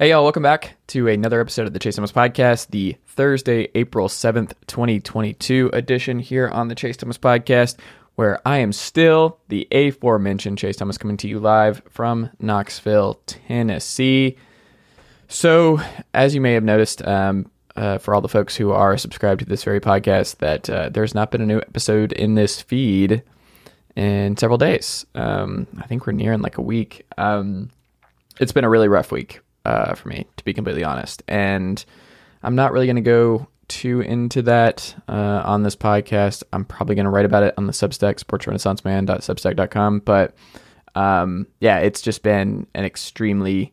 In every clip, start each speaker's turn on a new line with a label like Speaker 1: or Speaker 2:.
Speaker 1: Hey, y'all, welcome back to another episode of the Chase Thomas Podcast, the Thursday, April 7th, 2022 edition here on the Chase Thomas Podcast, where I am still the aforementioned Chase Thomas coming to you live from Knoxville, Tennessee. So, as you may have noticed, um, uh, for all the folks who are subscribed to this very podcast, that uh, there's not been a new episode in this feed in several days. Um, I think we're nearing like a week. Um, it's been a really rough week uh, for me, to be completely honest. And I'm not really going to go too into that uh, on this podcast. I'm probably going to write about it on the Substack, sportsrenaissanceman.substack.com. But um, yeah, it's just been an extremely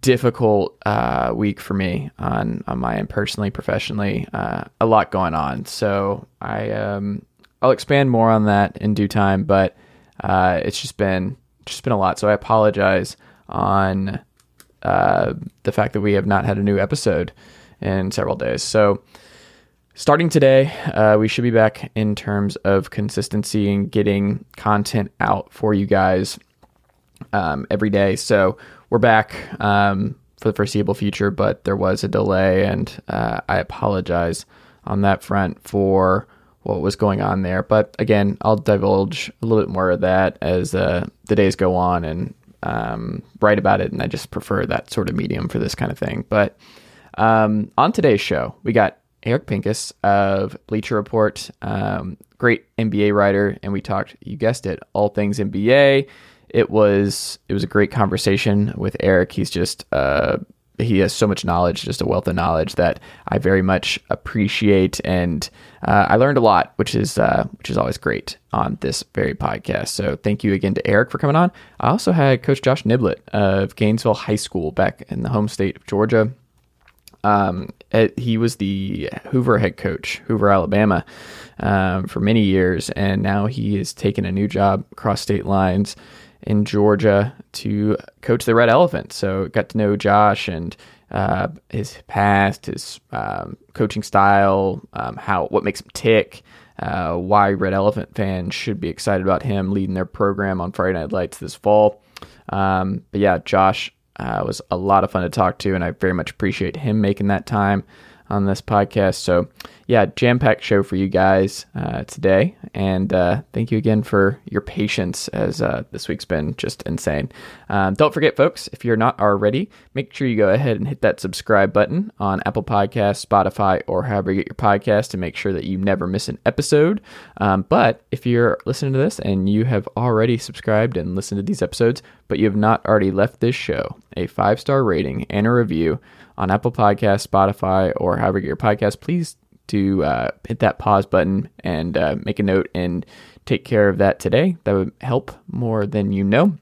Speaker 1: difficult uh, week for me on on my end personally, professionally. Uh, a lot going on, so I um, I'll expand more on that in due time. But uh, it's just been just been a lot, so I apologize on uh, the fact that we have not had a new episode in several days. So, starting today, uh, we should be back in terms of consistency and getting content out for you guys um, every day. So, we're back um, for the foreseeable future, but there was a delay, and uh, I apologize on that front for what was going on there. But again, I'll divulge a little bit more of that as uh, the days go on and um, write about it, and I just prefer that sort of medium for this kind of thing. But um, on today's show, we got Eric Pincus of Bleacher Report, um, great NBA writer, and we talked, you guessed it, all things NBA. It was it was a great conversation with Eric. He's just uh, he has so much knowledge, just a wealth of knowledge that I very much appreciate, and uh, I learned a lot, which is uh, which is always great on this very podcast. So thank you again to Eric for coming on. I also had Coach Josh Niblett of Gainesville High School back in the home state of Georgia. Um, he was the Hoover head coach, Hoover, Alabama, um, for many years, and now he is taking a new job across state lines in Georgia to coach the Red Elephant. So got to know Josh and uh, his past, his um, coaching style, um, how what makes him tick, uh, why Red Elephant fans should be excited about him leading their program on Friday Night Lights this fall. Um, but yeah, Josh uh, was a lot of fun to talk to, and I very much appreciate him making that time on this podcast. So, yeah, jam packed show for you guys uh, today. And uh, thank you again for your patience as uh, this week's been just insane. Um, don't forget, folks, if you're not already, make sure you go ahead and hit that subscribe button on Apple Podcasts, Spotify, or however you get your podcast to make sure that you never miss an episode. Um, but if you're listening to this and you have already subscribed and listened to these episodes, but you have not already left this show a five star rating and a review, on Apple Podcasts, Spotify, or however you get your podcast, please do uh, hit that pause button and uh, make a note and take care of that today. That would help more than you know.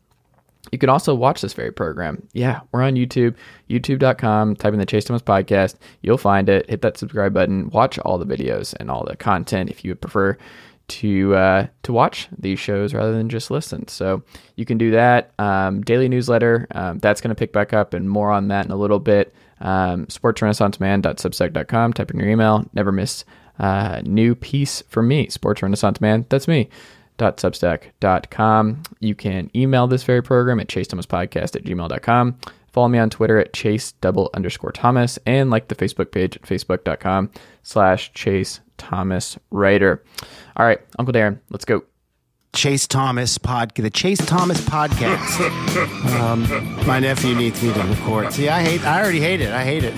Speaker 1: You can also watch this very program. Yeah, we're on YouTube, youtube.com. Type in the Chase Thomas podcast. You'll find it. Hit that subscribe button. Watch all the videos and all the content if you would prefer to uh, to watch these shows rather than just listen. So you can do that. Um, daily newsletter um, that's going to pick back up, and more on that in a little bit. Um, sportsrenaissanceman.substack.com. Type in your email. Never miss uh, new piece from me. Sports Renaissance Man. That's me. Substack.com. You can email this very program at chase thomas podcast at gmail.com. Follow me on Twitter at chase double underscore Thomas and like the Facebook page at facebook.com slash chase Thomas writer. All right, Uncle Darren, let's go.
Speaker 2: Chase Thomas pod, the Chase Thomas podcast. um, my nephew needs me to record. See, I hate. I already hate it. I hate it.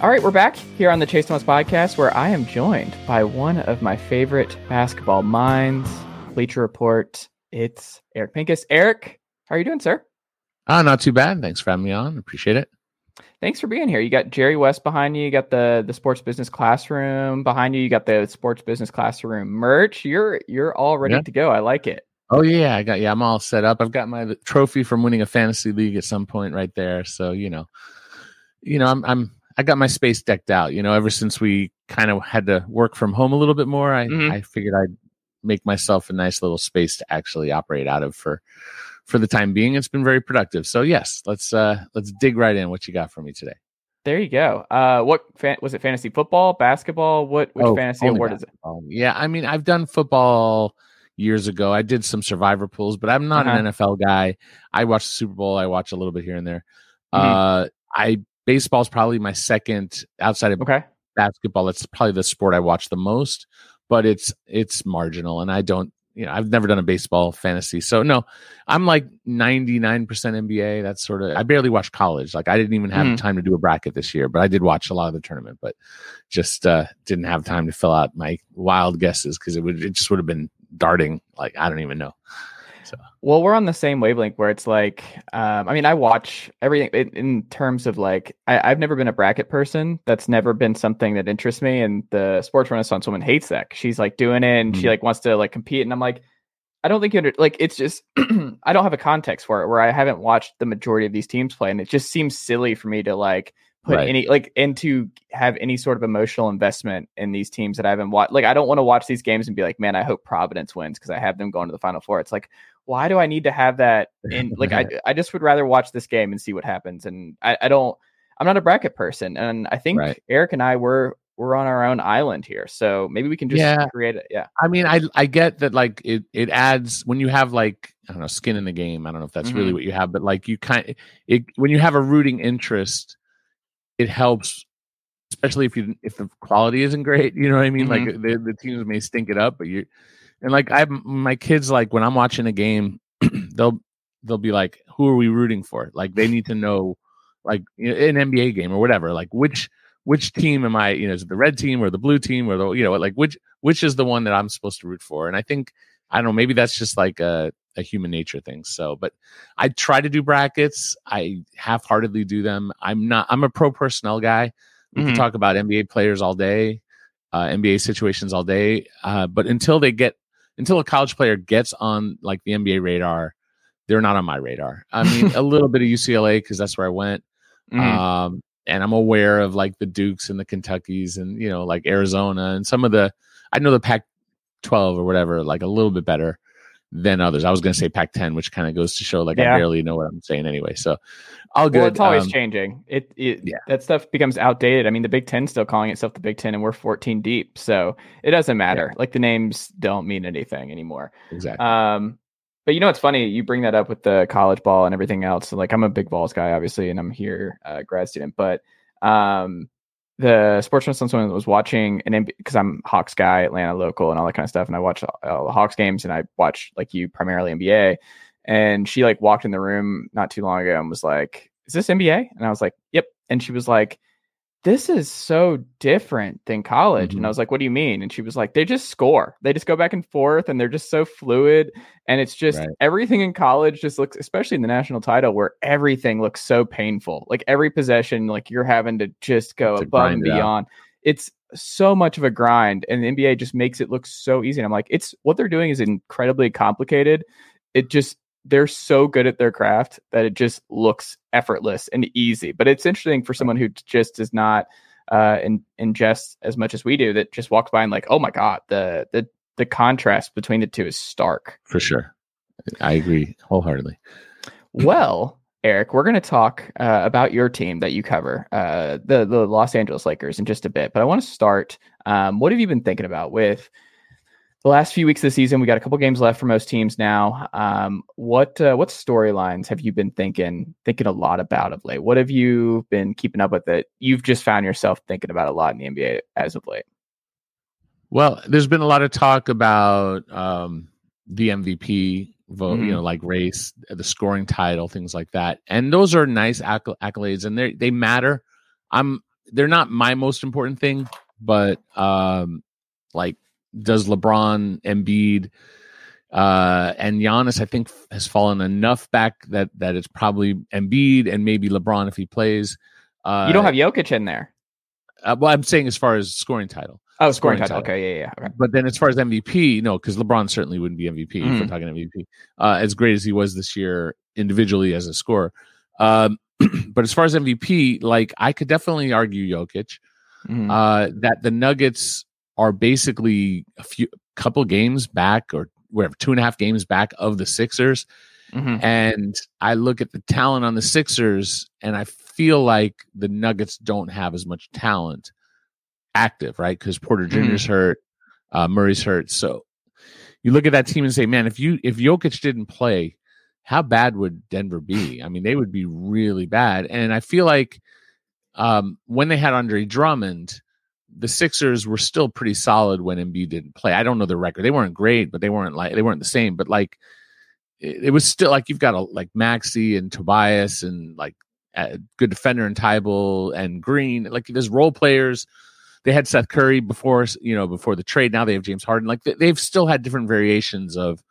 Speaker 1: All right, we're back here on the Chase Thomas podcast, where I am joined by one of my favorite basketball minds, Bleacher Report. It's Eric Pincus. Eric, how are you doing, sir?
Speaker 3: Ah, not too bad. Thanks for having me on. Appreciate it.
Speaker 1: Thanks for being here. You got Jerry West behind you. You got the the sports business classroom behind you. You got the sports business classroom merch. You're you're all ready yeah. to go. I like it.
Speaker 3: Oh yeah, I got yeah. I'm all set up. I've got my trophy from winning a fantasy league at some point right there. So you know, you know, I'm I'm I got my space decked out. You know, ever since we kind of had to work from home a little bit more, I mm-hmm. I figured I'd make myself a nice little space to actually operate out of for for the time being. It's been very productive. So yes, let's uh let's dig right in. What you got for me today?
Speaker 1: There you go. Uh, what fan- was it? Fantasy football, basketball? What which oh, fantasy award basketball.
Speaker 3: is it? Yeah, I mean, I've done football years ago. I did some survivor pools, but I'm not uh-huh. an NFL guy. I watch the Super Bowl. I watch a little bit here and there. Uh, I baseball's probably my second outside of
Speaker 1: Okay.
Speaker 3: basketball. It's probably the sport I watch the most, but it's it's marginal, and I don't. You know, I've never done a baseball fantasy, so no, I'm like 99% NBA. That's sort of. I barely watch college. Like I didn't even have
Speaker 1: Mhm.
Speaker 3: time to do a bracket this year, but I did watch a lot of the tournament, but just uh didn't have time to fill out my wild guesses because it would it just would have been darting. Like I don't even know.
Speaker 1: Well, we're on the same wavelength where it's like, um, I mean, I watch everything in, in terms of like, I, I've never been a bracket person. That's never been something that interests me. And the sports renaissance woman hates that. She's like doing it and she
Speaker 3: Mhm.
Speaker 1: like wants to like compete. And I'm like, I don't think you under, like, it's just, I don't have a context for it where I haven't watched the majority of these teams play. And it just seems silly for me to like put
Speaker 3: Right.
Speaker 1: any, like, and to have any sort of emotional investment in these teams that I haven't watched. Like, I don't want to watch these games and be like, man, I hope Providence wins because I have them going to the final four. It's like, why do I need to have that in like I I just would rather watch this game and see what happens. And I, I don't I'm not a bracket person. And I think
Speaker 3: Right.
Speaker 1: Eric and I were we're on our own island here. So maybe we can just
Speaker 3: Yeah.
Speaker 1: create it. Yeah.
Speaker 3: I mean, I I get that like it it adds when you have like I don't know skin in the game. I don't know if that's really
Speaker 1: Mhm.
Speaker 3: what you have, but like you kind it when you have a rooting interest, it helps, especially if you if the quality isn't great. You know what I mean? Like the the teams may stink it up, but you and like I my kids like when I'm watching a game, they'll they'll be like, who are we rooting for? Like they need to know, like an NBA game or whatever, like which which team am I? You know, is it the red team or the blue team or the you know like which which is the one that I'm supposed to root for? And I think I don't know, maybe that's just like a a human nature thing. So, but I try to do brackets. I half heartedly do them. I'm not. I'm a pro personnel guy. We
Speaker 1: Mhm.
Speaker 3: can talk about NBA players all day, uh, NBA situations all day. Uh, but until they get until a college player gets on like the NBA radar, they're not on my radar. I mean, a little bit of UCLA because that's where I went.
Speaker 1: Mhm.
Speaker 3: Um, and I'm aware of like the Dukes and the Kentuckies and you know like Arizona and some of the I know the Pac-12 or whatever like a little bit better than others. I was going to say Pac-10, which kind of goes to show like
Speaker 1: Yeah.
Speaker 3: I barely know what I'm saying anyway. So all good.
Speaker 1: well, it's always
Speaker 3: Um,
Speaker 1: changing. It, it
Speaker 3: yeah.
Speaker 1: that stuff becomes outdated. I mean, the Big Ten still calling itself the Big Ten, and we're 14 deep, so it doesn't matter. Like the names don't mean anything anymore.
Speaker 3: exactly.
Speaker 1: Um, but you know what's funny? You bring that up with the college ball and everything else. So, like, I'm a big balls guy, obviously, and I'm here, uh, grad student. But um, the sports renaissance woman was watching an because I'm Hawks guy, Atlanta local, and all that kind of stuff. And I watch all the Hawks games, and I watch like you primarily NBA. And she like walked in the room not too long ago and was like, "Is this NBA?" And I was like, "Yep." And she was like, this is so different than college. And I
Speaker 3: Mhm.
Speaker 1: was like, what do you mean? And she was like, they just score. They just go back and forth and they're just so fluid. And it's just
Speaker 3: Right.
Speaker 1: everything in college just looks, especially in the national title, where everything looks so painful. Like every possession, like you're having to just go
Speaker 3: To
Speaker 1: above and
Speaker 3: grind it out.
Speaker 1: beyond. It's so much of a grind. And the NBA just makes it look so easy. And I'm like, it's what they're doing is incredibly complicated. It just, they're so good at their craft that it just looks effortless and easy. But it's interesting for someone who just does not uh in, ingest as much as we do that just walks by and like, oh my god, the the the contrast between the two is stark.
Speaker 3: For sure. I agree wholeheartedly.
Speaker 1: well, Eric, we're going to talk uh, about your team that you cover, uh, the the Los Angeles Lakers, in just a bit. But I want to start. Um, what have you been thinking about with the last few weeks of the season? We got a couple games left for most teams now. Um, what uh, what storylines have you been thinking thinking a lot about of late? What have you been keeping up with that you've just found yourself thinking about a lot in the NBA as of late?
Speaker 3: Well, there's been a lot of talk about um, the MVP vote,
Speaker 1: Mhm.
Speaker 3: you know, like race, the scoring title, things like that, and those are nice acc- accolades, and they they matter. I'm they're not my most important thing, but um, like does LeBron, Embiid, uh, and Giannis, I think has fallen enough back that that it's probably Embiid and maybe LeBron if he plays. Uh,
Speaker 1: you don't have Jokic in there.
Speaker 3: uh, well, I'm saying as far as scoring title.
Speaker 1: Oh, scoring
Speaker 3: scoring
Speaker 1: title.
Speaker 3: title.
Speaker 1: Okay, yeah, yeah. Okay.
Speaker 3: But then as far as MVP, no, because LeBron certainly wouldn't be MVP if we're
Speaker 1: Mhm.
Speaker 3: talking MVP. Uh, as great as he was this year individually as a scorer. Um, but as far as MVP, like I could definitely argue Jokic.
Speaker 1: Mhm.
Speaker 3: Uh, that the Nuggets are basically a few couple games back or whatever, two and a half games back of the Sixers.
Speaker 1: Mhm.
Speaker 3: And I look at the talent on the Sixers and I feel like the Nuggets don't have as much talent active, right? Because Porter Jr.'s hurt, uh, Murray's hurt. So you look at that team and say, man, if you if Jokic didn't play, how bad would Denver be? I mean, they would be really bad. And I feel like um, when they had Andre Drummond, the Sixers were still pretty solid when Embiid didn't play. I don't know the record; they weren't great, but they weren't like they weren't the same. But like, it, it was still like you've got a like Maxey and Tobias and like a good defender in Thybulle and Green. Like there's role players. They had Seth Curry before you know before the trade. Now they have James Harden. Like they, have still had different variations of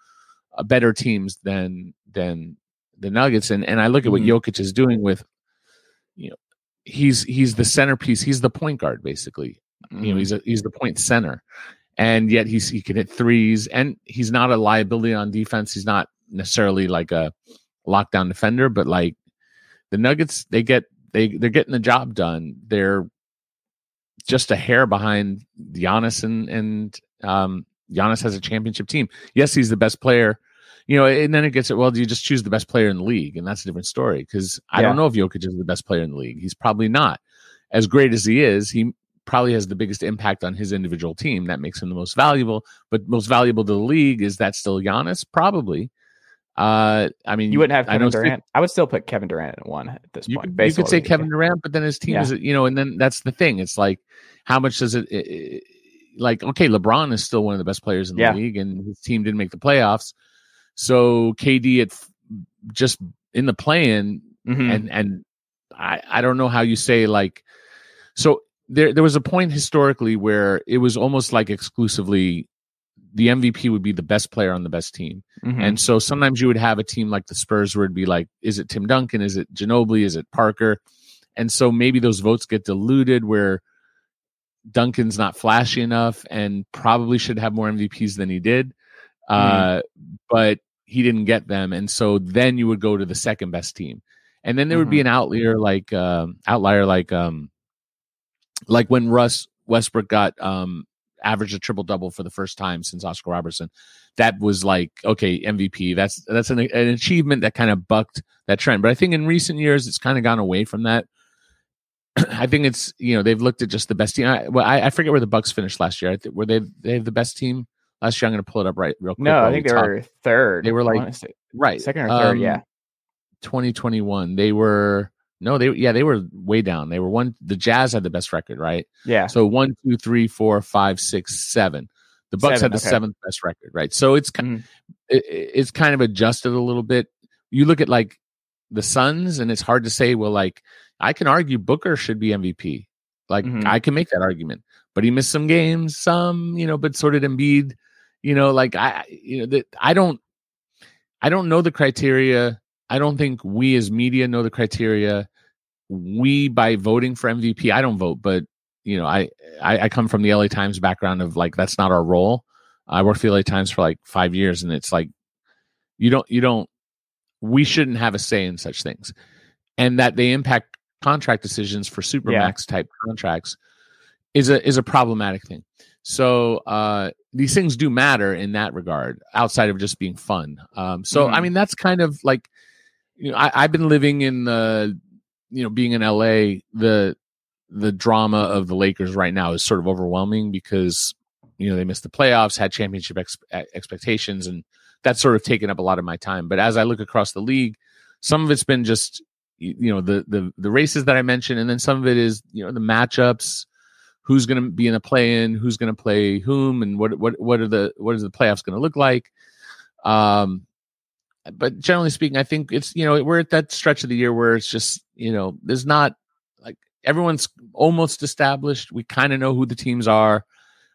Speaker 3: uh, better teams than than the Nuggets. And and I look at what mm-hmm. Jokic is doing with, you know, he's he's the centerpiece. He's the point guard basically. Mm-hmm. You know, he's a, he's the point center, and yet he's he can hit threes, and he's not a liability on defense. He's not necessarily like a lockdown defender, but like the Nuggets, they get they they're getting the job done. They're just a hair behind Giannis and and um, Giannis has a championship team. Yes, he's the best player you know, and then it gets it. Well, do you just choose the best player in the league? And that's a different story because I yeah. don't know if Jokic is the best player in the league. He's probably not. As great as he is, he probably has the biggest impact on his individual team. That makes him the most valuable. But most valuable to the league is that still Giannis? Probably. Uh, I mean,
Speaker 1: you wouldn't have Kevin I Durant. I would still put Kevin Durant at one at this
Speaker 3: you,
Speaker 1: point.
Speaker 3: You could say Kevin Durant, but then his team yeah. is, you know, and then that's the thing. It's like, how much does it, it, it like? Okay, LeBron is still one of the best players in the yeah. league, and his team didn't make the playoffs. So KD at just in the play-in, mm-hmm. and and I I don't know how you say like so there there was a point historically where it was almost like exclusively the MVP would be the best player on the best team. Mm-hmm. And so sometimes you would have a team like the Spurs where it'd be like, is it Tim Duncan? Is it Ginobili? Is it Parker? And so maybe those votes get diluted where Duncan's not flashy enough and probably should have more MVPs than he did. Mm-hmm. Uh, but he didn't get them, and so then you would go to the second best team, and then there would be mm-hmm. an outlier like uh, outlier like um like when Russ Westbrook got um averaged a triple double for the first time since Oscar Robertson. That was like okay MVP. That's that's an, an achievement that kind of bucked that trend. But I think in recent years it's kind of gone away from that. I think it's you know they've looked at just the best team. I, well, I, I forget where the Bucks finished last year. I th- were they they have the best team? Last year, I'm going to pull it up right real quick.
Speaker 1: No, I think they talk. were third.
Speaker 3: They were like right
Speaker 1: second or third. Um, yeah,
Speaker 3: 2021. They were no, they yeah they were way down. They were one. The Jazz had the best record, right?
Speaker 1: Yeah.
Speaker 3: So one, two, three, four, five, six, seven. The Bucks seven, had the okay. seventh best record, right? So it's mm-hmm. it, it's kind of adjusted a little bit. You look at like the Suns, and it's hard to say. Well, like I can argue Booker should be MVP. Like mm-hmm. I can make that argument, but he missed some games, some you know, but so did Embiid. You know, like I, you know, that I don't, I don't know the criteria. I don't think we as media know the criteria. We by voting for MVP, I don't vote, but you know, I, I, I come from the LA Times background of like that's not our role. I worked for the LA Times for like five years, and it's like you don't, you don't, we shouldn't have a say in such things, and that they impact contract decisions for supermax yeah. type contracts is a is a problematic thing. So uh, these things do matter in that regard, outside of just being fun. Um, so mm-hmm. I mean, that's kind of like, you know, I, have been living in the, you know, being in LA, the the drama of the Lakers right now is sort of overwhelming because you know they missed the playoffs, had championship ex- expectations, and that's sort of taken up a lot of my time. But as I look across the league, some of it's been just you know the the the races that I mentioned, and then some of it is you know the matchups who's going to be in a play-in, who's going to play whom, and what what what are the what is the playoffs going to look like. Um, but generally speaking, I think it's you know we're at that stretch of the year where it's just you know there's not like everyone's almost established. We kind of know who the teams are.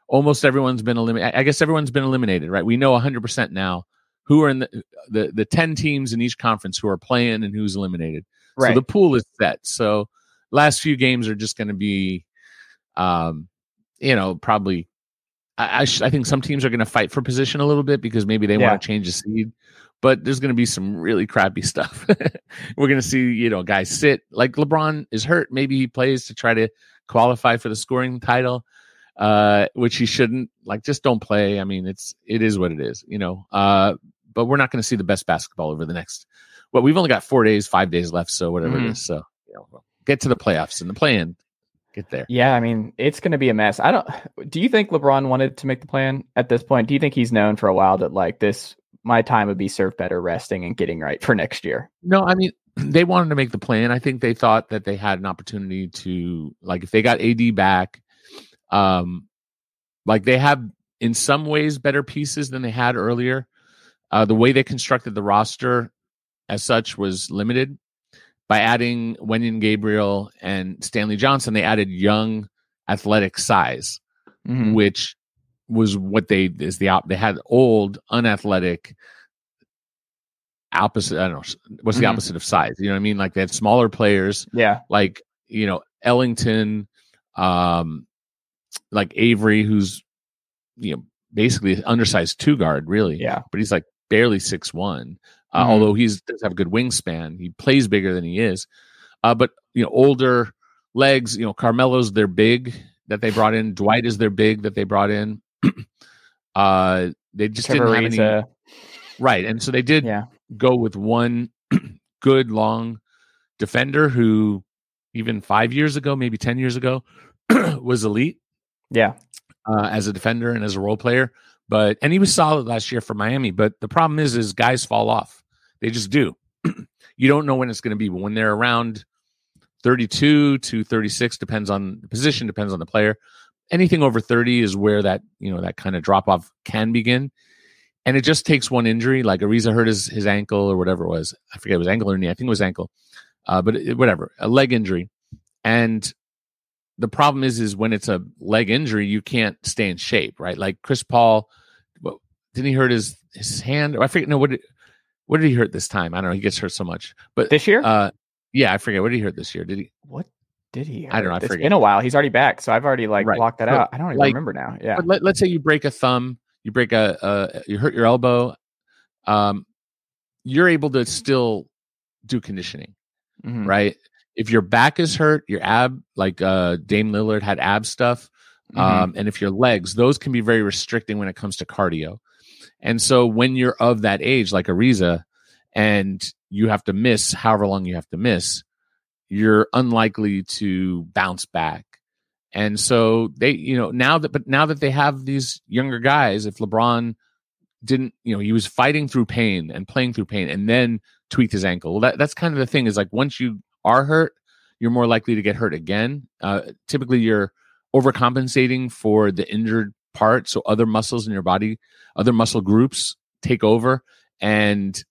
Speaker 3: Almost everyone's been eliminated. I guess everyone's been eliminated, right? We know 100 percent now who are in the, the the 10 teams in each conference who are playing and who's eliminated. Right. So the pool is set. So last few games are just going to be um, you know, probably I, I, sh- I, think some teams are going to fight for position a little bit because maybe they yeah. want to change the seed. But there's going to be some really crappy stuff. We're going to see, you know, guys sit like LeBron is hurt. Maybe he plays to try to qualify for the scoring title, uh, which he shouldn't. Like, just don't play. I mean, it's it is what it is, you know. Uh, but we're not going to see the best basketball over the next. Well, we've only got four days, five days left, so whatever mm-hmm. it is. So, you know, get to the playoffs and the play-in get there.
Speaker 1: Yeah, I mean, it's going to be a mess. I don't. Do you think LeBron wanted to make the play-in at this point? Do you think he's known for a while that like this my time would be served better resting and getting right for next year.
Speaker 3: No, I mean they wanted to make the play-in. I think they thought that they had an opportunity to like if they got AD back, um, like they have in some ways better pieces than they had earlier. Uh, the way they constructed the roster as such was limited by adding Wenyen Gabriel and Stanley Johnson. They added young athletic size,
Speaker 1: Mhm.
Speaker 3: which was what they is the op. They had old unathletic opposite. I don't know what's the
Speaker 1: Mhm.
Speaker 3: opposite of size. You know what I mean? Like they had smaller players,
Speaker 1: Yeah.
Speaker 3: like you know Ellington, um, like Avery, who's you know basically undersized two guard, really.
Speaker 1: Yeah.
Speaker 3: but he's like barely six one. Uh,
Speaker 1: Mhm.
Speaker 3: Although he's does have a good wingspan, he plays bigger than he is. Uh, but you know, older legs. You know, Carmelo's their big that they brought in. Dwight is their big that they brought in. uh, they just
Speaker 1: Trevor
Speaker 3: didn't have any right, and so they did
Speaker 1: yeah.
Speaker 3: go with one good long defender who even five years ago, maybe 10 years ago, was elite
Speaker 1: Yeah.
Speaker 3: uh, as a defender and as a role player. But and he was solid last year for Miami. But the problem is, is guys fall off. They just do. you don't know when it's going to be, but when they're around 32 to 36, depends on the position, depends on the player. Anything over 30 is where that you know that kind of drop off can begin. And it just takes one injury, like Ariza hurt his, his ankle or whatever it was. I forget it was ankle or knee. I think it was ankle, uh, but it, whatever, a leg injury. And the problem is, is when it's a leg injury, you can't stay in shape, right? Like Chris Paul, didn't he hurt his his hand? I forget. No, what did what did he hurt this time? I don't know. He gets hurt so much, but
Speaker 1: This year?
Speaker 3: uh, yeah, I forget. What did he hurt this year? Did he?
Speaker 1: what did he?
Speaker 3: I don't know,
Speaker 1: hurt?
Speaker 3: I
Speaker 1: It's
Speaker 3: forget.
Speaker 1: been a while. He's already back, so I've already like
Speaker 3: Right.
Speaker 1: blocked that
Speaker 3: But,
Speaker 1: out. I don't even
Speaker 3: like-
Speaker 1: remember now. Yeah.
Speaker 3: But let, let's say you break a thumb, you break a, you hurt your elbow, um, you're able to still do conditioning,
Speaker 1: Mhm.
Speaker 3: right? If your back is hurt, your ab, like uh, Dame Lillard had ab stuff,
Speaker 1: Mhm.
Speaker 3: um, and if your legs, those can be very restricting when it comes to cardio. And so when you're of that age, like Ariza, and you have to miss however long you have to miss, you're unlikely to bounce back. And so they, you know, now that, but now that they have these younger guys, if LeBron didn't, you know, he was fighting through pain and playing through pain and then tweaked his ankle. Well, that, that's kind of the thing is like once you are hurt, you're more likely to get hurt again. Uh, typically, you're overcompensating for the injured part. So other muscles in your body, other muscle groups take over and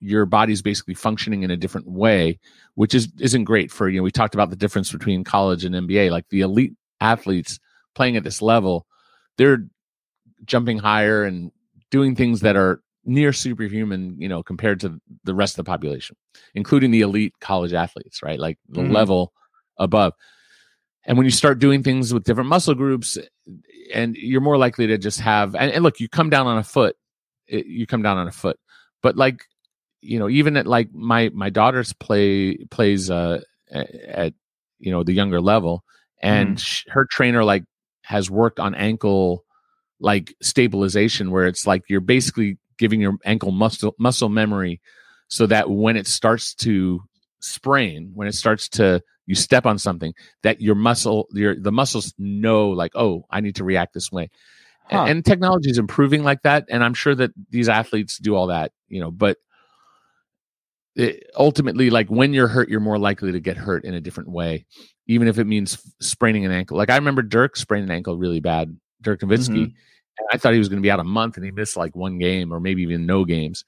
Speaker 3: your body's basically functioning in a different way, which is isn't great for you know. We talked about the difference between college and NBA. Like the elite athletes playing at this level, they're jumping higher and doing things that are near superhuman, you know, compared to the rest of the population, including the elite college athletes, right? Like the
Speaker 1: Mhm.
Speaker 3: level above. And when you start doing things with different muscle groups, and you're more likely to just have, and, and look, you come down on a foot, it, you come down on a foot, but like, you know, even at like my my daughter's play plays uh at, you know the younger level, and sh- her trainer like has worked on ankle like stabilization where it's like you're basically giving your ankle muscle muscle memory so that when it starts to sprain when it starts to you step on something that your muscle your the muscles know like oh i need to react this way
Speaker 1: Huh.
Speaker 3: and, and technology is improving like that and i'm sure that these athletes do all that you know but it, ultimately like when you're hurt you're more likely to get hurt in a different way even if it means spraining an ankle like i remember dirk sprained an ankle really bad dirk nowitzki and I thought he was going to be out a month, and he missed like one game or maybe even no games.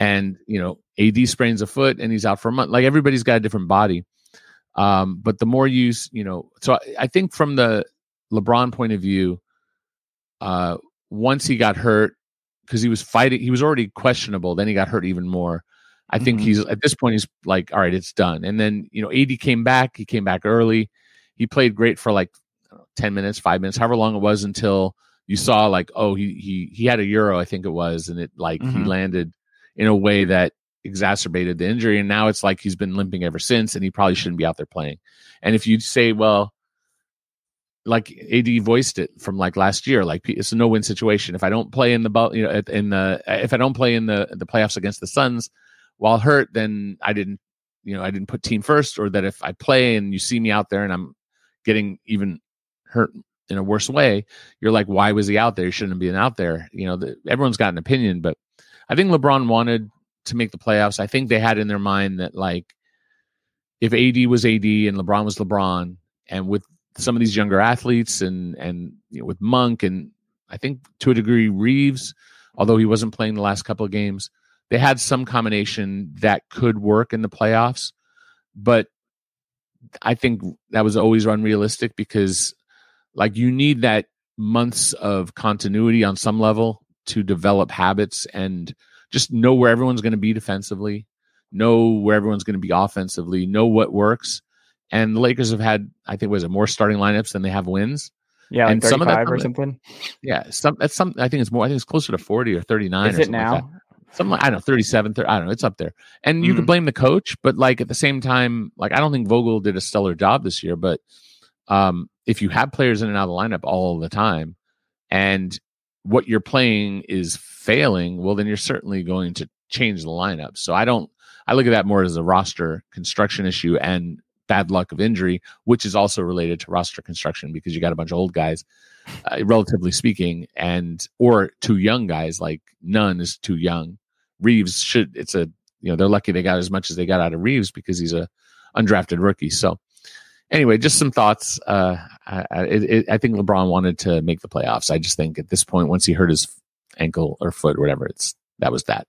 Speaker 3: And you know, AD sprains a foot, and he's out for a month. Like everybody's got a different body. Um, but the more you, s- you know, so I, I think from the LeBron point of view, uh, once he got hurt because he was fighting, he was already questionable. Then he got hurt even more. I think
Speaker 1: Mhm.
Speaker 3: he's at this point he's like, all right, it's done. And then you know, AD came back. He came back early. He played great for like know, ten minutes, five minutes, however long it was until you saw like, oh, he he he had a euro, I think it was, and it like he
Speaker 1: Mhm.
Speaker 3: landed in a way that exacerbated the injury, and now it's like he's been limping ever since, and he probably shouldn't be out there playing. And if you say, well, like AD voiced it from like last year, like it's a no win situation. If I don't play in the you know in the if I don't play in the the playoffs against the Suns while hurt, then I didn't you know I didn't put team first, or that if I play and you see me out there and I'm getting even hurt in a worse way, you're like, why was he out there? He shouldn't have been out there. You know, the, everyone's got an opinion, but I think LeBron wanted to make the playoffs. I think they had in their mind that like if AD was AD and LeBron was LeBron, and with some of these younger athletes and and you know, with Monk and I think to a degree Reaves, although he wasn't playing the last couple of games, they had some combination that could work in the playoffs. But I think that was always unrealistic because like you need that months of continuity on some level to develop habits and just know where everyone's going to be defensively, know where everyone's going to be offensively, know what works. And the Lakers have had, I think, was it more starting lineups than they have wins.
Speaker 1: Yeah, like
Speaker 3: and some of that-
Speaker 1: or something.
Speaker 3: Yeah, some that's some. I think it's more. I think it's closer to forty or thirty nine.
Speaker 1: Is
Speaker 3: or
Speaker 1: it
Speaker 3: something like
Speaker 1: now?
Speaker 3: that. Something like, I don't know, 37, 30, I don't know. It's up there. And you
Speaker 1: Mhm.
Speaker 3: could blame the coach, but like at the same time, like I don't think Vogel did a stellar job this year. But um, if you have players in and out of the lineup all the time, and what you're playing is failing, well, then you're certainly going to change the lineup. So I don't. I look at that more as a roster construction issue and bad luck of injury, which is also related to roster construction because you got a bunch of old guys, uh, relatively speaking, and or two young guys. Like none is too young. Reaves should. It's a you know they're lucky they got as much as they got out of Reaves because he's a undrafted rookie. So anyway, just some thoughts. Uh, I, I, think LeBron wanted to make the playoffs. I just think at this point, once he hurt his ankle or foot, or whatever, it's that was that.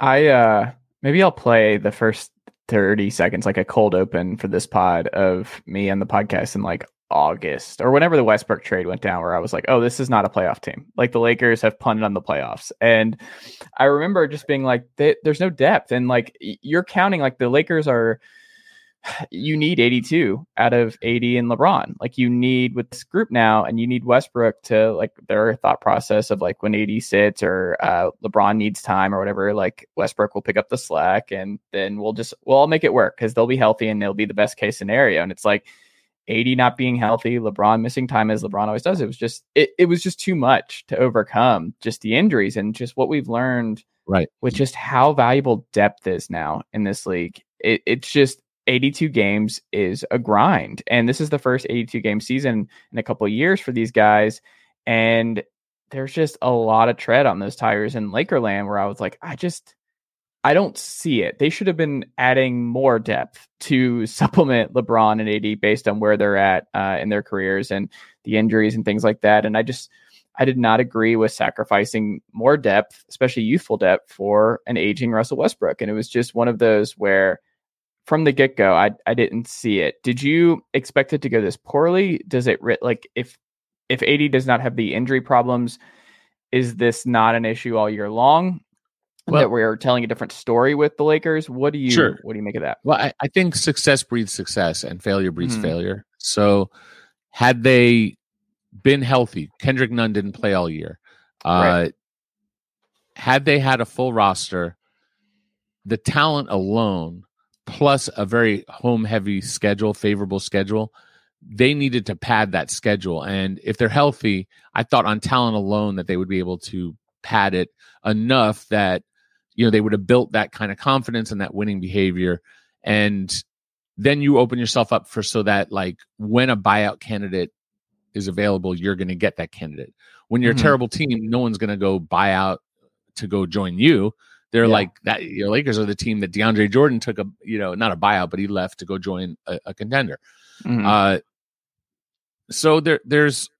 Speaker 1: I uh maybe I'll play the first 30 seconds like a cold open for this pod of me and the podcast and like August or whenever the Westbrook trade went down where I was like, "Oh, this is not a playoff team." Like the Lakers have punted on the playoffs. And I remember just being like there's no depth and like you're counting like the Lakers are you need 82 out of AD and LeBron. Like you need with this group now, and you need Westbrook to like their thought process of like when AD sits or uh, LeBron needs time or whatever. Like Westbrook will pick up the slack, and then we'll just we'll all make it work because they'll be healthy and it'll be the best case scenario. And it's like AD not being healthy, LeBron missing time as LeBron always does. It was just it, it was just too much to overcome just the injuries and just what we've learned
Speaker 3: Right.
Speaker 1: with just how valuable depth is now in this league. It, it's just 82 games is a grind. And this is the first 82 game season in a couple of years for these guys. And there's just a lot of tread on those tires in Lakerland where I was like, I just, I don't see it. They should have been adding more depth to supplement LeBron and AD based on where they're at uh, in their careers and the injuries and things like that. And I just, I did not agree with sacrificing more depth, especially youthful depth, for an aging Russell Westbrook. And it was just one of those where, from the get go, I I didn't see it. Did you expect it to go this poorly? Does it like if if AD does not have the injury problems, is this not an issue all year long?
Speaker 3: Well-
Speaker 1: that we're telling a different story with the Lakers. What do you
Speaker 3: Sure.
Speaker 1: what do you make of that?
Speaker 3: Well, I, I think success breeds success and failure breeds
Speaker 1: Mhm.
Speaker 3: failure. So, had they been healthy, Kendrick Nunn didn't play all year. Uh,
Speaker 1: Right.
Speaker 3: Had they had a full roster, the talent alone, plus a very home heavy schedule, favorable schedule, they needed to pad that schedule. And if they're healthy, I thought on talent alone that they would be able to pad it enough that you know they would have built that kind of confidence and that winning behavior and then you open yourself up for so that like when a buyout candidate is available you're going to get that candidate when you're
Speaker 1: Mhm.
Speaker 3: a terrible team no one's going to go buy out to go join you they're
Speaker 1: Yeah.
Speaker 3: like that your lakers are the team that deandre jordan took a you know not a buyout but he left to go join a, a contender
Speaker 1: Mhm.
Speaker 3: uh, so there, there's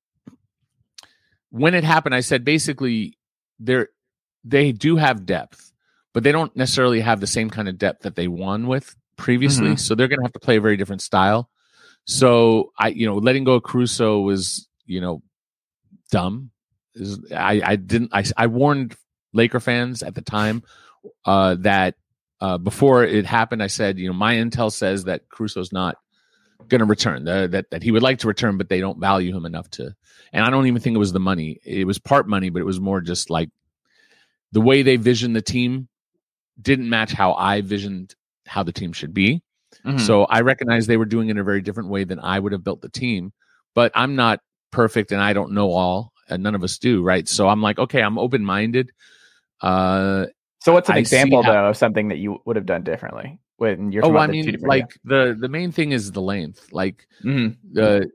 Speaker 3: when it happened. I said basically there they do have depth, but they don't necessarily have the same kind of depth that they won with previously.
Speaker 1: Mhm.
Speaker 3: So they're going to have to play a very different style. So I, you know, letting go of Caruso was, you know, dumb. Is I, I didn't. I, I warned Laker fans at the time uh, that uh, before it happened, I said, you know, my intel says that Caruso's not going to return. The, that that he would like to return, but they don't value him enough to. And I don't even think it was the money. It was part money, but it was more just like the way they vision the team didn't match how I visioned how the team should be.
Speaker 1: Mhm.
Speaker 3: So I recognize they were doing it in a very different way than I would have built the team. But I'm not perfect and I don't know all, and none of us do, right? So I'm like, okay, I'm open minded. Uh,
Speaker 1: so what's an
Speaker 3: I
Speaker 1: example
Speaker 3: how-
Speaker 1: though of something that you would have done differently when you're
Speaker 3: oh, I
Speaker 1: about the two
Speaker 3: mean, like the the main thing is the length. Like
Speaker 1: yeah. Mhm.
Speaker 3: uh,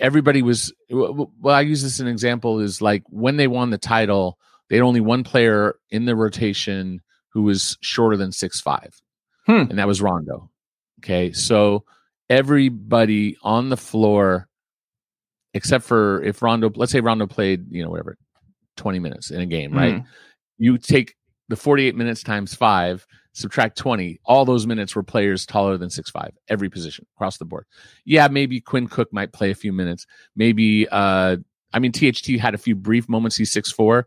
Speaker 3: everybody was well i use this as an example is like when they won the title they had only one player in the rotation who was shorter than six five,
Speaker 1: Hmm.
Speaker 3: and that was Rondo. Okay, so everybody on the floor, except for if Rondo, let's say Rondo played, you know, whatever, twenty minutes in a game, right?
Speaker 1: Mhm.
Speaker 3: You take the forty-eight minutes times five, subtract twenty. All those minutes were players taller than six five, every position across the board. Yeah, maybe Quinn Cook might play a few minutes. Maybe, uh, I mean, THT had a few brief moments. He's six four.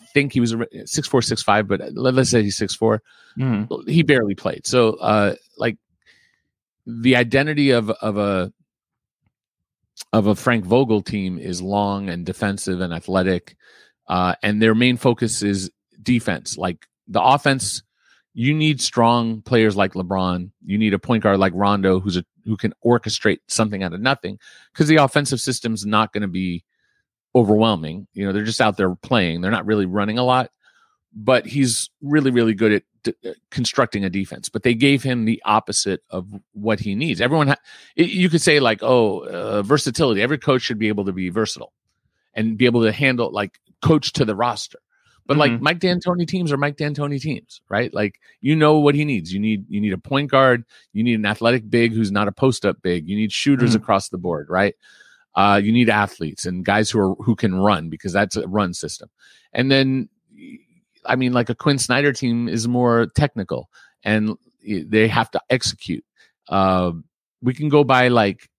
Speaker 3: I think he was a- six four, six five, but let, let's say he's six four
Speaker 1: Mhm.
Speaker 3: he barely played. So uh like the identity of of a of a Frank Vogel team is long and defensive and athletic. Uh and their main focus is defense. Like the offense you need strong players like LeBron. You need a point guard like Rondo who's a who can orchestrate something out of nothing because the offensive system's not going to be overwhelming. You know, they're just out there playing. They're not really running a lot but he's really really good at d- uh, constructing a defense. But they gave him the opposite of what he needs. Everyone ha- it- you could say like oh uh, versatility. Every coach should be able to be versatile and be able to handle like coach to the roster. But like
Speaker 1: Mhm.
Speaker 3: mike d'antoni teams are mike d'antoni teams right? Like you know what he needs. You need you need a point guard. You need an athletic big who's not a post up big. You need shooters
Speaker 1: Mhm.
Speaker 3: across the board right uh, you need athletes and guys who are who can run because that's a run system and then I mean, like a Quin Snyder team is more technical and they have to execute. Uh, we can go by like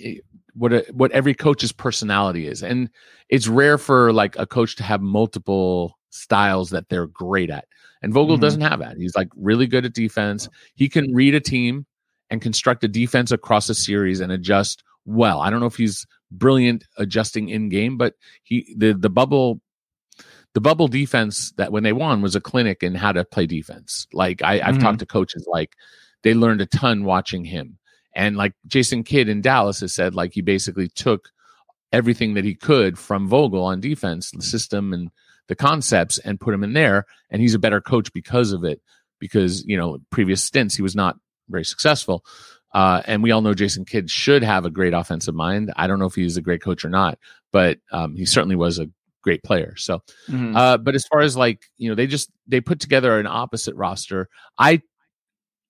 Speaker 3: eh, what a, what every coach's personality is, and it's rare for like a coach to have multiple styles that they're great at. And Vogel
Speaker 1: Mhm.
Speaker 3: doesn't have that. He's like really good at defense. He can read a team and construct a defense across a series and adjust well. I don't know if he's brilliant adjusting in game, but he the the bubble the bubble defense that when they won was a clinic in how to play defense. Like I, I've
Speaker 1: Mhm.
Speaker 3: talked to coaches like they learned a ton watching him. And like Jason Kidd in Dallas has said, like he basically took everything that he could from Vogel on defense, the system and the concepts, and put him in there. And he's a better coach because of it. Because you know, previous stints he was not very successful. Uh, and we all know Jason Kidd should have a great offensive mind. I don't know if he's a great coach or not, but um, he certainly was a great player. So
Speaker 1: Mhm.
Speaker 3: uh, but as far as like you know, they just they put together an opposite roster. I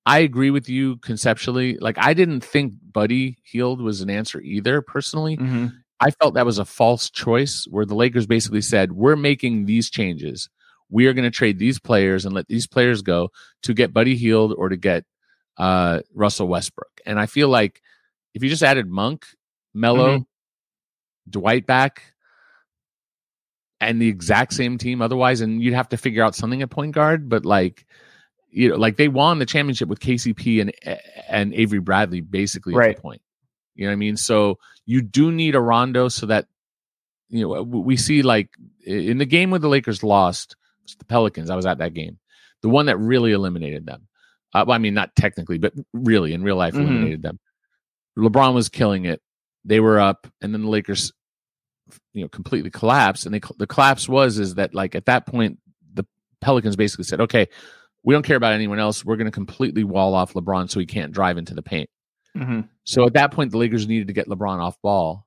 Speaker 3: I agree with you conceptually. Like I didn't think Buddy Hield was an answer either. Personally,
Speaker 1: Mhm.
Speaker 3: I felt that was a false choice where the Lakers basically said, "We're making these changes. We are going to trade these players and let these players go to get Buddy Hield or to get uh, Russell Westbrook." And I feel like if you just added Monk, Melo, Dwight back, and the exact same team otherwise, and you'd have to figure out something at point guard. But like, you know, like they won the championship with KCP and and Avery Bradley basically at the point. You know what I mean? So you do need a Rondo so that you know we see like in the game where the Lakers lost the Pelicans. I was at that game, the one that really eliminated them. Uh, well, I mean, not technically, but really in real life
Speaker 1: Mhm.
Speaker 3: eliminated them. LeBron was killing it. They were up, and then the Lakers, you know, completely collapsed. And they, the collapse was is that like at that point, the Pelicans basically said, "Okay, we don't care about anyone else. We're going to completely wall off LeBron so he can't drive into the paint."
Speaker 1: Mhm.
Speaker 3: So at that point, the Lakers needed to get LeBron off ball,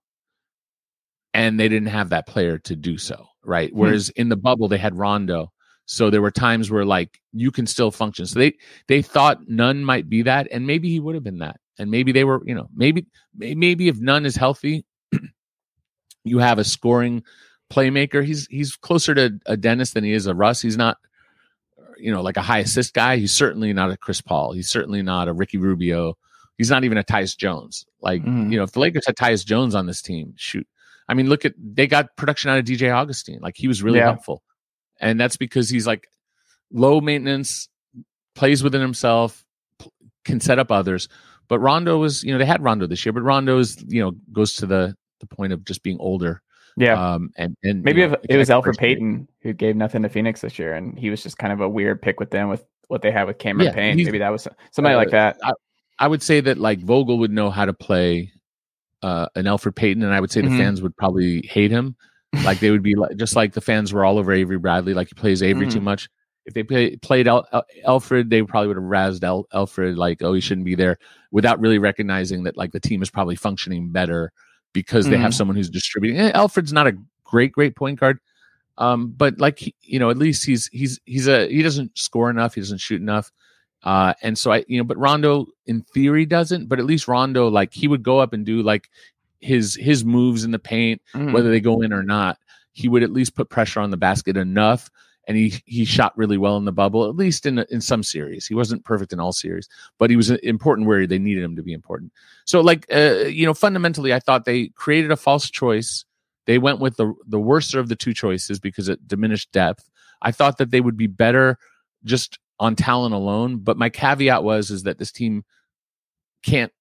Speaker 3: and they didn't have that player to do so. Right. Whereas in the bubble, they had Rondo. So there were times where like you can still function. So they they thought Nunn might be that, and maybe he would have been that, and maybe they were, you know, maybe maybe if Nunn is healthy, you have a scoring playmaker. He's he's closer to a Dennis than he is a Russ. He's not, you know, like a high assist guy. He's certainly not a Chris Paul. He's certainly not a Ricky Rubio. He's not even a Tyus Jones. Like
Speaker 1: Mhm.
Speaker 3: you know, if the Lakers had Tyus Jones on this team, shoot. I mean, look at they got production out of DJ Augustin. Like he was really
Speaker 1: Yeah.
Speaker 3: helpful, and that's because he's like low maintenance, plays within himself, can set up others. But Rondo was, you know, they had Rondo this year, but Rondo is, you know, goes to the the point of just being older.
Speaker 1: Yeah.
Speaker 3: Um, and and
Speaker 1: Maybe
Speaker 3: you know,
Speaker 1: if it was
Speaker 3: Elfrid.
Speaker 1: Payton who gave nothing to Phoenix this year, and he was just kind of a weird pick with them with what they had with Cameron
Speaker 3: Yeah,
Speaker 1: Payne. Maybe that was somebody
Speaker 3: uh,
Speaker 1: like that.
Speaker 3: I would say that like Vogel would know how to play uh, an Elfrid Payton, and I would say
Speaker 1: Mhm.
Speaker 3: the fans would probably hate him. Like they would be like, just like the fans were all over Avery Bradley, like he plays Avery too
Speaker 1: Mhm.
Speaker 3: much. If they play, played Al, Al, Elfrid, they probably would have razzed Al, Elfrid like, oh, he shouldn't be there, without really recognizing that like the team is probably functioning better because they have
Speaker 1: Mhm.
Speaker 3: someone who's distributing. Eh, Elfrid's not a great, great point guard, Um, but like you know, at least he's he's he's a he doesn't score enough, he doesn't shoot enough. Uh, and so I, you know, but Rondo in theory doesn't, but at least Rondo, like he would go up and do like his his moves in the paint,
Speaker 1: Mhm.
Speaker 3: whether they go in or not. He would at least put pressure on the basket enough, and he he shot really well in the bubble, at least in in some series. He wasn't perfect in all series, but he was important where they needed him to be important. So, like, uh, you know, fundamentally, I thought they created a false choice. They went with the the worser of the two choices because it diminished depth. I thought that they would be better just on talent alone, but my caveat was is that this team can't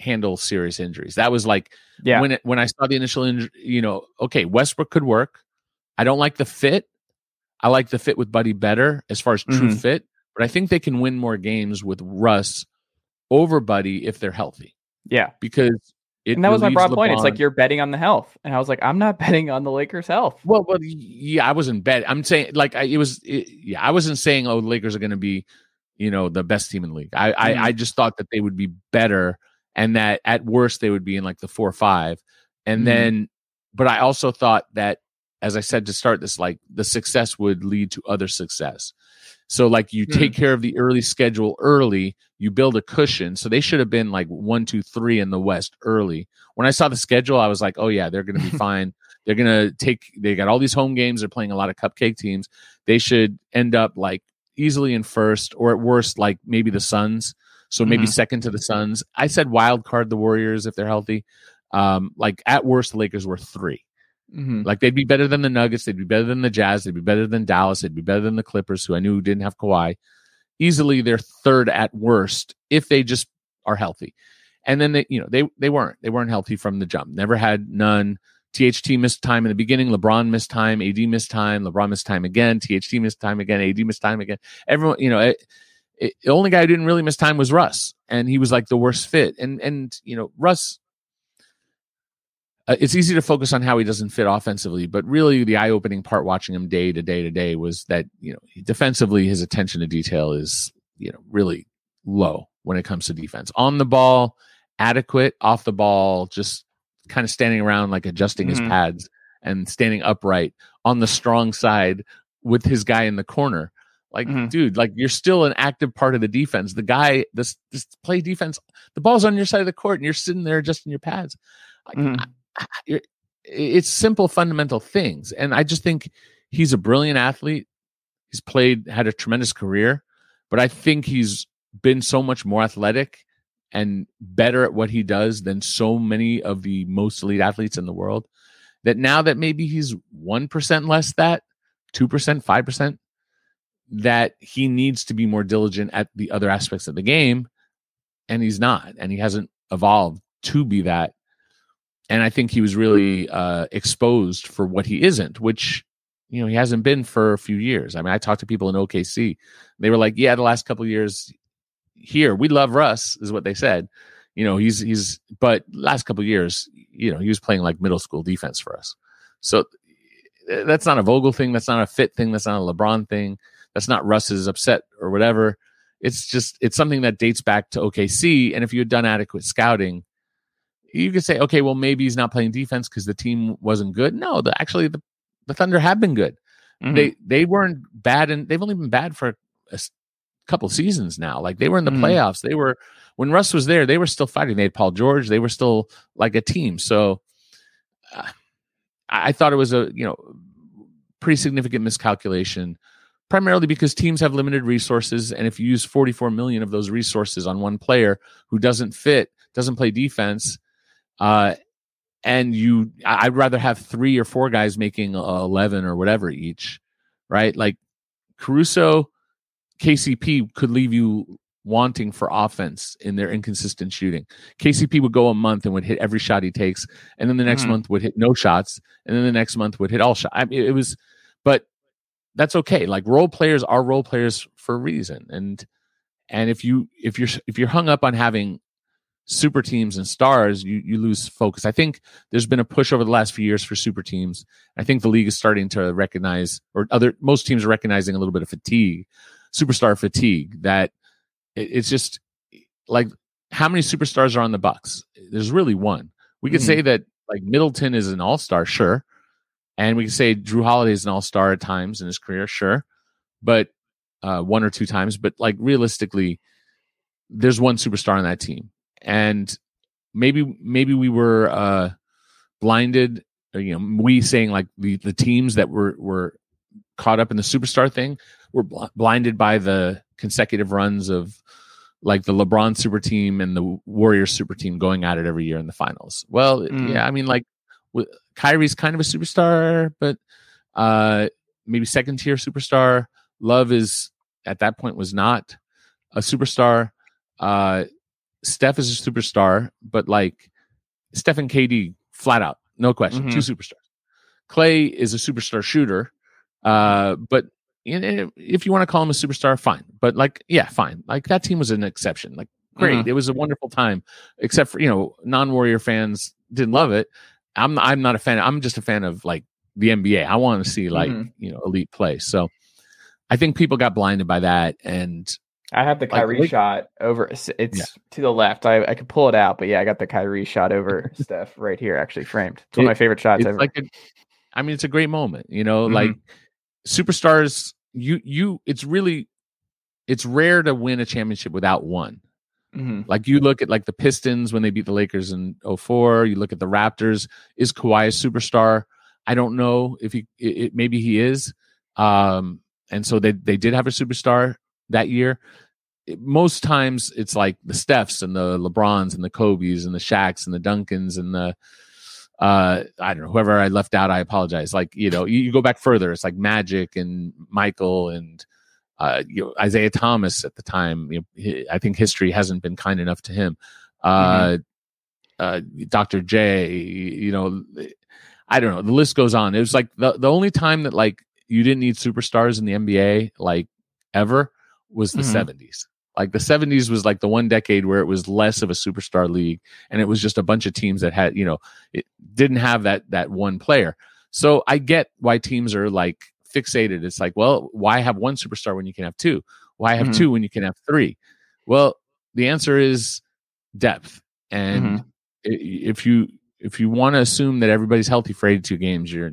Speaker 3: handle serious injuries. That was like
Speaker 1: Yeah.
Speaker 3: when it when I saw the initial injury, you know, okay, Westbrook could work. I don't like the fit. I like the fit with Buddy better as far as true
Speaker 1: Mhm.
Speaker 3: fit, but I think they can win more games with Russ over Buddy if they're healthy
Speaker 1: yeah.
Speaker 3: because it
Speaker 1: And that was my broad point. It's like you're betting on the health. And I was like, I'm not betting on the Lakers' health.
Speaker 3: Well, well, yeah, I wasn't bet. I'm saying like I, it was. It, yeah, I wasn't saying oh, the Lakers are going to be, you know, the best team in the league. I,
Speaker 1: Mhm.
Speaker 3: I I just thought that they would be better, and that at worst they would be in like the four or five, and
Speaker 1: Mhm.
Speaker 3: then, but I also thought that, as I said to start this, like the success would lead to other success. So like you take care of the early schedule early, you build a cushion. So they should have been like one, two, three in the West early. When I saw the schedule, I was like, oh yeah, they're going to be fine. They're going to take. They got all these home games. They're playing a lot of cupcake teams. They should end up like easily in first, or at worst, like maybe the Suns. So maybe
Speaker 1: Mhm.
Speaker 3: second to the Suns. I said wild card the Warriors if they're healthy. Um, like at worst, the Lakers were three.
Speaker 1: Mhm.
Speaker 3: Like they'd be better than the Nuggets, they'd be better than the Jazz, they'd be better than Dallas, they'd be better than the Clippers, who I knew didn't have Kawhi. Easily, they're third at worst if they just are healthy. And then they, you know, they they weren't. They weren't healthy from the jump. Never had none. THT missed time in the beginning. LeBron missed time. AD missed time. LeBron missed time again. THT missed time again. AD missed time again. Everyone, you know, it, it, the only guy who didn't really miss time was Russ, and he was like the worst fit. And and you know, Russ uh, it's easy to focus on how he doesn't fit offensively, but really the eye-opening part watching him day to day to day was that you know defensively his attention to detail is you know really low when it comes to defense. On the ball, adequate. Off the ball, just kind of standing around like adjusting his
Speaker 1: Mhm.
Speaker 3: pads and standing upright on the strong side with his guy in the corner. Like,
Speaker 1: Mhm.
Speaker 3: dude, like you're still an active part of the defense. The guy, this this play defense, the ball's on your side of the court, and you're sitting there adjusting your pads. Like,
Speaker 1: Mhm.
Speaker 3: you're- it's simple fundamental things and i just think he's a brilliant athlete he's played had a tremendous career but i think he's been so much more athletic and better at what he does than so many of the most elite athletes in the world that now that maybe he's 1% less that 2% 5% that he needs to be more diligent at the other aspects of the game and he's not and he hasn't evolved to be that and I think he was really uh, exposed for what he isn't, which you know he hasn't been for a few years. I mean, I talked to people in OKC; they were like, "Yeah, the last couple years here, we love Russ," is what they said. You know, he's he's, but last couple years, you know, he was playing like middle school defense for us. So eh, that's not a Vogel thing. That's not a fit thing. That's not a LeBron thing. That's not Russ's upset or whatever. It's just it's something that dates back to OKC. And if you had done adequate scouting, you could say, okay, well, maybe he's not playing defense because the team wasn't good. No, the, actually, the, the Thunder have been good.
Speaker 1: Mhm.
Speaker 3: They they weren't bad, and they've only been bad for a couple seasons now. Like they were in the
Speaker 1: Mhm.
Speaker 3: playoffs. They were when Russ was there. They were still fighting. They had Paul George. They were still like a team. So uh, I, I thought it was a you know pretty significant miscalculation. Primarily because teams have limited resources, and if you use 44 million of those resources on one player who doesn't fit, doesn't play defense, uh, and you, I'd rather have three or four guys making uh, 11 or whatever each, right? Like Caruso, KCP could leave you wanting for offense in their inconsistent shooting. KCP would go a month and would hit every shot he takes, and then the next
Speaker 1: Mhm.
Speaker 3: month would hit no shots, and then the next month would hit all shots. I mean, it was, but that's okay. Like role players are role players for a reason, and and if you if you're if you're hung up on having super teams and stars, you you lose focus. I think there's been a push over the last few years for super teams. I think the league is starting to recognize, or other most teams are recognizing a little bit of fatigue, superstar fatigue. That it, it's just like how many superstars are on the Bucks? There's really one. We could
Speaker 1: Mhm.
Speaker 3: say that like Middleton is an all star, sure, And we can say Jrue Holiday is an all star at times in his career, sure, but uh, one or two times. But like realistically, there's one superstar on that team, and maybe maybe we were uh, blinded. Or, you know, we saying like the the teams that were were caught up in the superstar thing were bl- blinded by the consecutive runs of like the LeBron super team and the Warriors super team going at it every year in the finals. Well,
Speaker 1: Mm.
Speaker 3: yeah, I mean, like Kyrie's kind of a superstar, but uh, maybe second tier superstar. Love is at that point was not a superstar. Uh, Steph is a superstar, but like Steph and KD, flat out, no question,
Speaker 1: Mhm.
Speaker 3: two superstars. Clay is a superstar shooter, uh, but if you want to call him a superstar, fine. But like, yeah, fine. Like that team was an exception. Like, great, it was a wonderful time. Except for you know, non-Warrior fans didn't love it. I'm I'm not a fan. I'm just a fan of like the NBA. I want to see like
Speaker 1: Mhm.
Speaker 3: you know elite play. So I think people got blinded by that, and
Speaker 1: I have the Kyrie
Speaker 3: like-
Speaker 1: shot over. It's,
Speaker 3: Yeah.
Speaker 1: to the left. I, I could pull it out, but yeah, I got the Kyrie shot over Steph right here, actually framed. It's one of my favorite shots
Speaker 3: it's
Speaker 1: ever.
Speaker 3: like a, I mean, it's a great moment. You know,
Speaker 1: Mhm.
Speaker 3: like superstars. You you. It's really, it's rare to win a championship without one.
Speaker 1: Mhm.
Speaker 3: Like you look at like the Pistons when they beat the Lakers in 04, you look at the Raptors, is Kawhi a superstar? I don't know if he it, it- maybe he is. Um and so they they did have a superstar that year. It- most times it's like the Stephs and the LeBrons and the Kobe's and the Shaqs and the Duncans and the uh I don't know whoever I left out I apologize. Like, you know, you, you go back further, it's like Magic and Michael and uh, you know, Isiah Thomas at the time. You know, I think history hasn't been kind enough to him. Uh, uh, Dr. J, you know, I don't know. The list goes on. It was like the the only time that like you didn't need superstars in the NBA like ever was the
Speaker 1: Mhm.
Speaker 3: 70s. Like the 70s was like the one decade where it was less of a superstar league and it was just a bunch of teams that had, you know, it didn't have that that one player. So I get why teams are like fixated. It's like, well, why have one superstar when you can have two? Why have
Speaker 1: Mhm.
Speaker 3: two when you can have three? Well, the answer is depth. And
Speaker 1: Mhm.
Speaker 3: if you if you want to assume that everybody's healthy for 82 games, you're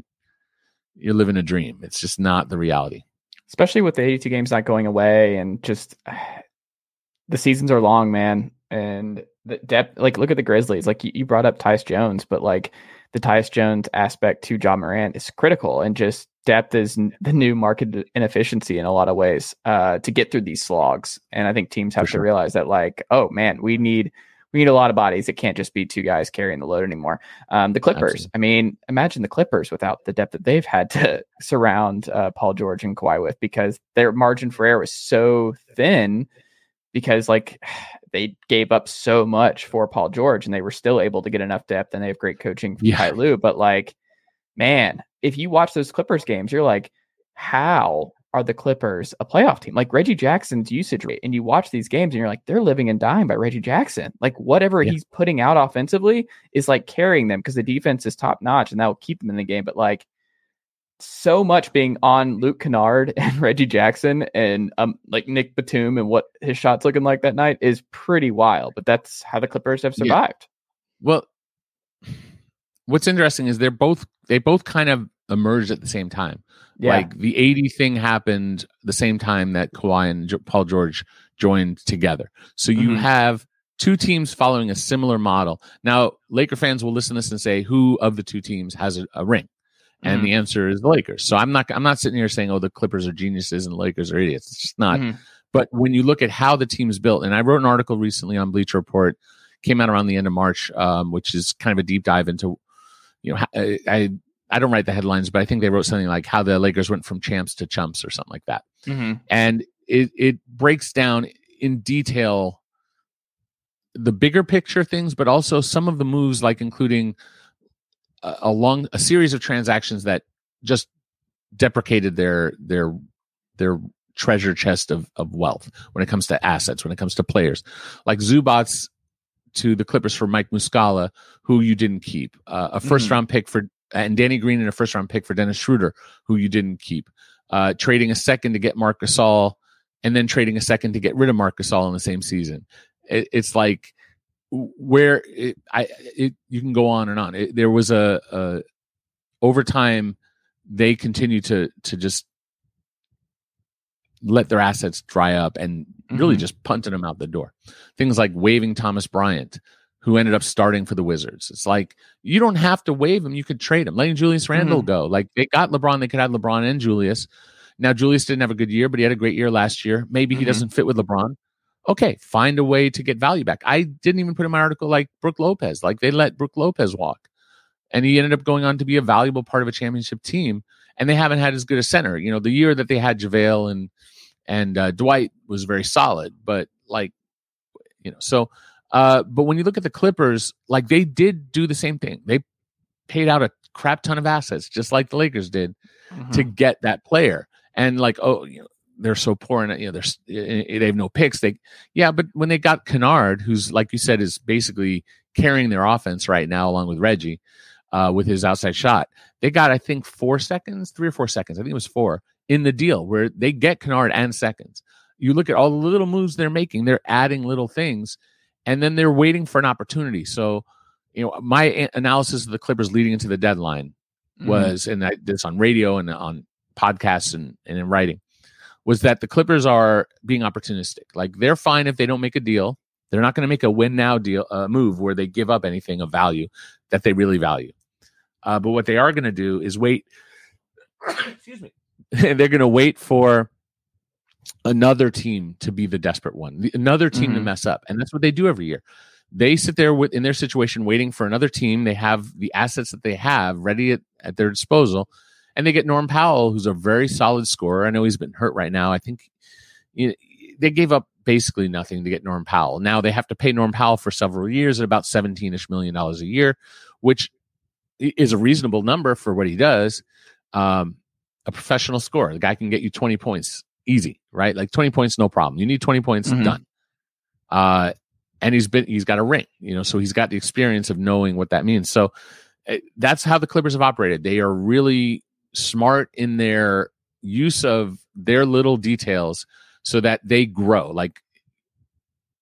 Speaker 3: you're living a dream. It's just not the reality.
Speaker 1: especially with the 82 games not going away and just the seasons are long, man. And the depth, like, look at the Grizzlies. Like, you, you brought up Tyus Jones, but like the Tyus Jones aspect to Ja Morant is critical. And just depth is the new market inefficiency in a lot of ways uh, to get through these slogs. And I think teams have
Speaker 3: For
Speaker 1: to realize that, like, oh man, we need. We need a lot of bodies. It can't just be two guys carrying the load anymore. Um, the Clippers.
Speaker 3: Absolutely.
Speaker 1: I mean, imagine the Clippers without the depth that they've had to surround uh, Paul George and Kawhi with, because their margin for error was so thin. Because like they gave up so much for Paul George, and they were still able to get enough depth, and they have great coaching from
Speaker 3: Yeah.
Speaker 1: Ty Lue. But like, man, if you watch those Clippers games, you're like, how are the Clippers a playoff team? Like Reggie Jackson's usage rate, and you watch these games, and you're like, they're living and dying by Reggie Jackson. Like whatever
Speaker 3: Yeah.
Speaker 1: he's putting out offensively is like carrying them because the defense is top notch, and that will keep them in the game. But like so much being on Luke Kennard and Reggie Jackson and um like Nick Batum and what his shots looking like that night is pretty wild. But that's how the Clippers have
Speaker 3: Yeah.
Speaker 1: survived.
Speaker 3: Well, what's interesting is they're both they both kind of emerged at the same time.
Speaker 1: Yeah.
Speaker 3: Like the AD thing happened the same time that Kawhi and Paul George joined together. So you
Speaker 1: Mhm.
Speaker 3: have two teams following a similar model. Now, Laker fans will listen to this and say, who of the two teams has a, a ring? And
Speaker 1: Mhm.
Speaker 3: the answer is the Lakers. So I'm not I'm not sitting here saying, oh, the Clippers are geniuses and the Lakers are idiots. It's just not.
Speaker 1: Mhm.
Speaker 3: But when you look at how the team's built, and I wrote an article recently on Bleacher Report, came out around the end of March, um, which is kind of a deep dive into, you know, I, I I don't write the headlines, but I think they wrote something like how the Lakers went from champs to chumps or something like that,
Speaker 1: Mhm.
Speaker 3: and it it breaks down in detail the bigger picture things, but also some of the moves, like including a, a long a series of transactions that just deprecated their their their treasure chest of, of wealth when it comes to assets, when it comes to players, like Zubac to the Clippers for Mike Muscala, who you didn't keep, uh, a 1st
Speaker 1: Mhm.
Speaker 3: round pick for and Danny Green and a first round pick for Dennis Schroeder, who you didn't keep, uh, trading a second to get Marc Gasol, and then trading a second to get rid of Marc Gasol in the same season. It, it's like where it, I it, you can go on and on. It, there was a, a overtime they continue to to just let their assets dry up and really
Speaker 1: Mhm.
Speaker 3: just punting them out the door. Things like waiving Thomas Bryant, who ended up starting for the Wizards. It's like you don't have to waive him; you could trade him. Letting Julius Randle go, like they got LeBron, they could have LeBron and Julius. Now Julius didn't have a good year, but he had a great year last year. Maybe he
Speaker 1: Mhm.
Speaker 3: doesn't fit with LeBron. Okay, find a way to get value back. I didn't even put in my article like Brook Lopez. Like they let Brook Lopez walk, and he ended up going on to be a valuable part of a championship team. And they haven't had as good a center. You know, the year that they had JaVale and and uh, Dwight was very solid, but like, you know, so. Uh, but when you look at the Clippers, like they did do the same thing. They paid out a crap ton of assets, just like the Lakers did, to
Speaker 1: Mhm.
Speaker 3: get that player. And like, oh, you know, they're so poor and you know, there's they have no picks. They, yeah, but when they got Kennard, who's like you said, is basically carrying their offense right now, along with Reggie, uh, with his outside shot, they got I think four seconds, three or four seconds. I think it was four in the deal where they get Kennard and seconds. You look at all the little moves they're making; they're adding little things, and then they're waiting for an opportunity. So, you know, my analysis of the Clippers leading into the deadline
Speaker 1: Mhm.
Speaker 3: was, and I did this on radio and on podcasts and, and in writing, was that the Clippers are being opportunistic. Like they're fine if they don't make a deal. They're not going to make a win now deal uh, move where they give up anything of value that they really value. Uh, but what they are going to do is wait. excuse me. And they're going to wait for another team to be the desperate one, the- another team to
Speaker 1: Mhm.
Speaker 3: mess up, and that's what they do every year. They sit there with in their situation, waiting for another team. They have the assets that they have ready at, at their disposal, and they get Norm Powell, who's a very solid scorer. I know he's been hurt right now. I think you know, they gave up basically nothing to get Norm Powell. Now they have to pay Norm Powell for several years at about seventeen ish million dollars a year, which is a reasonable number for what he does. Um, a professional score, the guy can get you twenty points easy, right? Like twenty points, no problem. You need twenty points
Speaker 1: Mhm.
Speaker 3: done. Uh, and he's been he's got a ring, you know, so he's got the experience of knowing what that means. So eh, that's how the Clippers have operated. They are really smart in their use of their little details so that they grow. Like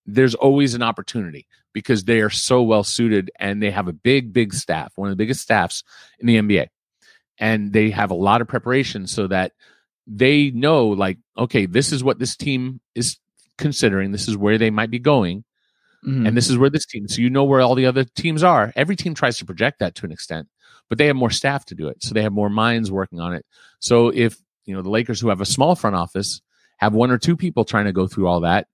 Speaker 3: there's always an opportunity because they are so well suited and they have a big, big staff, one of the biggest staffs in the NBA. And they have a lot of preparation so that they know, like, okay, this is what this team is considering. This is where they might be going
Speaker 1: Mhm.
Speaker 3: and this is where this team so you know where all the other teams are every team tries to project that to an extent but they have more staff to do it so they have more minds working on it so if you know the lakers who have a small front office have one or two people trying to go through all that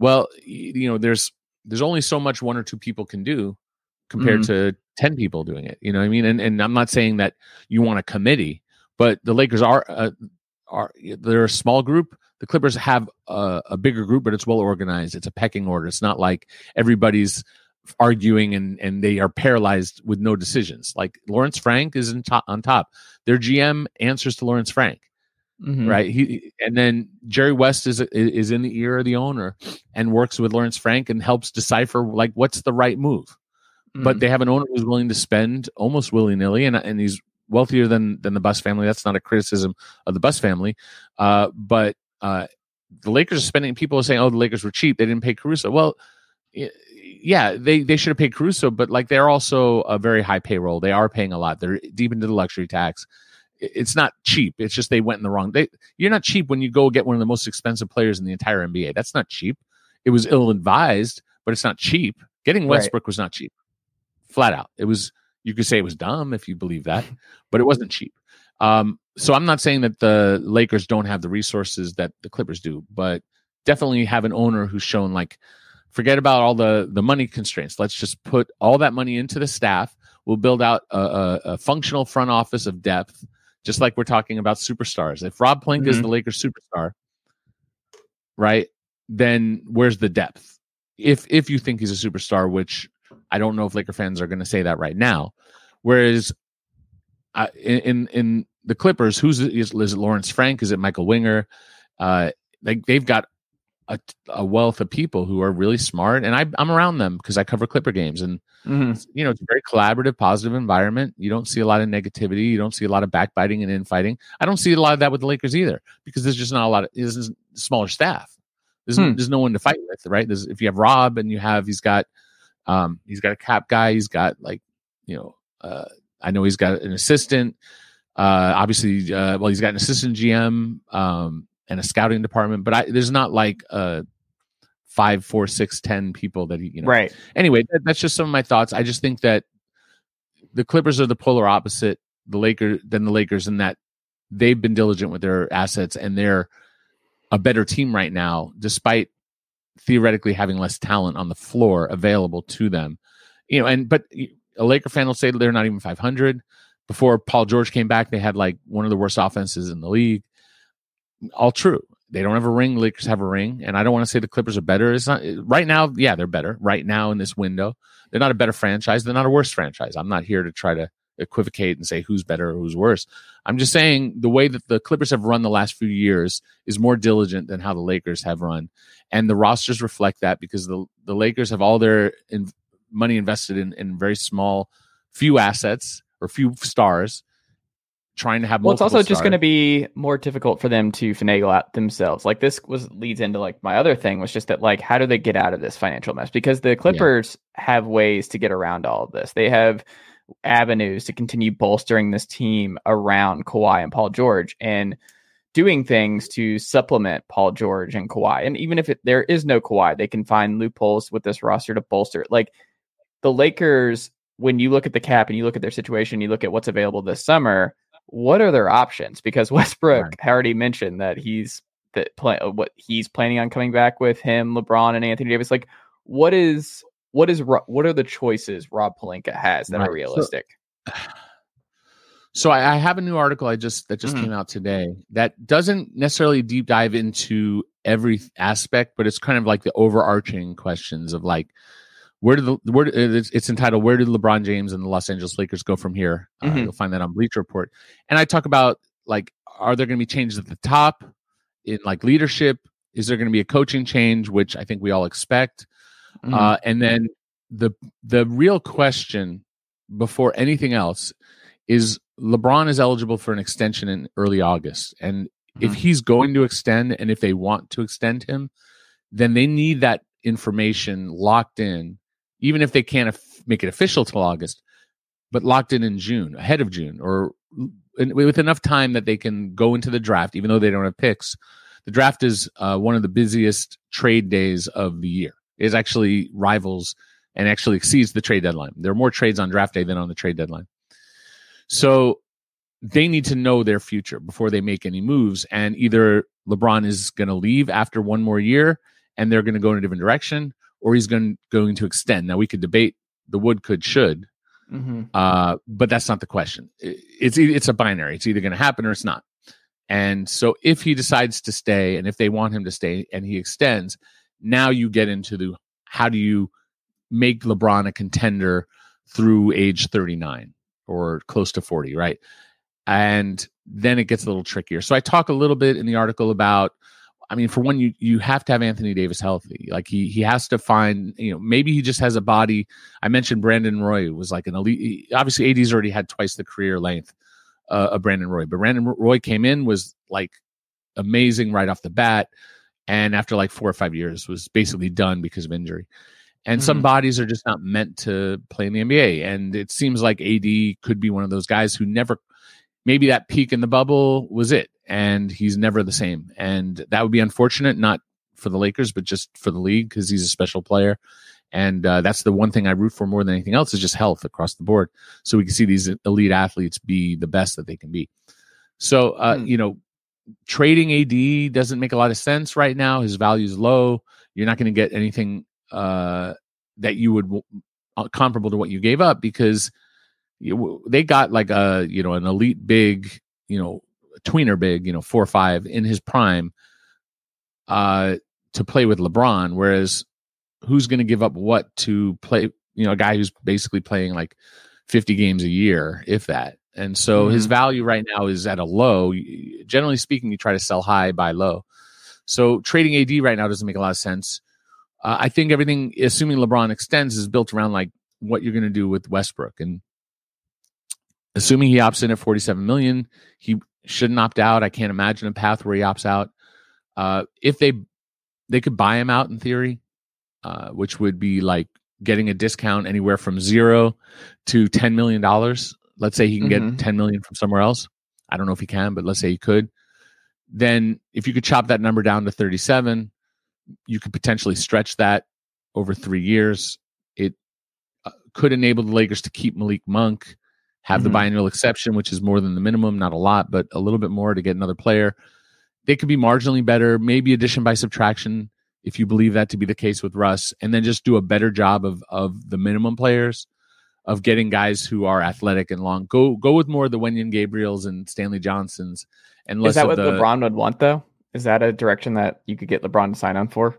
Speaker 3: well you know there's there's only so much one or two people can do compared to 10 people doing it you know what i mean? And, and i'm not saying that you want a committee but the lakers are uh, are they're a small group. The clippers have a, a bigger group but it's well organized. It's a pecking order. It's not like everybody's arguing and and they are paralyzed with no decisions. Like lawrence frank is in top, on top. Their gm answers to lawrence frank
Speaker 1: Mhm.
Speaker 3: right? He and then jerry west is is in the ear of the owner and works with lawrence frank and helps decipher like what's the right move. But
Speaker 1: Mhm.
Speaker 3: they have an owner who's willing to spend almost willy-nilly and, and he's wealthier than than the Buss family. That's not a criticism of the Buss family. Uh, but uh, the lakers are spending people are saying oh the lakers were cheap. They didn't pay caruso. Well yeah they they should have paid caruso but like they're also a very high payroll. They are paying a lot. They're deep into the luxury tax it's not cheap it's just they went in the wrong they you're not cheap when you go get one of the most expensive players in the entire nba that's not cheap it was ill advised but it's not cheap getting
Speaker 1: Right.
Speaker 3: westbrook was not cheap flat out. It was you could say it was dumb if you believe that, but it wasn't cheap. Um, so I'm not saying that the Lakers don't have the resources that the Clippers do, but definitely have an owner who's shown like forget about all the the money constraints. Let's just put all that money into the staff. We'll build out a, a, a functional front office of depth, just like we're talking about superstars. If Rob Pelinka is
Speaker 1: Mhm.
Speaker 3: the Lakers superstar, right? Then where's the depth? If if you think he's a superstar, which I don't know if Laker fans are going to say that right now. Whereas uh, in, in in the Clippers, who's is, is it Lawrence Frank? Is it Michael Winger? Uh, like they've got a, a wealth of people who are really smart, and I, I'm around them because I cover Clipper games, and
Speaker 1: Mhm.
Speaker 3: you know it's a very collaborative, positive environment. You don't see a lot of negativity. You don't see a lot of backbiting and infighting. I don't see a lot of that with the Lakers either because there's just not a lot of there's smaller staff. There's,
Speaker 1: Hmm.
Speaker 3: there's no one to fight with, right? There's, if you have Rob and you have he's got um he's got a cap guy, he's got like you know uh I know he's got an assistant. Uh, obviously, uh, well, he's got an assistant GM um, and a scouting department, but I, there's not like uh, five, four, six, ten people that he, you know.
Speaker 1: Right.
Speaker 3: Anyway, that, that's just some of my thoughts. I just think that the Clippers are the polar opposite the Lakers than the Lakers in that they've been diligent with their assets and they're a better team right now, despite theoretically having less talent on the floor available to them. You know, and but a Laker fan will say they're not even 500. Before Paul George came back, they had like one of the worst offenses in the league. All true. They don't have a ring. Lakers have a ring, and I don't want to say the Clippers are better. It's not right now. Yeah, they're better right now in this window. They're not a better franchise. They're not a worse franchise. I'm not here to try to equivocate and say who's better or who's worse. I'm just saying the way that the Clippers have run the last few years is more diligent than how the Lakers have run, and the rosters reflect that because the the Lakers have all their in, money invested in in very small, few assets or few stars, trying to have.
Speaker 1: Well, it's also just going to be more difficult for them to finagle out themselves. Like this was leads into like my other thing was just that like how do they get out of this financial mess? Because the Clippers have ways to get around all of this. They have avenues to continue bolstering this team around Kawhi and Paul George and doing things to supplement Paul George and Kawhi. And even if it, there is no Kawhi, they can find loopholes with this roster to bolster. it. Like the Lakers, when you look at the cap and you look at their situation, you look at what's available this summer. What are their options? Because Westbrook
Speaker 3: Right.
Speaker 1: already mentioned that he's that play what he's planning on coming back with him, LeBron and Anthony Davis. Like, what is what is what are the choices Rob Pelinka has that
Speaker 3: Right.
Speaker 1: are realistic?
Speaker 3: So I, I have a new article I just that just
Speaker 1: Mhm.
Speaker 3: came out today that doesn't necessarily deep dive into every aspect, but it's kind of like the overarching questions of like where did the where it's, it's entitled "Where did LeBron James and the Los Angeles Lakers go from here?" Uh,
Speaker 1: Mhm.
Speaker 3: you'll find that on Bleacher Report, and I talk about like are there going to be changes at the top in like leadership? Is there going to be a coaching change, which I think we all expect?
Speaker 1: Mhm.
Speaker 3: Uh, and then the the real question before anything else is LeBron is eligible for an extension in early August, and if
Speaker 1: Mhm.
Speaker 3: he's going to extend, and if they want to extend him, then they need that information locked in, even if they can't make it official till August, but locked in in June, ahead of June, or with enough time that they can go into the draft, even though they don't have picks. The draft is uh, one of the busiest trade days of the year. It actually rivals and actually exceeds the trade deadline. There are more trades on draft day than on the trade deadline. So they need to know their future before they make any moves. And either LeBron is going to leave after one more year and they're going to go in a different direction, or he's going going to extend. Now we could debate the would, could, should,
Speaker 1: Mhm.
Speaker 3: uh, but that's not the question. It's it's a binary. It's either going to happen or it's not. And so if he decides to stay, and if they want him to stay, and he extends, now you get into the how do you make LeBron a contender through age 39 or close to 40, right? And then it gets a little trickier. So I talk a little bit in the article about I mean, for one, you you have to have Anthony Davis healthy. Like he he has to find, you know, maybe he just has a body. I mentioned Brandon Roy was like an elite. Obviously, AD's already had twice the career length uh, of Brandon Roy, but Brandon Roy came in was like amazing right off the bat, and after like four or five years was basically done because of injury. And some
Speaker 1: Mhm.
Speaker 3: bodies are just not meant to play in the NBA, and it seems like AD could be one of those guys who never. Maybe that peak in the bubble was it, and he's never the same, and that would be unfortunate. Not for the Lakers, but just for the league because he's a special player. And uh, that's the one thing I root for more than anything else is just health across the board. So we can see these elite athletes be the best that they can be. So, uh,
Speaker 1: Hmm.
Speaker 3: you know, trading AD doesn't make a lot of sense right now. His value is low. You're not going to get anything uh, that you would uh, comparable to what you gave up because you, they got like a you know an elite big you know tweener big you know four or five in his prime uh to play with LeBron whereas who's going to give up what to play you know a guy who's basically playing like 50 games a year if that? And so his value right now is at a low. Generally speaking you try to sell high buy low. So trading AD right now doesn't make a lot of sense. Uh, I think everything assuming LeBron extends is built around like what you're going to do with Westbrook. And assuming he opts in at 47 million he shouldn't opt out i can't imagine a path where he opts out uh, if they they could buy him out in theory uh, which would be like getting a discount anywhere from zero to 10 million dollars let's say he can
Speaker 1: Mhm.
Speaker 3: get 10 million from somewhere else I don't know if he can, but let's say he could. Then if you could chop that number down to 37, you could potentially stretch that over three years. It uh, could enable the Lakers to keep Malik Monk, have
Speaker 1: Mhm.
Speaker 3: the biannual exception, which is more than the minimum, not a lot, but a little bit more to get another player. They could be marginally better, maybe addition by subtraction, if you believe that to be the case with Russ, and then just do a better job of of the minimum players, of getting guys who are athletic and long. Go go with more of the Wenyen Gabriels and Stanley Johnsons, and less
Speaker 1: Is that what
Speaker 3: the,
Speaker 1: LeBron would want though? Is that a direction that you could get LeBron to sign on for?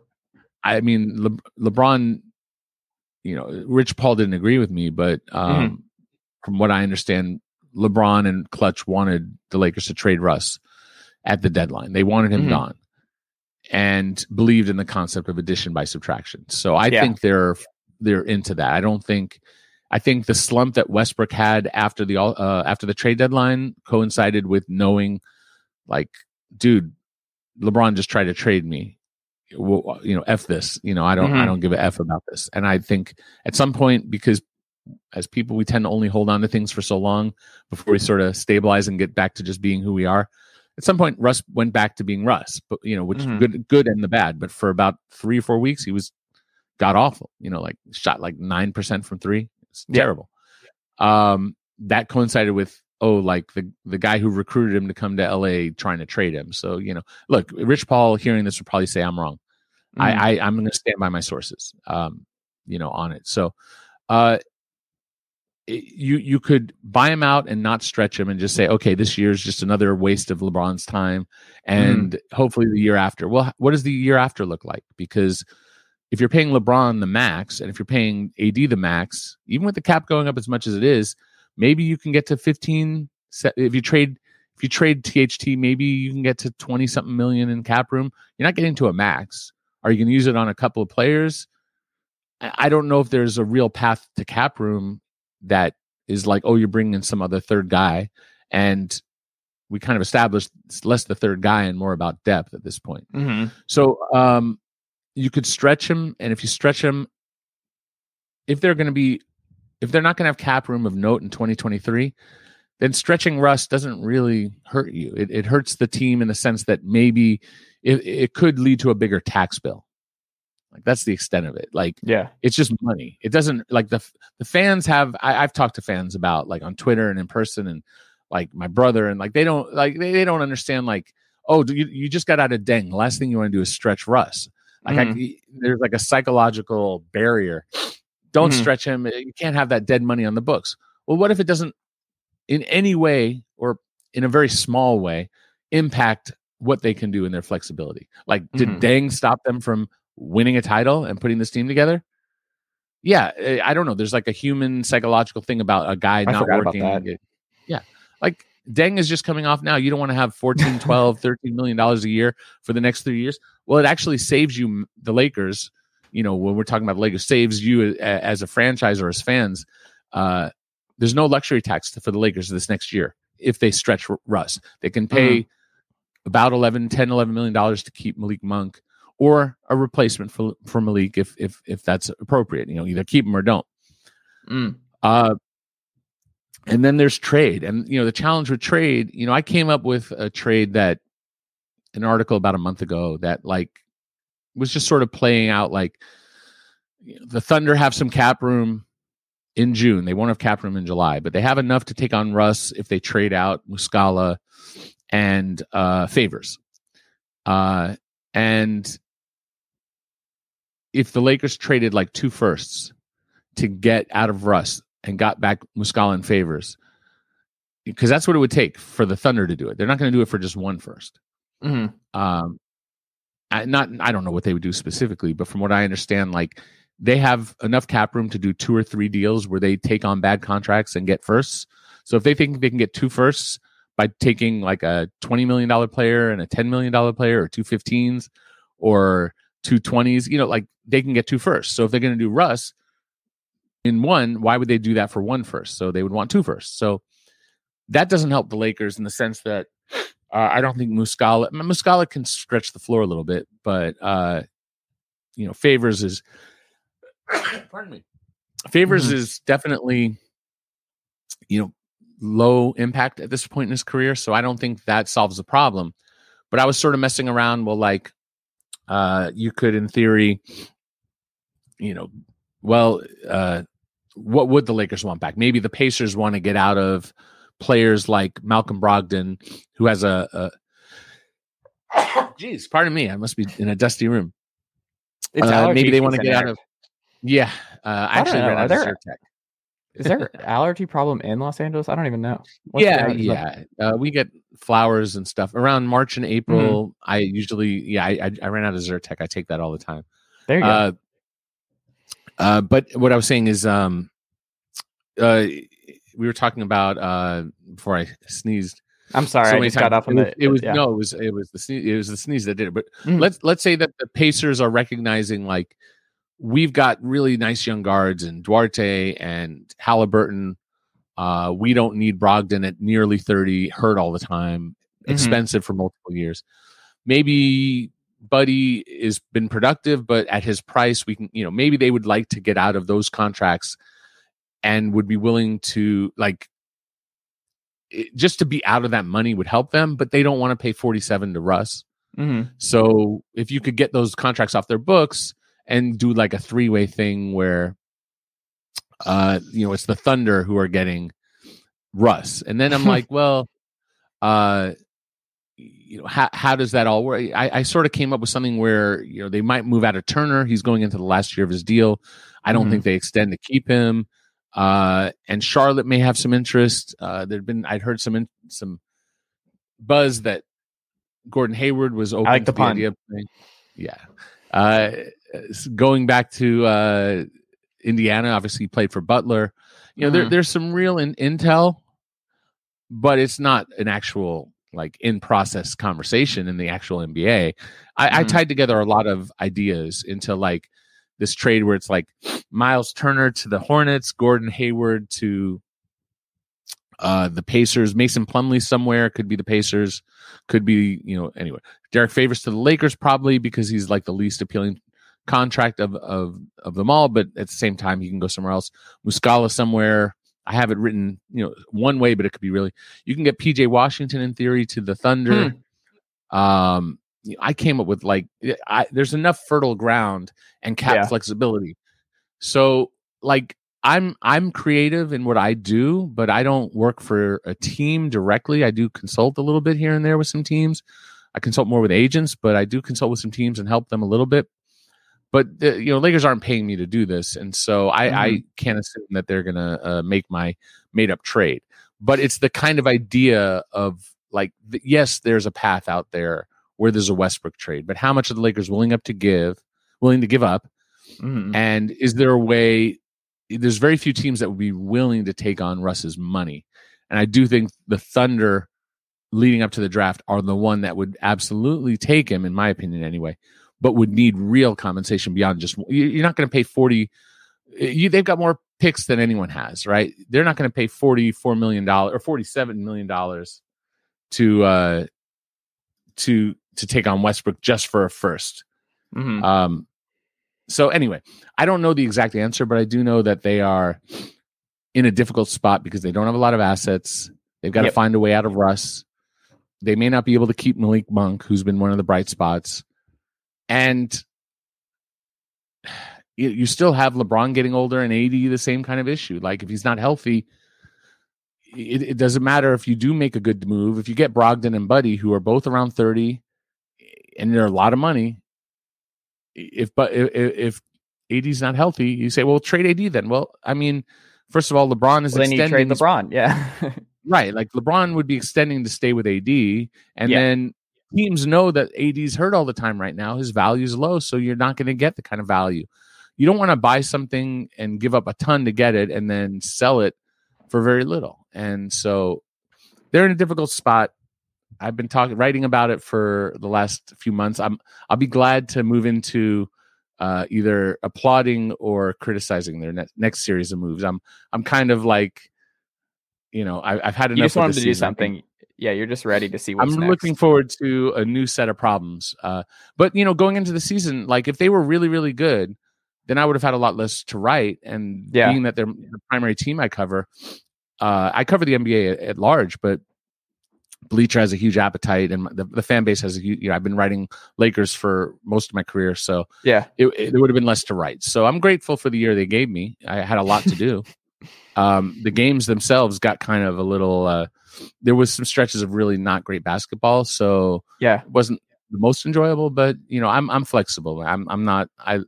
Speaker 3: I mean, Le- LeBron, you know, Rich Paul didn't agree with me, but um, from what I understand, LeBron and Klutch wanted the Lakers to trade Russ at the deadline. They wanted him
Speaker 1: Mhm.
Speaker 3: gone and believed in the concept of addition by subtraction. So I
Speaker 1: Yeah.
Speaker 3: think they're they're into that. I don't think I think the slump that Westbrook had after the all- uh, after the trade deadline coincided with knowing like dude LeBron just tried to trade me well, you know, f this. You know, I don't, I
Speaker 1: Mhm.
Speaker 3: don't give a f about this. And I think at some point, because as people, we tend to only hold on to things for so long before we sort of stabilize and get back to just being who we are. At some point, Russ went back to being Russ, but you know, which
Speaker 1: Mhm.
Speaker 3: good, good and the bad. But for about three or four weeks, he was god awful. You know, like shot like nine percent from three. It's
Speaker 1: Yeah.
Speaker 3: terrible. Um, that coincided with oh, like the the guy who recruited him to come to LA trying to trade him. So you know, look, Rich Paul hearing this would probably say I'm wrong.
Speaker 1: Mhm.
Speaker 3: I, I I'm going to stand by my sources, um, you know, on it. So, uh, you you could buy him out and not stretch him and just say, okay, this year is just another waste of LeBron's time, and mm. hopefully the year after. Well, what does the year after look like? Because if you're paying LeBron the max, and if you're paying AD the max, even with the cap going up as much as it is, maybe you can get to 15. If you trade if you trade THT, maybe you can get to 20 something million in cap room. You're not getting to a max. Are you going to use it on a couple of players? I don't know if there's a real path to cap room that is like, oh, you're bringing in some other third guy. And we kind of established it's less the third guy and more about depth at this point.
Speaker 1: Mhm.
Speaker 3: So um, you could stretch him, and if you stretch him, if they're going to be, if they're not going to have cap room of note in 2023, then stretching Russ doesn't really hurt you. It, it hurts the team in the sense that maybe it, it could lead to a bigger tax bill. Like that's the extent of it. Like
Speaker 1: Yeah.
Speaker 3: it's just money. It doesn't like the the fans have. I, I've talked to fans about like on Twitter and in person, and like my brother, and like they don't like they, they don't understand. Like, oh, do you you just got out of Deng. Last thing you want to do is stretch Russ. Like I, there's like a psychological barrier. Don't
Speaker 1: Mhm.
Speaker 3: stretch him. You can't have that dead money on the books. Well, what if it doesn't in any way or in a very small way impact what they can do in their flexibility? Like, did
Speaker 1: Mhm.
Speaker 3: Deng stop them from winning a title and putting this team together? Yeah, eh, I don't know. There's like a human psychological thing about a guy
Speaker 1: I
Speaker 3: not working. Yeah. Like Deng is just coming off now. You don't want to have 14, 12, 13 million dollars a year for the next three years. Well, it actually saves you the Lakers. You know, when we're talking about the Lakers, saves you as a franchise or as fans. Uh, there's no luxury tax for the Lakers this next year if they stretch Russ. They can pay about 11, 10, 11 million dollars to keep Malik Monk or a replacement for for Malik if if if that's appropriate. You know, either keep him or don't.
Speaker 1: Mm.
Speaker 3: Uh, and then there's trade, and you know the challenge with trade. You know, I came up with a trade that an article about a month ago that like was just sort of playing out like you know, the Thunder have some cap room in June. They won't have cap room in July, but they have enough to take on Russ if they trade out Muscala and uh, Favors. Uh, and if the Lakers traded like two firsts to get out of Russ and got back Muscala and Favors, because that's what it would take for the Thunder to do it. They're not going to do it for just one first.
Speaker 1: Mhm.
Speaker 3: Um, I, not I don't know what they would do specifically, but from what I understand, like they have enough cap room to do two or three deals where they take on bad contracts and get firsts. So if they think they can get two firsts by taking like a twenty million dollar player and a ten million dollar player, or two 15s or two 20s, you know, like they can get two firsts. So if they're going to do Russ in one, why would they do that for one first? So they would want two firsts. So that doesn't help the Lakers in the sense that uh, I don't think Muscala Muscala can stretch the floor a little bit, but uh, you know, Favors is pardon me. Favors
Speaker 1: Mhm.
Speaker 3: is definitely you know low impact at this point in his career, so I don't think that solves the problem. But I was sort of messing around. Well, like, uh, you could, in theory, you know, well, uh, what would the Lakers want back? Maybe the Pacers want to get out of players like Malcolm Brogdon, who has a, a geez, pardon me, I must be in a dusty room. Uh, maybe they want to get out of. Yeah, uh, I actually ran out of
Speaker 1: there-
Speaker 3: Zyrtec.
Speaker 1: Is there allergy problem in Los Angeles? I don't even know. What's
Speaker 3: yeah, yeah. Uh, we get flowers and stuff around March and April. I usually, yeah, I, I, I ran out of Zyrtec. I take that all the time.
Speaker 1: There you go.
Speaker 3: Uh, uh, but what I was saying is, um, uh, we were talking about uh, before I sneezed.
Speaker 1: I'm sorry,
Speaker 3: so
Speaker 1: I just got off on
Speaker 3: it was,
Speaker 1: the.
Speaker 3: it was
Speaker 1: yeah.
Speaker 3: no, it was it was the sneeze, it was the sneeze that did it. But
Speaker 1: Mhm.
Speaker 3: let's let's say that the Pacers are recognizing like we've got really nice young guards and Duarte and Halliburton. Uh, we don't need Brogdon at nearly thirty, hurt all the time,
Speaker 1: Mhm.
Speaker 3: expensive for multiple years. Maybe Buddy has been productive, but at his price, we can you know maybe they would like to get out of those contracts and would be willing to like it, just to be out of that money would help them, but they don't want to pay 47 to Russ.
Speaker 1: Mhm.
Speaker 3: So if you could get those contracts off their books and do like a three way thing where, uh, you know, it's the Thunder who are getting Russ, and then I'm like, well, uh, you know, how how does that all work? I, I sort of came up with something where you know they might move out of Turner. He's going into the last year of his deal. I don't
Speaker 1: Mhm.
Speaker 3: think they extend to keep him. Uh, and Charlotte may have some interest. Uh, there'd been I'd heard some in, some buzz that Gordon Hayward was open
Speaker 1: like
Speaker 3: to
Speaker 1: the pun.
Speaker 3: idea of playing. Yeah. Uh, going back to uh, Indiana, obviously he played for Butler. You know, there,
Speaker 1: Mhm.
Speaker 3: there's some real in, intel, but it's not an actual like in process conversation in the actual NBA. I, I
Speaker 1: Mhm.
Speaker 3: tied together a lot of ideas into like this trade where it's like Miles Turner to the Hornets, Gordon Hayward to uh, the Pacers, Mason Plumlee somewhere could be the Pacers, could be you know anyway. Derrick Favors to the Lakers probably because he's like the least appealing contract of of of them all, but at the same time he can go somewhere else. Muscala somewhere. I have it written you know one way, but it could be really. You can get PJ Washington in theory to the Thunder. Um, I came up with like I, there's enough fertile ground and cap
Speaker 1: Yeah.
Speaker 3: flexibility. So like I'm I'm creative in what I do, but I don't work for a team directly. I do consult a little bit here and there with some teams. I consult more with agents, but I do consult with some teams and help them a little bit. But the, you know, Lakers aren't paying me to do this, and so I, I can't assume that they're gonna uh, make my made up trade. But it's the kind of idea of like, th- yes, there's a path out there where there's a Westbrook trade, but how much are the Lakers willing up to give, willing to give up,
Speaker 1: Mhm.
Speaker 3: and is there a way? There's very few teams that would be willing to take on Russ's money, and I do think the Thunder, leading up to the draft, are the one that would absolutely take him, in my opinion, anyway. But would need real compensation beyond just you- you're not going to pay forty. You, they've got more picks than anyone has, right? They're not going to pay forty four million dollars or forty seven million dollars to uh to to take on Westbrook just for a first.
Speaker 1: Mhm.
Speaker 3: Um, so anyway, I don't know the exact answer, but I do know that they are in a difficult spot because they don't have a lot of assets. They've got to find a way out of Russ. They may not be able to keep Malik Monk, who's been one of the bright spots, and you, you still have LeBron getting older and AD the same kind of issue. Like if he's not healthy, it, it doesn't matter if you do make a good move. If you get Brogdon and Buddy, who are both around thirty, and they're a lot of money, if but if, if AD's not healthy, you say, well, trade AD then. Well, I mean, first of all, LeBron is
Speaker 1: Well, then you
Speaker 3: extending
Speaker 1: trade
Speaker 3: his-
Speaker 1: LeBron. Yeah.
Speaker 3: right. Like LeBron would be extending to stay with AD, and
Speaker 1: Yeah.
Speaker 3: then teams know that AD's hurt all the time right now. His value's low, so you're not going to get the kind of value. You don't want to buy something and give up a ton to get it, and then sell it for very little. And so they're in a difficult spot. I've been talking, writing about it for the last few months. I'm, I'll be glad to move into uh, either applauding or criticizing their ne- next series of moves. I'm, I'm kind of like, you know, I, I've had enough.
Speaker 1: you just want
Speaker 3: this
Speaker 1: to do something. Yeah, you're just ready to see what's
Speaker 3: I'm
Speaker 1: next.
Speaker 3: looking forward to a new set of problems. Uh, but you know, going into the season, like if they were really, really good, then I would have had a lot less to write. And
Speaker 1: Yeah.
Speaker 3: being that they're the primary team I cover, uh, I cover the NBA at, at large, but Bleacher has a huge appetite, and the, the fan base has a huge. You know, I've been writing Lakers for most of my career, so
Speaker 1: Yeah.
Speaker 3: it, it, there would have been less to write. So I'm grateful for the year they gave me. I had a lot to do. Um, the games themselves got kind of a little. Uh, there was some stretches of really not great basketball, so
Speaker 1: Yeah.
Speaker 3: it wasn't the most enjoyable. But you know, I'm I'm flexible. I'm I'm not. I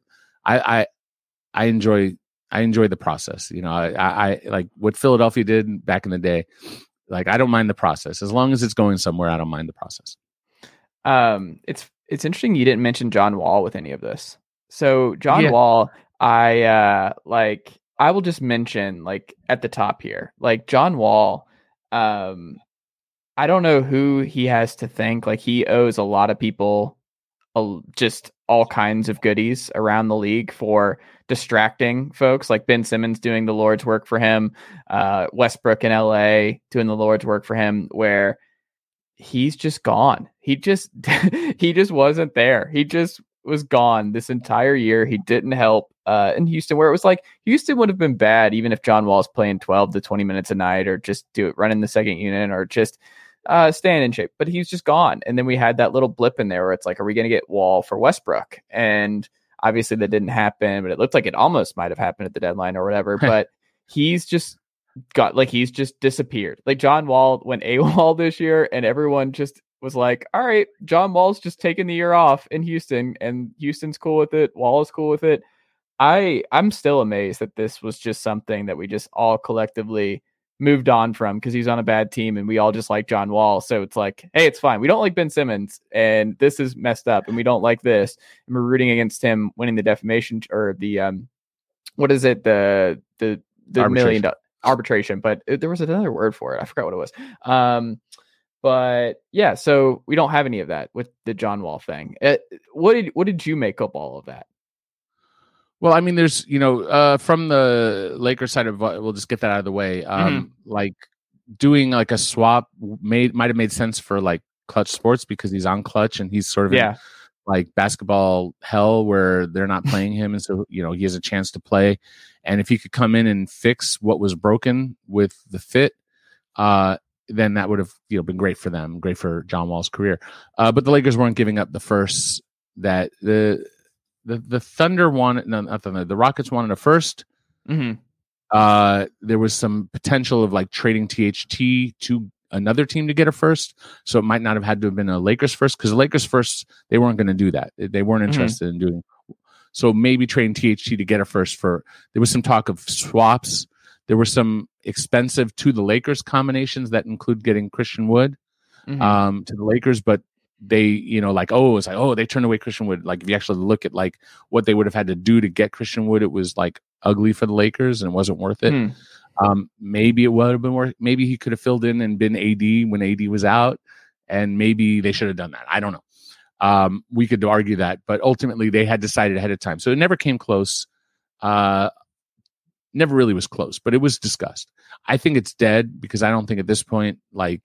Speaker 3: I I, I enjoy. I enjoy the process. You know, I, I, I like what Philadelphia did back in the day. Like I don't mind the process as long as it's going somewhere. I don't mind the process.
Speaker 1: Um, it's it's interesting you didn't mention John Wall with any of this. So John
Speaker 3: Yeah.
Speaker 1: Wall, I uh like I will just mention like at the top here, like John Wall. Um, I don't know who he has to thank. Like he owes a lot of people, a, just all kinds of goodies around the league for distracting folks. Like Ben Simmons doing the Lord's work for him, uh, Westbrook in LA doing the Lord's work for him, where he's just gone. He just he just wasn't there. He just was gone this entire year. He didn't help uh, in Houston, where it was like Houston would have been bad even if John Wall's playing twelve to twenty minutes a night, or just do it running the second unit, or just uh, staying in shape. But he's just gone. And then we had that little blip in there where it's like, are we going to get Wall for Westbrook? And obviously that didn't happen, but it looked like it almost might have happened at the deadline or whatever. but he's just got like he's just disappeared. Like John Wall went AWOL this year, and everyone just was like, "All right, John Wall's just taking the year off in Houston, and Houston's cool with it. Wall is cool with it." I I'm still amazed that this was just something that we just all collectively moved on from because he's on a bad team and we all just like John Wall. So it's like, hey, it's fine. We don't like Ben Simmons and this is messed up and we don't like this. And we're rooting against him winning the defamation or the um what is it? The the the million
Speaker 3: Arbitration.
Speaker 1: arbitration, but it- there was another word for it. I forgot what it was. Um but yeah, so we don't have any of that with the John Wall thing. Uh, what did what did you make up all of that?
Speaker 3: Well, I mean, there's you know uh, from the Lakers side of we'll just get that out of the way. Um, Like doing like a swap made might have made sense for like Klutch Sports because he's on Klutch and he's sort of in,
Speaker 1: Yeah.
Speaker 3: like basketball hell where they're not playing him, and so you know he has a chance to play. And if he could come in and fix what was broken with the fit, uh, then that would have you know been great for them, great for John Wall's career. Uh, but the Lakers weren't giving up the first that the the the Thunder wanted no not Thunder the Rockets wanted a first.
Speaker 1: Mm-hmm.
Speaker 3: Uh, there was some potential of like trading THT to another team to get a first, so it might not have had to have been a Lakers first because the Lakers first they weren't going to do that. They weren't
Speaker 1: Mhm.
Speaker 3: interested in doing. So maybe trading THT to get a first for. There was some talk of swaps. There were some expensive to the Lakers combinations that include getting Christian Wood
Speaker 1: Mm-hmm.
Speaker 3: um, to the Lakers, but they, you know, like, oh, it's like, oh, they turned away Christian Wood. Like, if you actually look at like what they would have had to do to get Christian Wood, it was like ugly for the Lakers and it wasn't worth it.
Speaker 1: Hmm.
Speaker 3: Um, maybe it would have been worth. Maybe he could have filled in and been AD when AD was out, and maybe they should have done that. I don't know. Um, we could argue that, but ultimately they had decided ahead of time, so it never came close. Uh, never really was close, but it was discussed. I think it's dead because I don't think at this point, like,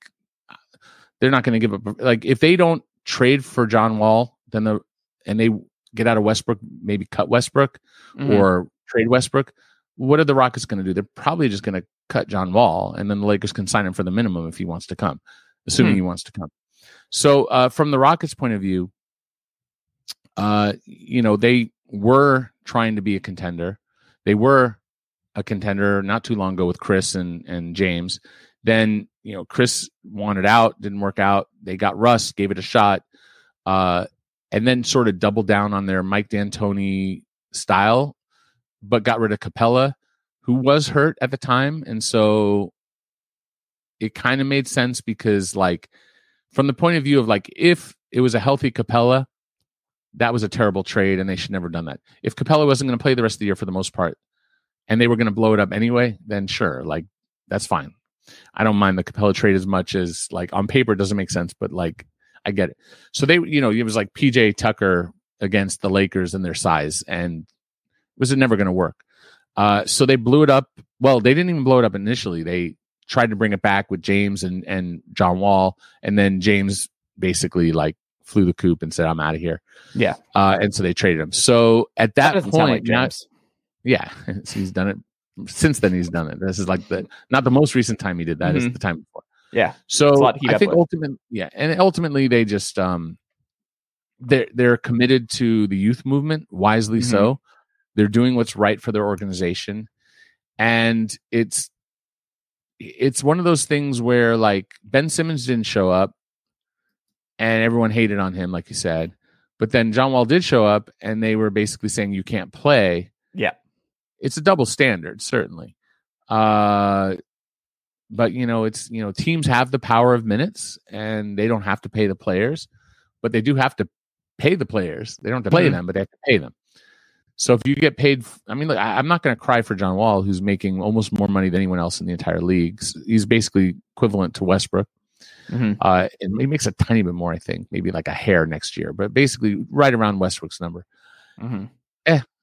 Speaker 3: they're not going to give up. Like, if they don't trade for John Wall, then the and they get out of Westbrook, maybe cut Westbrook
Speaker 1: Mhm.
Speaker 3: or trade Westbrook. What are the Rockets going to do? They're probably just going to cut John Wall, and then the Lakers can sign him for the minimum if he wants to come, assuming
Speaker 1: Hmm.
Speaker 3: he wants to come. So, uh, from the Rockets' point of view, uh, you know, they were trying to be a contender. They were a contender not too long ago with Chris and and James. Then you know Chris wanted out, didn't work out. They got Russ, gave it a shot, uh, and then sort of doubled down on their Mike D'Antoni style, but got rid of Capela, who was hurt at the time, and so it kind of made sense because like from the point of view of like if it was a healthy Capela, that was a terrible trade, and they should never have done that. If Capela wasn't going to play the rest of the year for the most part, and they were going to blow it up anyway, then sure, like that's fine. I don't mind the Capela trade as much as like on paper it doesn't make sense, but like I get it. So they, you know, it was like PJ Tucker against the Lakers and their size, and it was it never going to work. Uh, so they blew it up. Well, they didn't even blow it up initially. They tried to bring it back with James and and John Wall, and then James basically like flew the coop and said, "I'm out of here."
Speaker 1: Yeah.
Speaker 3: uh, and so they traded him. So at that,
Speaker 1: doesn't
Speaker 3: point, now-
Speaker 1: James.
Speaker 3: Yeah, he's done it since then he's done it. This is like the not the most recent time he did that. It's
Speaker 1: Mhm.
Speaker 3: the time before.
Speaker 1: Yeah.
Speaker 3: So
Speaker 1: It's a lot to keep
Speaker 3: I think ultimately, yeah, and ultimately they just um, they're they're committed to the youth movement, wisely
Speaker 1: Mhm.
Speaker 3: so. They're doing what's right for their organization, and it's it's one of those things where like Ben Simmons didn't show up, and everyone hated on him, like you said. But then John Wall did show up, and they were basically saying you can't play.
Speaker 1: Yeah.
Speaker 3: It's a double standard, certainly. Uh, but you know, it's you know, teams have the power of minutes, and they don't have to pay the players, but they do have to pay the players. They don't have to play
Speaker 1: Mhm.
Speaker 3: them, but they have to pay them. So if you get paid, I mean, look, I, I'm not going to cry for John Wall, who's making almost more money than anyone else in the entire league. He's basically equivalent to Westbrook.
Speaker 1: Mhm.
Speaker 3: Uh, and he makes a tiny bit more, I think, maybe like a hair next year, but basically right around Westbrook's number.
Speaker 1: Mhm.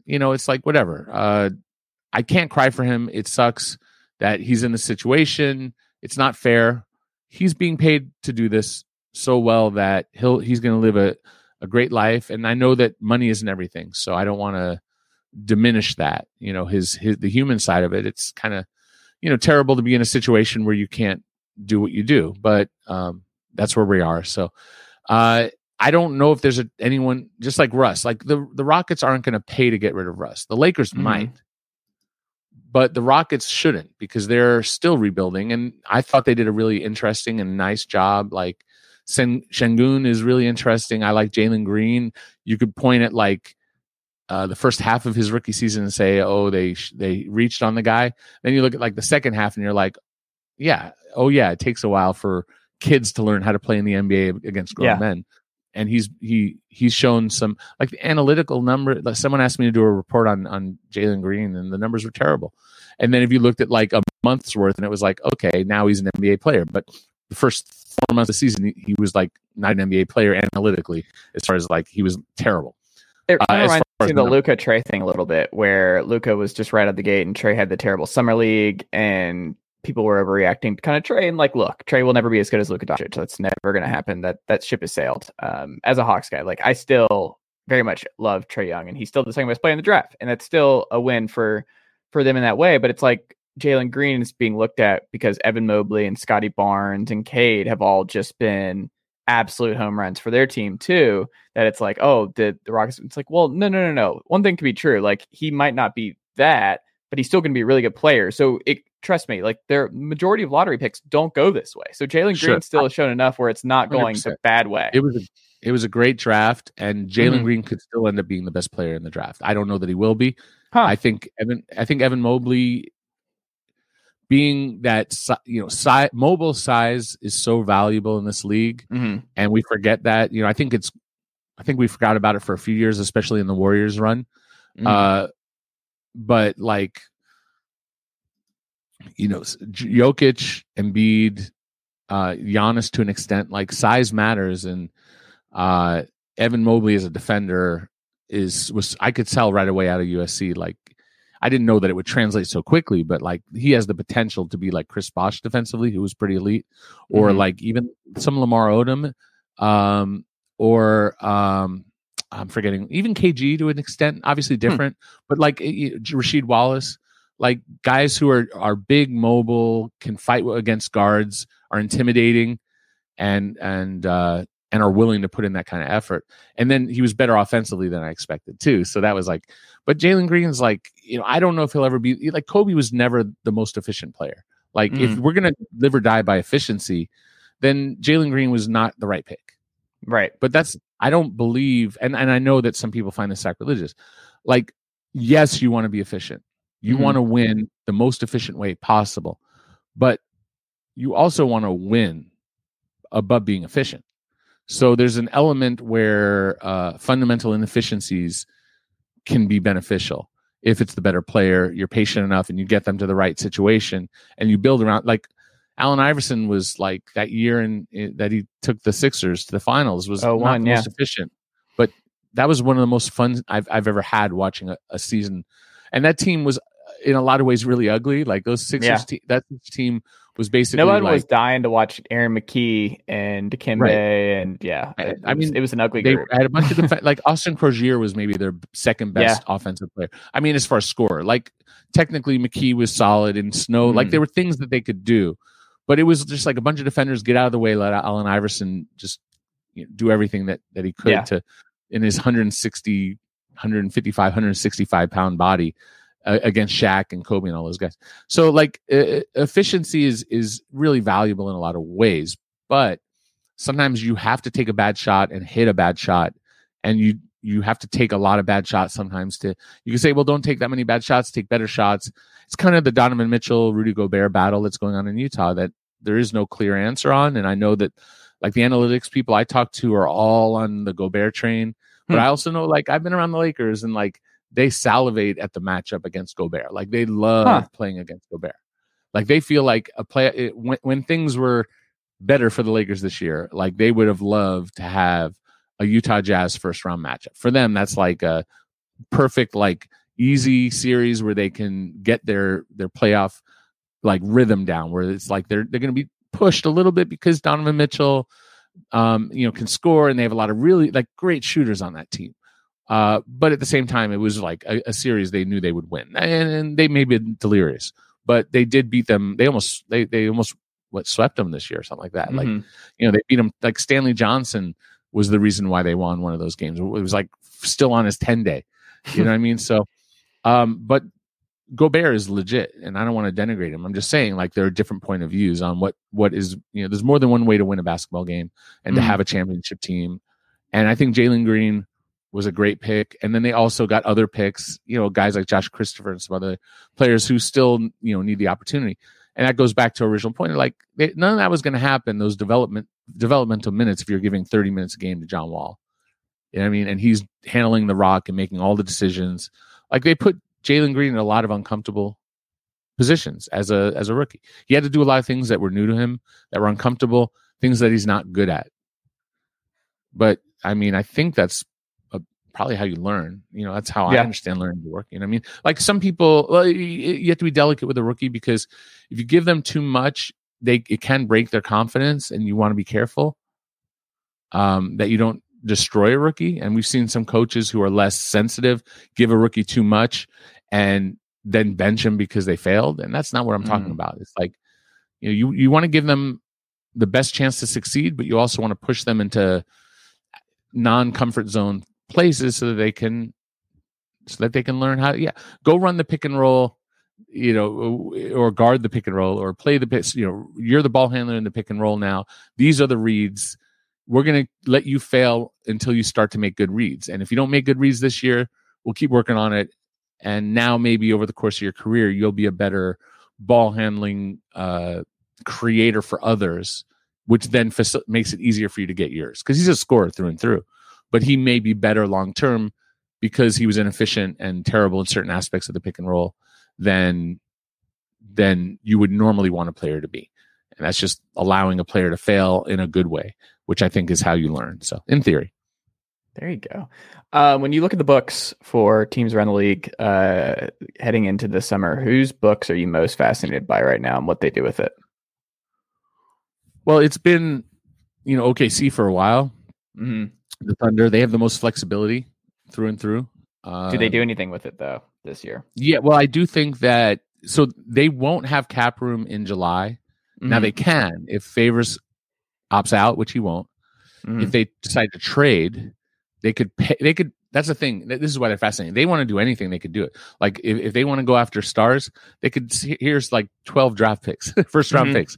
Speaker 3: You know, it's like whatever. Uh, I can't cry for him. It sucks that he's in this situation. It's not fair. He's being paid to do this so well that he'll he's going to live a, a great life. And I know that money isn't everything, so I don't want to diminish that. You know, his his the human side of it. It's kind of you know terrible to be in a situation where you can't do what you do, but um, that's where we are. So. Uh, I don't know if there's a, anyone just like Russ. Like the the Rockets aren't going to pay to get rid of Russ. The Lakers
Speaker 1: Mhm.
Speaker 3: might, but the Rockets shouldn't because they're still rebuilding. And I thought they did a really interesting and nice job. Like Sen- Sengun is really interesting. I like Jalen Green. You could point at like uh, the first half of his rookie season and say, "Oh, they sh- they reached on the guy." Then you look at like the second half and you're like, "Yeah, oh yeah, it takes a while for kids to learn how to play in the NBA against grown
Speaker 1: Yeah.
Speaker 3: men." And he's he he's shown some like the analytical number. like, Someone asked me to do a report on on Jalen Green, and the numbers were terrible. And then if you looked at like a month's worth, and it was like, okay, now he's an NBA player. But the first four months of the season, he, he was like not an NBA player analytically, as far as like he was terrible.
Speaker 1: It
Speaker 3: Uh,
Speaker 1: kind
Speaker 3: as
Speaker 1: of reminds me of the
Speaker 3: the-
Speaker 1: Luka Trae thing a little bit, where Luka was just right out the gate and Trae had the terrible summer league, and people were overreacting to kind of Trae and like, look, Trae will never be as good as Luka Doncic. That's never going to happen. That that ship has sailed. Um, as a Hawks guy, like I still very much love Trae Young, and he's still the second best player in the draft, and that's still a win for for them in that way. But it's like Jalen Green is being looked at because Evan Mobley and Scottie Barnes and Cade have all just been absolute home runs for their team too. That it's like, oh, the the Rockets. It's like, well, no, no, no, no. One thing could be true. Like he might not be that, but he's still going to be a really good player. So it trust me, like their majority of lottery picks don't go this way. So Jalen
Speaker 3: Sure.
Speaker 1: Green still has shown enough where it's not going the
Speaker 3: 100%.
Speaker 1: bad way.
Speaker 3: It was a, it was a great draft, and Jalen
Speaker 1: Mhm.
Speaker 3: Green could still end up being the best player in the draft. I don't know that he will be.
Speaker 1: Huh.
Speaker 3: I think Evan. I think Evan Mobley, being that you know, si- mobile size is so valuable in this league,
Speaker 1: Mhm.
Speaker 3: and we forget that. You know, I think it's. I think we forgot about it for a few years, especially in the Warriors run.
Speaker 1: Mhm.
Speaker 3: Uh, but like, you know, Jokic, Embiid, uh, Giannis to an extent, like size matters, and uh, Evan Mobley as a defender is was I could tell right away out of USC. Like, I didn't know that it would translate so quickly, but like he has the potential to be like Chris Bosh defensively, who was pretty elite, or
Speaker 1: Mhm.
Speaker 3: like even some Lamar Odom, um, or um, I'm forgetting even KG to an extent, obviously different, but like eh, Rasheed Wallace, like guys who are are big, mobile, can fight against guards, are intimidating, and and uh, and are willing to put in that kind of effort. And then he was better offensively than I expected too. So that was like, but Jalen Green's like, you know, I don't know if he'll ever be like Kobe was never the most efficient player. Like if
Speaker 1: Mhm.
Speaker 3: we're gonna live or die by efficiency, then Jalen Green was not the right pick
Speaker 1: right.
Speaker 3: but that's i don't believe and, and i know that some people find this sacrilegious like yes you want to be efficient you
Speaker 1: Mhm.
Speaker 3: want to win the most efficient way possible but you also want to win above being efficient so there's an element where uh, fundamental inefficiencies can be beneficial if it's the better player you're patient enough and you get them to the right situation and you build around like Allen Iverson was like that year in- that he took the Sixers to the finals was
Speaker 1: Oh,
Speaker 3: not
Speaker 1: one,
Speaker 3: the
Speaker 1: yeah.
Speaker 3: most efficient, but that was one of the most fun I've I've ever had watching a, a season, and that team was in a lot of ways really ugly. Like those Sixers,
Speaker 1: Yeah.
Speaker 3: te- that team was basically
Speaker 1: No one
Speaker 3: like,
Speaker 1: was dying to watch Aaron McKie and Dikembe,
Speaker 3: Right.
Speaker 1: and yeah,
Speaker 3: I- I
Speaker 1: was,
Speaker 3: mean,
Speaker 1: it was an ugly
Speaker 3: they
Speaker 1: group.
Speaker 3: had a bunch of def- like Austin Croshere was maybe their second best offensive player. I mean, as far as scorer, like technically McKie was solid and Snow, like
Speaker 1: Mhm.
Speaker 3: there were things that they could do, but it was just like a bunch of defenders get out of the way, let Allen Iverson just you know, do everything that that he could
Speaker 1: Yeah.
Speaker 3: to in his 160, 155, 165 pound body. Uh, against Shaq and Kobe and all those guys, so like uh, efficiency is is really valuable in a lot of ways, but sometimes you have to take a bad shot and hit a bad shot and you you have to take a lot of bad shots sometimes to you can say well don't take that many bad shots take better shots it's kind of the donovan mitchell rudy gobert battle that's going on in utah that there is no clear answer on and i know that like the analytics people i talk to are all on the gobert train but
Speaker 1: Hmm.
Speaker 3: i also know like i've been around the lakers and like they salivate at the matchup against gobert like they love
Speaker 1: Huh.
Speaker 3: playing against gobert like they feel like a play it, when, when things were better for the Lakers this year. Like they would have loved to have a Utah Jazz first round matchup. For them, that's like a perfect, like easy series where they can get their their playoff like rhythm down, where it's like they're they're going to be pushed a little bit because Donovan Mitchell, um, you know, can score and they have a lot of really like great shooters on that team. Uh, but at the same time, it was like a, a series they knew they would win, and, and they may be delirious, but they did beat them. They almost they they almost what swept them this year or something like that. Like
Speaker 1: Mhm.
Speaker 3: you know, they beat them Like Stanley Johnson was the reason why they won one of those games. It was like still on his ten day. You know what I mean? So, um, but Gobert is legit, and I don't want to denigrate him. I'm just saying, like, there are different point of views on what what is you know. There's more than one way to win a basketball game and to
Speaker 1: Mhm.
Speaker 3: have a championship team. And I think Jalen Green was a great pick. And then they also got other picks, you know, guys like Josh Christopher and some other players who still, you know, need the opportunity. And that goes back to original point. Like they, none of that was going to happen. Those development developmental minutes if you're giving 30 minutes a game to John Wall. You know what I mean? And he's handling the rock and making all the decisions. Like they put Jalen Green in a lot of uncomfortable positions as a as a rookie. He had to do a lot of things that were new to him, that were uncomfortable, things that he's not good at. But I mean, I think that's uh probably how you learn. You know, that's how I understand learning to work. You know what I mean? Like some people, well, you, you have to be delicate with a rookie because if you give them too much, they it can break their confidence, and you want to be careful um, that you don't destroy a rookie. And we've seen some coaches who are less sensitive give a rookie too much and then bench him because they failed. And that's not what I'm talking
Speaker 1: Mhm.
Speaker 3: about. It's like you know, you you want to give them the best chance to succeed, but you also want to push them into non-comfort zone places so that they can so that they can learn how yeah go run the pick and roll you know or guard the pick and roll or play the pick you know you're the ball handler in the pick and roll now. These are the reads. We're going to let you fail until you start to make good reads. And if you don't make good reads this year we'll keep working on it. And now maybe over the course of your career you'll be a better ball handling uh creator for others which then faci- makes it easier for you to get yours. Because he's a scorer through and through. But he may be better long term because he was inefficient and terrible in certain aspects of the pick and roll than than you would normally want a player to be. And that's just allowing a player to fail in a good way, which I think is how you learn. So, in theory,
Speaker 1: There you go. Uh, when you look at the books for teams around the league uh, heading into the summer, whose books are you most fascinated by right now and what they do with it?
Speaker 3: well, it's been you know OKC for a while.
Speaker 1: hmm
Speaker 3: The Thunder they have the most flexibility through and through. Uh,
Speaker 1: Do they do anything with it though this year?
Speaker 3: Yeah, well, I do think that so they won't have cap room in July. Now
Speaker 1: Mhm.
Speaker 3: they can if Favors opts out, which he won't.
Speaker 1: Mhm.
Speaker 3: If they decide to trade, they could pay. They could. That's the thing. This is why they're fascinating. They want to do anything, they could do it. Like if, if they want to go after stars, they could. See, here's like twelve draft picks, first round
Speaker 1: Mhm.
Speaker 3: picks.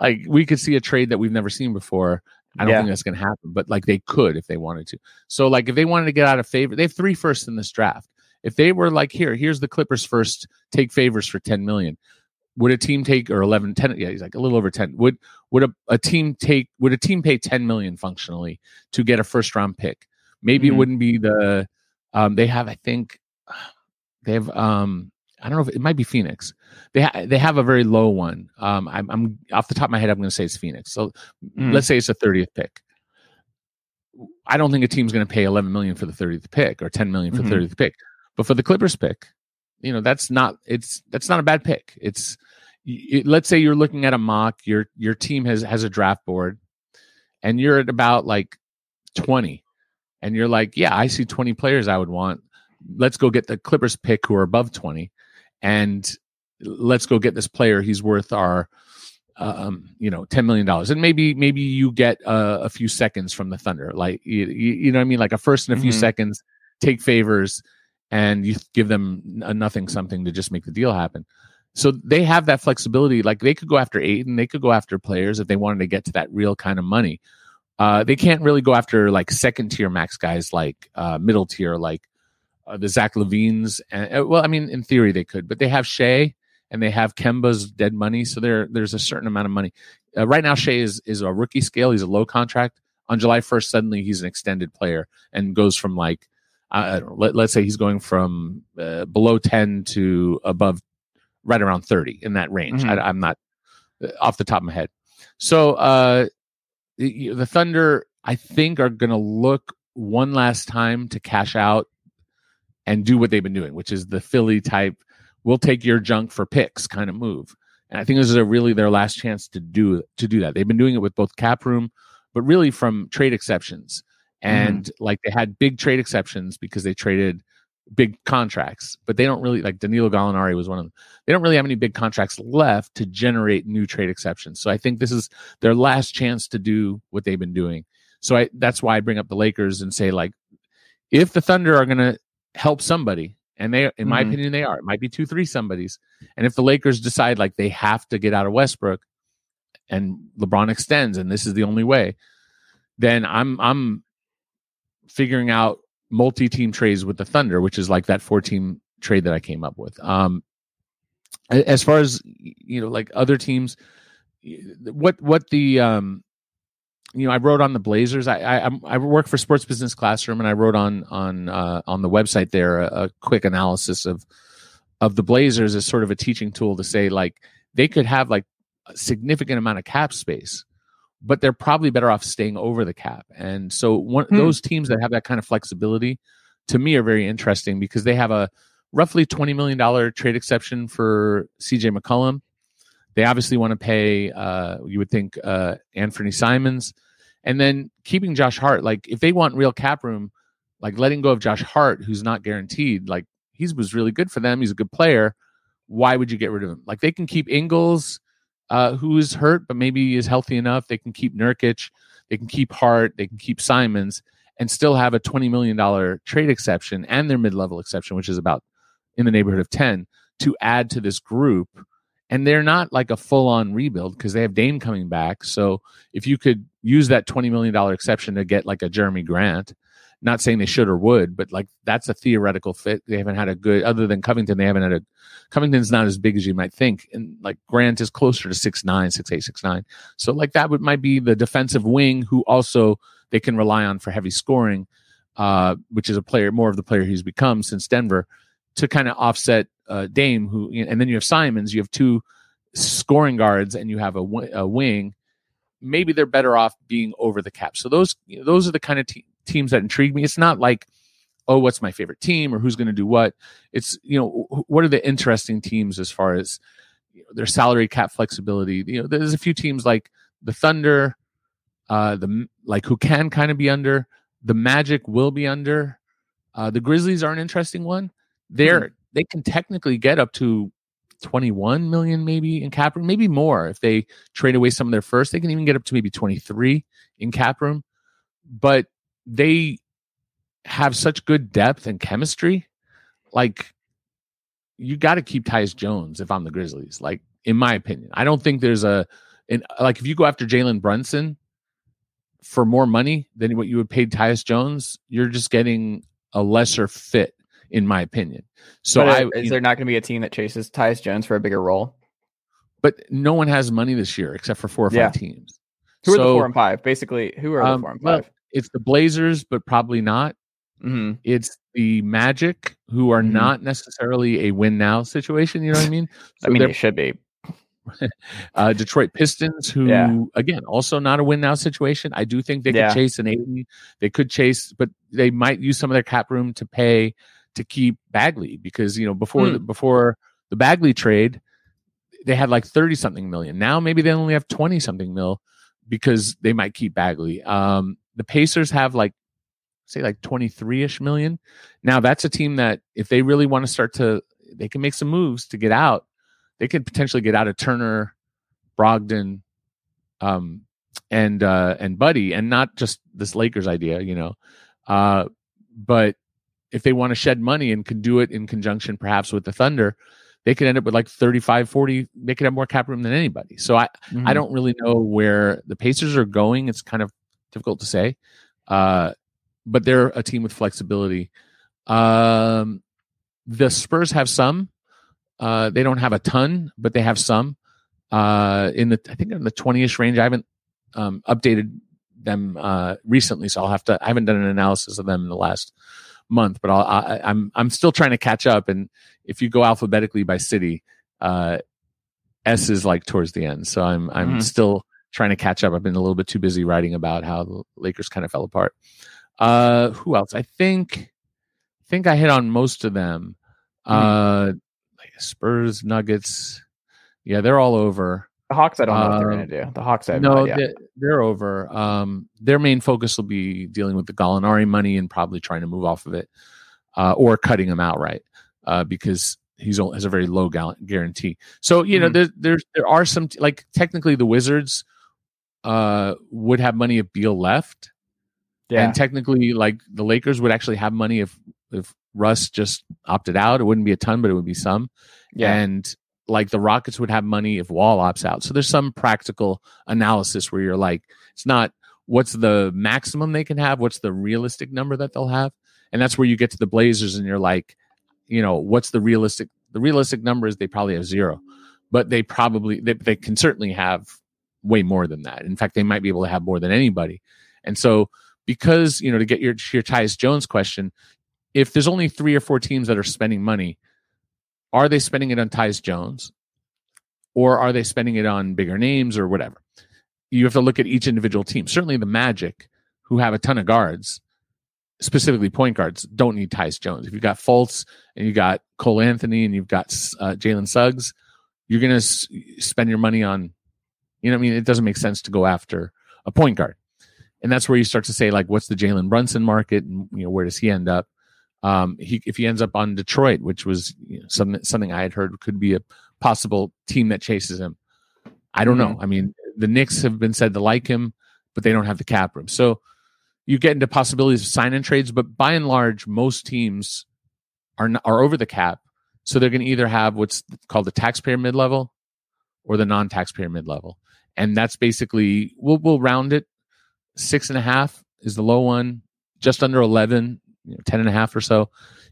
Speaker 3: Like we could see a trade that we've never seen before. I don't
Speaker 1: Yeah.
Speaker 3: think that's going to happen, but like they could if they wanted to. So like if they wanted to get out of favor, they have three firsts in this draft. If they were like, here, here's the Clippers first, take favors for 10 million. Would a team take or 11, 10? Yeah, he's like a little over 10. Would would a, a team take would a team pay 10 million functionally to get a first round pick? Maybe
Speaker 1: Mhm.
Speaker 3: it wouldn't be the um they have, I think they have um I don't know if it might be Phoenix. They ha- they have a very low one. Um, I'm, I'm off the top of my head. I'm going to say it's Phoenix. So
Speaker 1: Mm.
Speaker 3: let's say it's a 30th pick. I don't think a team's going to pay 11 million for the 30th pick or 10 million for
Speaker 1: Mhm.
Speaker 3: the 30th pick. But for the Clippers pick, you know that's not it's that's not a bad pick. It's it, let's say you're looking at a mock, your your team has has a draft board, and you're at about like twenty, and you're like, yeah, I see twenty players I would want. Let's go get the Clippers pick who are above twenty, and let's go get this player. He's worth our um, you know, ten million dollars, and maybe maybe you get uh, a few seconds from the Thunder, like you, you know, what I mean, like a first and a few
Speaker 1: Mhm.
Speaker 3: seconds, take favors, and you give them a nothing something to just make the deal happen. So they have that flexibility. Like they could go after Ayton, they could go after players if they wanted to get to that real kind of money. Uh, they can't really go after like second tier max guys, like uh, middle tier, like uh, the Zach LaVines. And uh, well, I mean, in theory they could, but they have Shai and they have Kemba's dead money, so there there's a certain amount of money. Uh, right now, Shai is is a rookie scale. He's a low contract. On July 1st, suddenly he's an extended player and goes from like I don't know, let, let's say he's going from uh, below 10 to above right around 30 in that range.
Speaker 1: Mhm.
Speaker 3: I, I'm not uh, off the top of my head. So uh, the, the Thunder, I think, are going to look one last time to cash out and do what they've been doing, which is the Philly type, we'll take your junk for picks kind of move. And I think this is a really their last chance to do to do that. They've been doing it with both cap room, but really from trade exceptions. And like they had big trade exceptions because they traded big contracts, but they don't really like Danilo Gallinari was one of them. They don't really have any big contracts left to generate new trade exceptions. So I think this is their last chance to do what they've been doing. So I that's why I bring up the Lakers and say like if the Thunder are going to help somebody and they in my
Speaker 1: Mhm.
Speaker 3: opinion they are. It might be 2 3 somebody's. And if the Lakers decide like they have to get out of Westbrook and LeBron extends and this is the only way, then I'm I'm figuring out multi-team trades with the Thunder, which is like that four-team trade that I came up with. Um, as far as you know, like other teams, what what the um, you know, I wrote on the Blazers. I I, I work for Sports Business Classroom, and I wrote on on uh, on the website there a, a quick analysis of of the Blazers as sort of a teaching tool to say like they could have like a significant amount of cap space but they're probably better off staying over the cap. And so one
Speaker 1: Hmm.
Speaker 3: those teams that have that kind of flexibility to me are very interesting because they have a roughly $20 million trade exception for CJ McCollum. They obviously want to pay uh you would think uh Anthony Simons and then keeping Josh Hart like if they want real cap room like letting go of Josh Hart who's not guaranteed like he was really good for them he's a good player why would you get rid of him like they can keep Ingles uh, who is hurt but maybe is healthy enough. They can keep Nurkic, they can keep Hart, they can keep Simons, and still have a twenty million dollar trade exception and their mid level exception, which is about in the neighborhood of ten, to add to this group. And they're not like a full on rebuild because they have Dame coming back. So if you could use that twenty million dollar exception to get like a Jerami Grant, not saying they should or would, but like that's a theoretical fit. They haven't had a good other than Covington. They haven't had a Covington's not as big as you might think, and like Grant is closer to six nine, six eight, six nine. So like that would might be the defensive wing who also they can rely on for heavy scoring, uh, which is a player more of the player he's become since Denver to kind of offset uh, Dame. Who and then you have Simons, you have two scoring guards, and you have a, a wing. Maybe they're better off being over the cap. So those you know, those are the kind of te- teams that intrigue me. It's not like oh, what's my favorite team or who's going to do what. It's you know what are the interesting teams as far as you know, their salary cap flexibility. You know, there's a few teams like the Thunder, uh, the like who can kind of be under. The Magic will be under. Uh, the Grizzlies are an interesting one. They're they can technically get up to 21 million maybe in cap room, maybe more if they trade away some of their first. They can even get up to maybe 23 in cap room. But they have such good depth and chemistry. Like you got to keep Tyus Jones if I'm the Grizzlies. Like in my opinion, I don't think there's a in, like if you go after Jalen Brunson for more money than what you would pay Tyus Jones, you're just getting a lesser fit, in my opinion. So
Speaker 1: But,
Speaker 3: I,
Speaker 1: uh, is there not going to be a team that chases Tyus Jones for a bigger role?
Speaker 3: but no one has money this year except for four or five
Speaker 1: Yeah.
Speaker 3: teams.
Speaker 1: Who are the four and five? Basically, who are
Speaker 3: um,
Speaker 1: the four and
Speaker 3: well,
Speaker 1: five?
Speaker 3: It's the Blazers, but probably not.
Speaker 1: hmm
Speaker 3: It's the Magic, who are
Speaker 1: Mhm.
Speaker 3: not necessarily a win now situation. You know what I mean?
Speaker 1: I mean,
Speaker 3: they're
Speaker 1: should be.
Speaker 3: uh, Detroit Pistons, who
Speaker 1: Yeah.
Speaker 3: again also not a win now situation. I do think they could
Speaker 1: Yeah.
Speaker 3: chase an Ayton. They could chase, but they might use some of their cap room to pay to keep Bagley because you know before
Speaker 1: Hmm.
Speaker 3: the, before the Bagley trade, they had like thirty something million. Now maybe they only have twenty something mil because they might keep Bagley. Um, the Pacers have like say like twenty three ish million. Now that's a team that if they really want to start to, they can make some moves to get out. They could potentially get out of Turner, Brogdon, um, and uh, and Buddy, and not just this Lakers idea, you know. Uh, but if they want to shed money and could do it in conjunction perhaps with the Thunder, they could end up with like 35, 40. They could have more cap room than anybody. So I,
Speaker 1: Mm-hmm.
Speaker 3: I don't really know where the Pacers are going. It's kind of difficult to say. Uh, but they're a team with flexibility. Um, the Spurs have some. Uh, they don't have a ton, but they have some. Uh, in the I think in the twenty-ish range. I haven't um, updated them uh, recently, so I'll have to. I haven't done an analysis of them in the last month, but I'll, I, I'm I'm still trying to catch up. And if you go alphabetically by city, uh, S is like towards the end, so I'm I'm
Speaker 1: Mhm.
Speaker 3: still trying to catch up. I've been a little bit too busy writing about how the Lakers kind of fell apart. Uh, who else? I think I think I hit on most of them. Uh, Spurs, Nuggets. Yeah, they're all over.
Speaker 1: The Hawks, I don't know what they're
Speaker 3: Um,
Speaker 1: going to do. The Hawks, I no,
Speaker 3: they, they're over. Um, their main focus will be dealing with the Gallinari money and probably trying to move off of it, uh, or cutting him outright uh, because he's has a very low guarantee. So you know,
Speaker 1: Mhm.
Speaker 3: there there's there are some like technically the Wizards uh, would have money if Beal left,
Speaker 1: yeah.
Speaker 3: and technically like the Lakers would actually have money if if Russ just opted out. It wouldn't be a ton, but it would be some
Speaker 1: yeah.
Speaker 3: and like the Rockets would have money if Wall opts out. So there's some practical analysis where you're like, it's not what's the maximum they can have, what's the realistic number that they'll have, and that's where you get to the Blazers and you're like, you know, what's the realistic? The realistic number is they probably have zero, but they probably they, they can certainly have way more than that. In fact, they might be able to have more than anybody, and so because you know to get your your Tyus Jones question, if there's only three or four teams that are spending money are they spending it on Tyus Jones or are they spending it on bigger names or whatever? You have to look at each individual team. Certainly the Magic, who have a ton of guards, specifically point guards, don't need Tyus Jones. If you've got Fultz and you got Cole Anthony and you've got uh, Jalen Suggs, you're going to s- spend your money on, you know, what I mean, it doesn't make sense to go after a point guard. And that's where you start to say, like, what's the Jalen Brunson market and, you know, where does he end up? um, he if he ends up on Detroit, which was you know, something something I had heard could be a possible team that chases him. I don't know. I mean, the Knicks have been said to like him, but they don't have the cap room. So you get into possibilities of sign and trades, but by and large, most teams are not, are over the cap. So they're going to either have what's called the taxpayer mid level or the non taxpayer mid level, and that's basically we'll we'll round it. Six and a half is the low one, just under eleven you know, 10 and a half or so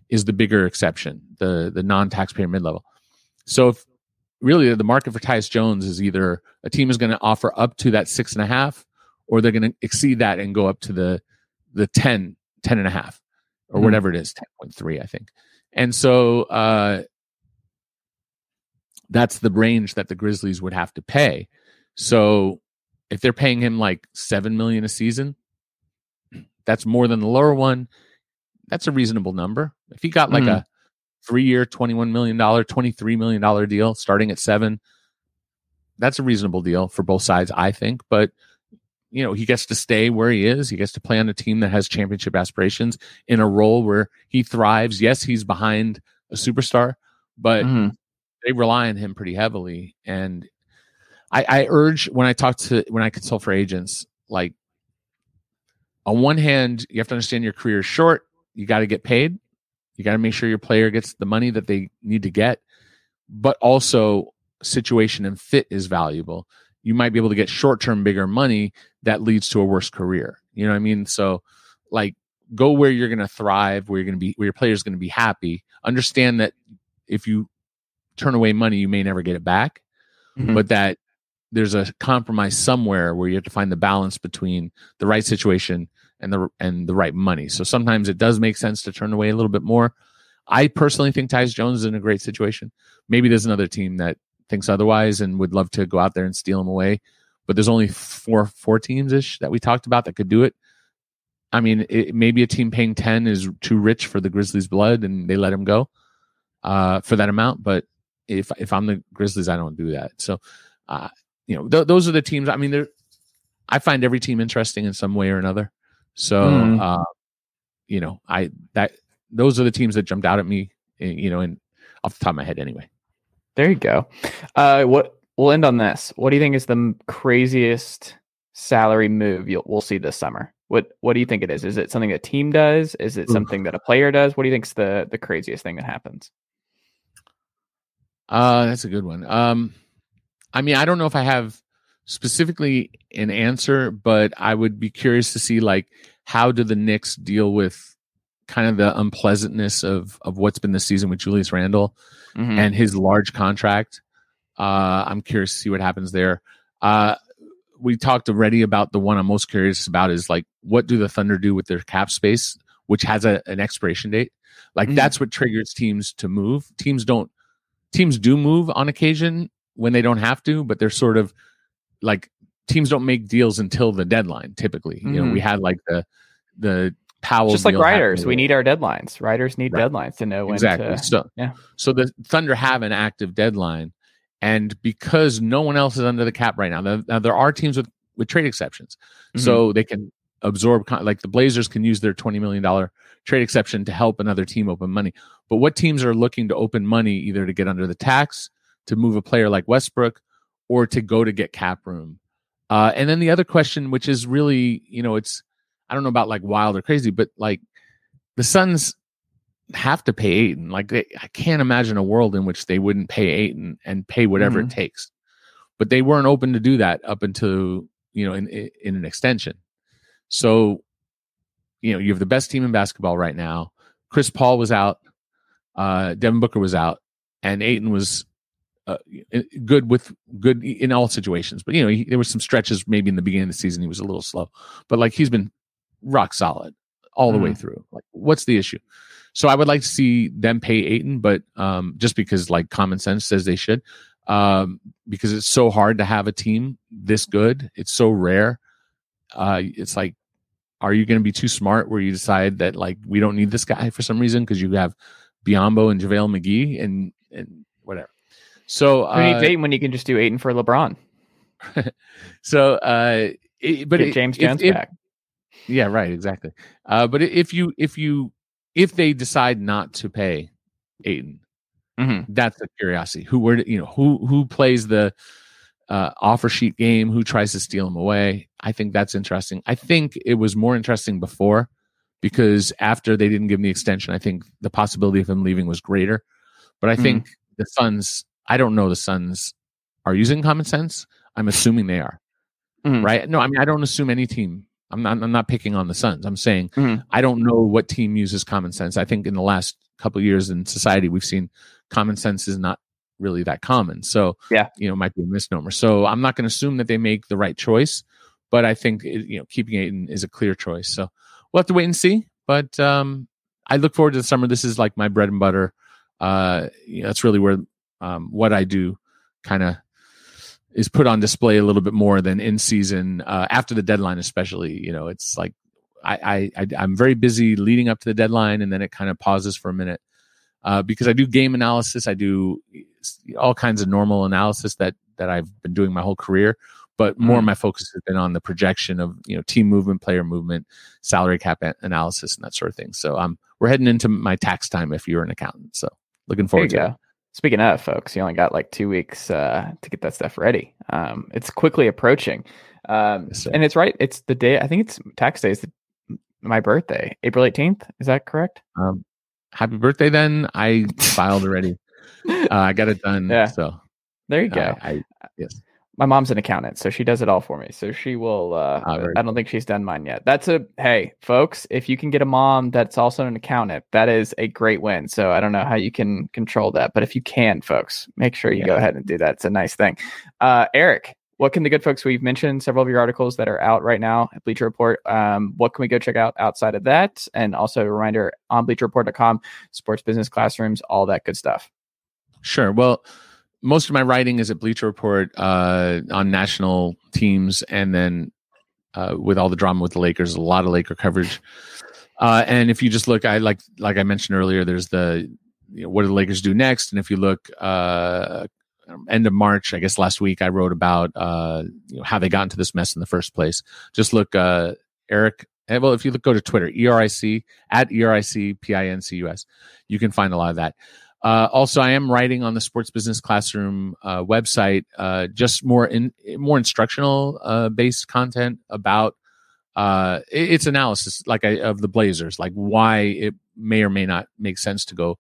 Speaker 3: is the bigger exception, the the non-taxpayer mid-level. So if really the market for Tyus Jones is either a team is going to offer up to that six and a half, or they're going to exceed that and go up to the the 10, 10 and a half, or
Speaker 1: Mhm.
Speaker 3: whatever it is, 10.3, I think. And so uh that's the range that the Grizzlies would have to pay. So if they're paying him like seven million a season, that's more than the lower one that's a reasonable number. If he got like
Speaker 1: Mhm.
Speaker 3: a three year, $21 million, $23 million deal starting at seven, that's a reasonable deal for both sides, I think. But, you know, he gets to stay where he is. He gets to play on a team that has championship aspirations in a role where he thrives. Yes, he's behind a superstar, but
Speaker 1: Mhm.
Speaker 3: they rely on him pretty heavily. And I, I urge when I talk to when I consult for agents, like on one hand, you have to understand your career is short. You got to get paid. You got to make sure your player gets the money that they need to get. But also, situation and fit is valuable. You might be able to get short term bigger money that leads to a worse career. You know what I mean? So, like, go where you're going to thrive, where you're going to be, where your player's going to be happy. Understand that if you turn away money, you may never get it back,
Speaker 1: Mhm.
Speaker 3: but that there's a compromise somewhere where you have to find the balance between the right situation and the and the right money. So sometimes it does make sense to turn away a little bit more. I personally think Tyus Jones is in a great situation. Maybe there's another team that thinks otherwise and would love to go out there and steal him away. But there's only four four teams ish that we talked about that could do it. I mean, it, maybe a team paying 10 is too rich for the Grizzlies' blood and they let him go uh, for that amount. But if if I'm the Grizzlies, I don't do that. So, uh, you know, th- those are the teams. I mean, they're, I find every team interesting in some way or another. So,
Speaker 1: Mm.
Speaker 3: uh, you know, I that those are the teams that jumped out at me, eh, you know, and off the top of my head anyway.
Speaker 1: There you go. Uh, what we'll end on this. What do you think is the m- craziest salary move you'll, we'll see this summer? What What do you think it is? Is it something a team does? Is it something that a player does? What do you think's the the craziest thing that happens?
Speaker 3: Uh, that's a good one. Um, I mean, I don't know if I have specifically an answer, but I would be curious to see like how do the Knicks deal with kind of the unpleasantness of of what's been the season with Julius Randle
Speaker 1: Mhm.
Speaker 3: and his large contract. Uh, I'm curious to see what happens there. Uh, we talked already about the one I'm most curious about is like what do the Thunder do with their cap space, which has a, an expiration date. Like
Speaker 1: Mhm.
Speaker 3: that's what triggers teams to move. Teams don't. Teams do move on occasion when they don't have to, but they're sort of like teams don't make deals until the deadline. Typically, you know, we had like the the Powell
Speaker 1: Just like writers, we need our deadlines. Writers need
Speaker 3: Right.
Speaker 1: deadlines to know when
Speaker 3: exactly.
Speaker 1: to.
Speaker 3: so
Speaker 1: yeah.
Speaker 3: so the Thunder have an active deadline, and because no one else is under the cap right now, now, now there are teams with with trade exceptions,
Speaker 1: Mhm.
Speaker 3: so they can absorb like the Blazers can use their twenty million dollar trade exception to help another team open money. But what teams are looking to open money either to get under the tax, to move a player like Westbrook, or to go to get cap room? Uh, and then the other question, which is really, you know, it's I don't know about like wild or crazy, but like the Suns have to pay Ayton. Like they, I can't imagine a world in which they wouldn't pay Ayton and pay whatever
Speaker 1: Mhm.
Speaker 3: it takes. But they weren't open to do that up until you know in in an extension. So, you know, you have the best team in basketball right now. Chris Paul was out, uh, Devin Booker was out, and Ayton was uh, good with good in all situations. But you know, he, there were some stretches maybe in the beginning of the season he was a little slow, but like he's been rock solid all the way through. Like, what's the issue? So I would like to see them pay Ayton, but um, just because like common sense says they should, um, because it's so hard to have a team this good. It's so rare. Uh, it's like, are you going to be too smart where you decide that like we don't need this guy for some reason because you have Biyombo and JaVale McGee and and So
Speaker 1: Who needs
Speaker 3: uh,
Speaker 1: Ayton when you can just do Ayton for LeBron?
Speaker 3: so uh, it, but
Speaker 1: Get James
Speaker 3: if-
Speaker 1: Jones
Speaker 3: if-
Speaker 1: back.
Speaker 3: Yeah, right, exactly. Uh, but if you if you if they decide not to pay Ayton,
Speaker 1: Mhm.
Speaker 3: that's the curiosity. Who were you know who who plays the uh, offer sheet game? Who tries to steal him away? I think that's interesting. I think it was more interesting before because after they didn't give him the extension, I think the possibility of him leaving was greater. But I
Speaker 1: Mhm.
Speaker 3: think the Suns. I don't know the Suns are using common sense. I'm assuming they are
Speaker 1: Mhm.
Speaker 3: right? No, I mean I don't assume any team. I'm not. I'm not picking on the Suns. I'm saying
Speaker 1: Mhm.
Speaker 3: I don't know what team uses common sense. I think in the last couple of years in society we've seen common sense is not really that common. So
Speaker 1: Yeah.
Speaker 3: you know, it might be a misnomer. So I'm not going to assume that they make the right choice, but I think it, you know keeping Ayton is a clear choice. So we'll have to wait and see. But um, I look forward to the summer. This is like my bread and butter. Uh, you know, that's really where um, what I do kind of is put on display a little bit more than in season uh, after the deadline, especially. You know, it's like I, I, I I'm very busy leading up to the deadline, and then it kind of pauses for a minute uh, because I do game analysis. I do all kinds of normal analysis that that I've been doing my whole career. But more of my focus has been on the projection of you know team movement, player movement, salary cap a- analysis, and that sort of thing. So um, we're heading into my tax time if you're an accountant. So looking forward to
Speaker 1: go.
Speaker 3: it.
Speaker 1: Speaking of folks, you only got like two weeks uh, to get that stuff ready. Um, it's quickly approaching, um,
Speaker 3: Yes,
Speaker 1: and it's right. It's the day. I think it's tax day. Is the, my birthday, April eighteenth. Is that correct?
Speaker 3: Um, happy birthday! Then I filed already. Uh, I got it done.
Speaker 1: Yeah.
Speaker 3: So
Speaker 1: there you go.
Speaker 3: I, I yes.
Speaker 1: My mom's an accountant, so she does it all for me. So she will. Uh,
Speaker 3: Ah,
Speaker 1: I don't think she's done mine yet. That's a hey, folks. If you can get a mom that's also an accountant, that is a great win. So I don't know how you can control that, but if you can, folks, make sure you
Speaker 3: Yeah.
Speaker 1: go ahead and do that. It's a nice thing. Uh, Eric, what can the good folks? We've mentioned several of your articles that are out right now at Bleacher Report. Um, what can we go check out outside of that? And also a reminder on BleacherReport.com, sports business classrooms, all that good stuff.
Speaker 3: Sure. Well, most of my writing is at Bleacher Report uh, on national teams, and then uh, with all the drama with the Lakers, a lot of Laker coverage. Uh, and if you just look, I like like I mentioned earlier, there's the you know, what do the Lakers do next? And if you look uh, end of March, I guess last week, I wrote about uh, you know, how they got into this mess in the first place. Just look, uh, Eric. eh, Well, if you look, go to Twitter, ERIC at E ERIC PINCUS, you can find a lot of that. Uh, also, I am writing on the Sports Business Classroom uh, website, uh, just more in more instructional uh, based content about uh, it- it's analysis, like I, of the Blazers, like why it may or may not make sense to go